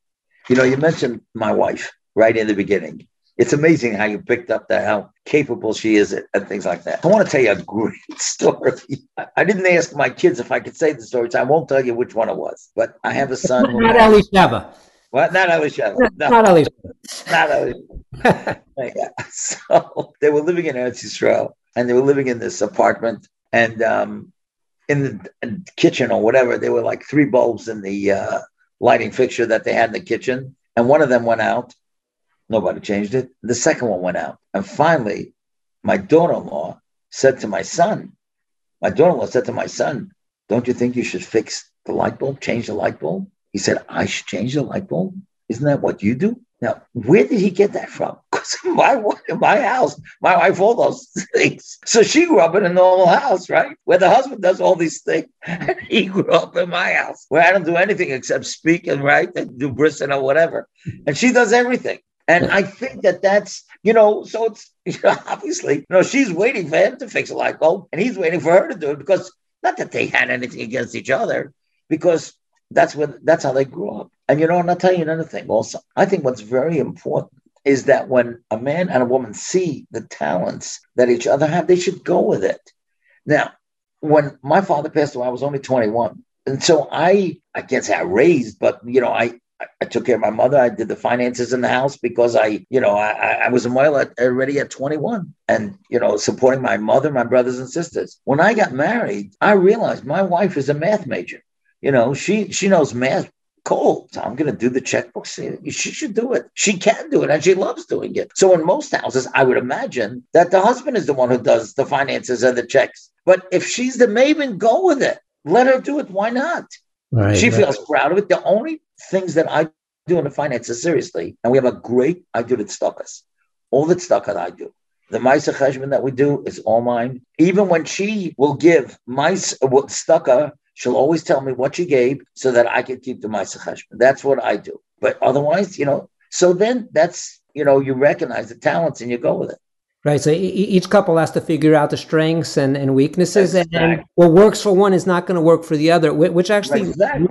Speaker 4: You know, you mentioned my wife right in the beginning it's amazing how you picked up that how capable she is at, and things like that. I want to tell you a great story. I didn't ask my kids if I could say the story, so I won't tell you which one it was. But I have a son.
Speaker 5: Not Ali Shaba.
Speaker 4: What? Not Elisheva.
Speaker 5: No. Not Ali.
Speaker 4: Not Ali. yeah. So they were living in Eretz Yisrael, and they were living in this apartment, and um, in the kitchen or whatever, there were like three bulbs in the uh, lighting fixture that they had in the kitchen, and one of them went out Nobody changed it. The second one went out. And finally, my daughter in law said to my son, my daughter in law said to my son, Don't you think you should fix the light bulb, change the light bulb? He said, I should change the light bulb. Isn't that what you do? Now, where did he get that from? Because my my house, my wife, all those things. So she grew up in a normal house, right? Where the husband does all these things. he grew up in my house where I don't do anything except speak and write and do brisket or whatever. And she does everything. And I think that that's, you know, so it's you know, obviously, you know, she's waiting for him to fix a light bulb and he's waiting for her to do it because not that they had anything against each other, because that's what that's how they grew up. And you know, and I'll tell you another thing also. I think what's very important is that when a man and a woman see the talents that each other have, they should go with it. Now, when my father passed away, I was only 21. And so I, I can't say I raised, but you know, I I took care of my mother. I did the finances in the house because I, you know, I, I was a male at, already at 21 and, you know, supporting my mother, my brothers and sisters. When I got married, I realized my wife is a math major. You know, she she knows math cold. So I'm going to do the checkbook. She should do it. She can do it and she loves doing it. So in most houses, I would imagine that the husband is the one who does the finances and the checks. But if she's the maven, go with it. Let her do it. Why not? Right, she right. feels proud of it. The only things that I do in the finances seriously, and we have a great, I do the tzedakahs. All the tzedakah I do. The Maisa Cheshbon that we do is all mine. Even when she will give my tzedakah, she'll always tell me what she gave so that I can keep the Maisa Cheshbon. That's what I do. But otherwise, you know, so then that's, you know, you recognize the talents and you go with it.
Speaker 5: Right. So each couple has to figure out the strengths and, and weaknesses, exactly. and what works for one is not going to work for the other, which actually exactly.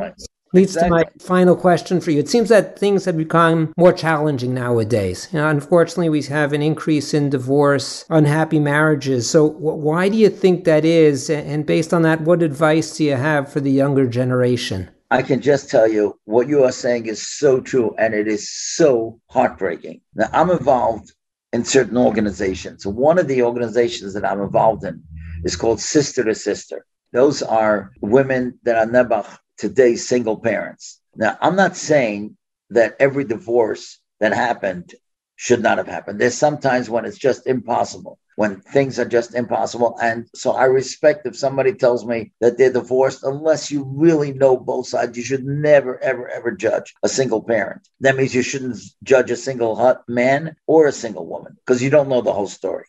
Speaker 5: Leads exactly. to my final question for you. It seems that things have become more challenging nowadays. You know, unfortunately, we have an increase in divorce, unhappy marriages. So why do you think that is? And based on that, what advice do you have for the younger generation?
Speaker 4: I can just tell you what you are saying is so true and it is so heartbreaking. Now, I'm involved in certain organizations. One of the organizations that I'm involved in is called Sister to Sister. Those are women that are nebach today single parents. Now, I'm not saying that every divorce that happened should not have happened. There's sometimes when it's just impossible when things are just impossible. And so I respect if somebody tells me that they're divorced, unless you really know both sides, you should never, ever, ever judge a single parent. That means you shouldn't judge a single man or a single woman because you don't know the whole story.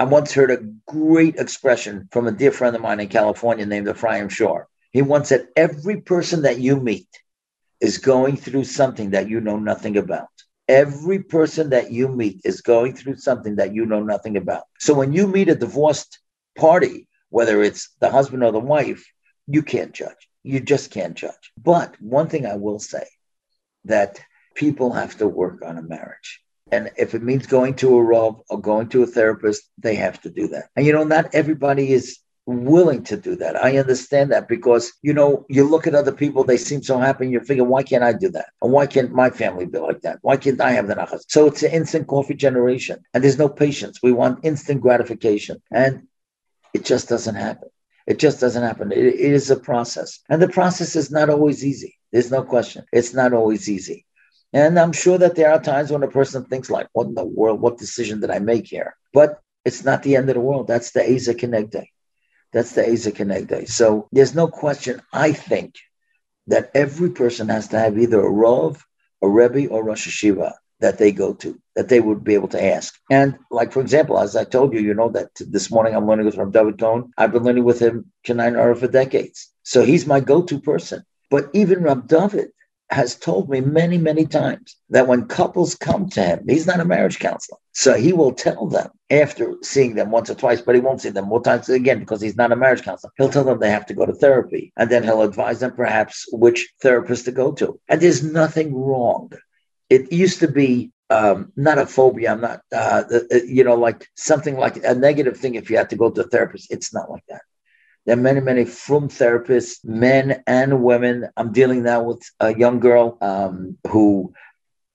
Speaker 4: I once heard a great expression from a dear friend of mine in California named Ephraim Shore. He once said, Every person that you meet is going through something that you know nothing about. Every person that you meet is going through something that you know nothing about. So when you meet a divorced party, whether it's the husband or the wife, you can't judge. You just can't judge. But one thing I will say that people have to work on a marriage. And if it means going to a Rav or going to a therapist, they have to do that. And you know, not everybody is willing to do that. I understand that because, you know, you look at other people, they seem so happy, and you figure, why can't I do that? And why can't my family be like that? Why can't I have the nachas? So it's an instant coffee generation, and there's no patience. We want instant gratification, and it just doesn't happen. It just doesn't happen. it, it is a process, and the process is not always easy. There's no question. It's not always easy. And I'm sure that there are times when a person thinks like, what in the world? What decision did I make here? But it's not the end of the world. That's the Eza Day. That's the Asa Kenegde. So there's no question, I think, that every person has to have either a Rav, a Rebbe, or Rosh Hashiva that they go to, that they would be able to ask. And like, for example, as I told you, you know that this morning I'm learning with from David Cohen. I've been learning with him Kenai Ara for decades. So he's my go-to person. But even Rab David has told me many, many times that when couples come to him, he's not a marriage counselor. So he will tell them after seeing them once or twice, but he won't see them more times again because he's not a marriage counselor. He'll tell them they have to go to therapy and then he'll advise them perhaps which therapist to go to. And there's nothing wrong. It used to be um, not a phobia. I'm not, uh, uh you know, like something like a negative thing if you had to go to a therapist. It's not like that. There are many, many from therapists, men and women. I'm dealing now with a young girl um, who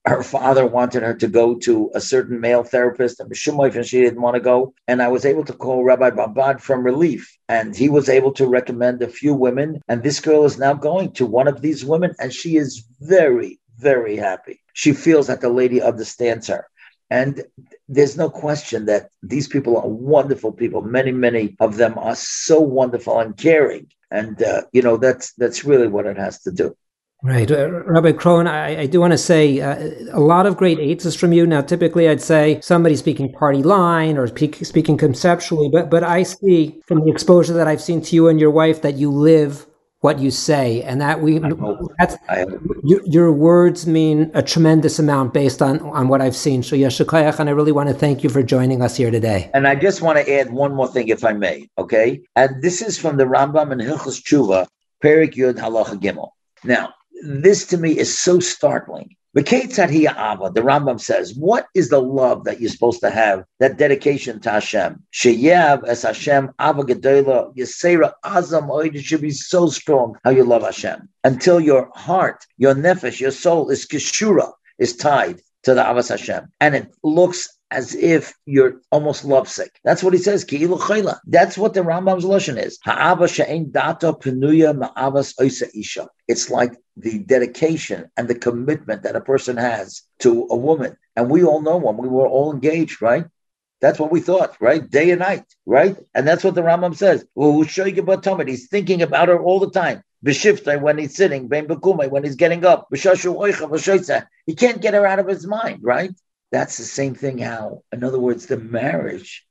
Speaker 4: her father wanted her to go to a certain male therapist, and she didn't want to go. And I was able to call Rabbi Babad from Relief, and he was able to recommend a few women. And this girl is now going to one of these women, and she is very, very happy. She feels that the lady understands her. And there's no question that these people are wonderful people. Many, many of them are so wonderful and caring. And, uh, you know, that's, that's really what it has to do.
Speaker 5: Right. Uh, Rabbi Krohn, I, I, do want to say uh, a lot of great aids from you. Now, typically I'd say somebody speaking party line or speak, speaking conceptually, but, but I see from the exposure that I've seen to you and your wife that you live what you say and that we that's your, your, words mean a tremendous amount based on on what i've seen. So yeshakayach and i really want to thank you for joining us here today.
Speaker 4: And i just want to add one more thing if i may okay? And this is from the rambam and hilchos tshuva perik yud halacha gimel. Now this to me is so startling. The Rambam says, what is the love that you're supposed to have, that dedication to Hashem? Sheyev as Hashem, Ava Gedola, Yisera Azam, oh, it should be so strong how you love Hashem. Until your heart, your nefesh, your soul is kishura, is tied to the Avas Hashem. And it looks as if you're almost lovesick. That's what he says. That's what the Rambam's lashon is. It's like the dedication and the commitment that a person has to a woman. And we all know one. We were all engaged, right? That's what we thought, right? Day and night, right? And that's what the Rambam says. He's thinking about her all the time. When he's sitting, when he's getting up. He can't get her out of his mind, right? That's the same thing how, in other words, the marriage,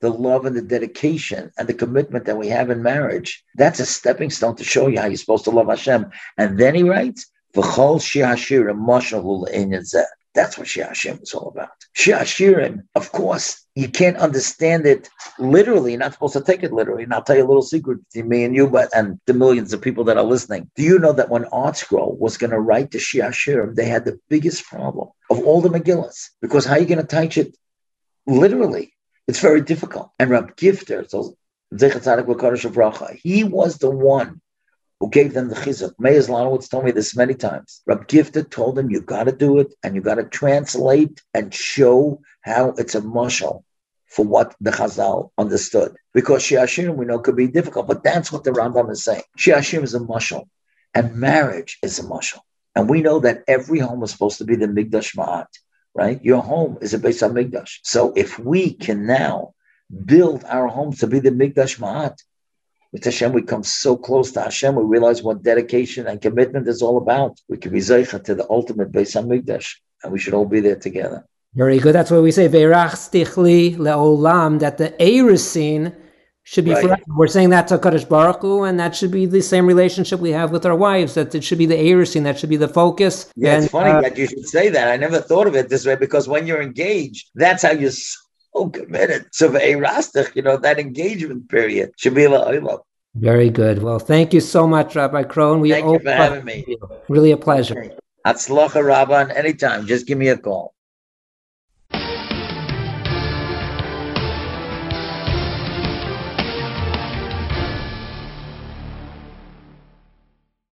Speaker 4: the love and the dedication and the commitment that we have in marriage, that's a stepping stone to show you how you're supposed to love Hashem. And then he writes, V'chol that's what Shir Hashem is all about. Shir Hashirim, of course, you can't understand it literally. You're not supposed to take it literally. And I'll tell you a little secret between me and you, but and the millions of people that are listening. Do you know that when ArtScroll was going to write the Shir Hashirim, they had the biggest problem of all the Megillas because how are you going to teach it literally? It's very difficult. And Rab Gifter, so he was the one who gave them the chizuk. Meir Zlotowitz told me this many times. Rab Gifter told him, you got to do it, and you got to translate and show how it's a mushal for what the Chazal understood. Because Shiashim, we know, could be difficult, but that's what the Rambam is saying. Shiashim is a mushal, and marriage is a mushal. And we know that every home is supposed to be the Migdash Ma'at, right? Your home is a base on Migdash. So if we can now build our homes to be the Migdash Ma'at, with Hashem, we come so close to Hashem, we realize what dedication and commitment is all about. We can be Zeicha to the ultimate Beis HaMikdash, and we should all be there together.
Speaker 5: Very good. That's why we say Ve'erach stichli le'olam, that the Erusin should be right. forever. We're saying that to Kadosh Baruch Hu, and that should be the same relationship we have with our wives, that it should be the Erusin, that should be the focus.
Speaker 4: Yeah,
Speaker 5: and,
Speaker 4: it's funny uh, that you should say that. I never thought of it this way, because when you're engaged, that's how you're so committed. So for a rastach, you know, that engagement period should be a
Speaker 5: Very good. Well, thank you so much, Rabbi Krohn.
Speaker 4: We thank you for having me.
Speaker 5: Really a pleasure.
Speaker 4: Atzlocha, Rabbi, anytime. Just give me a call.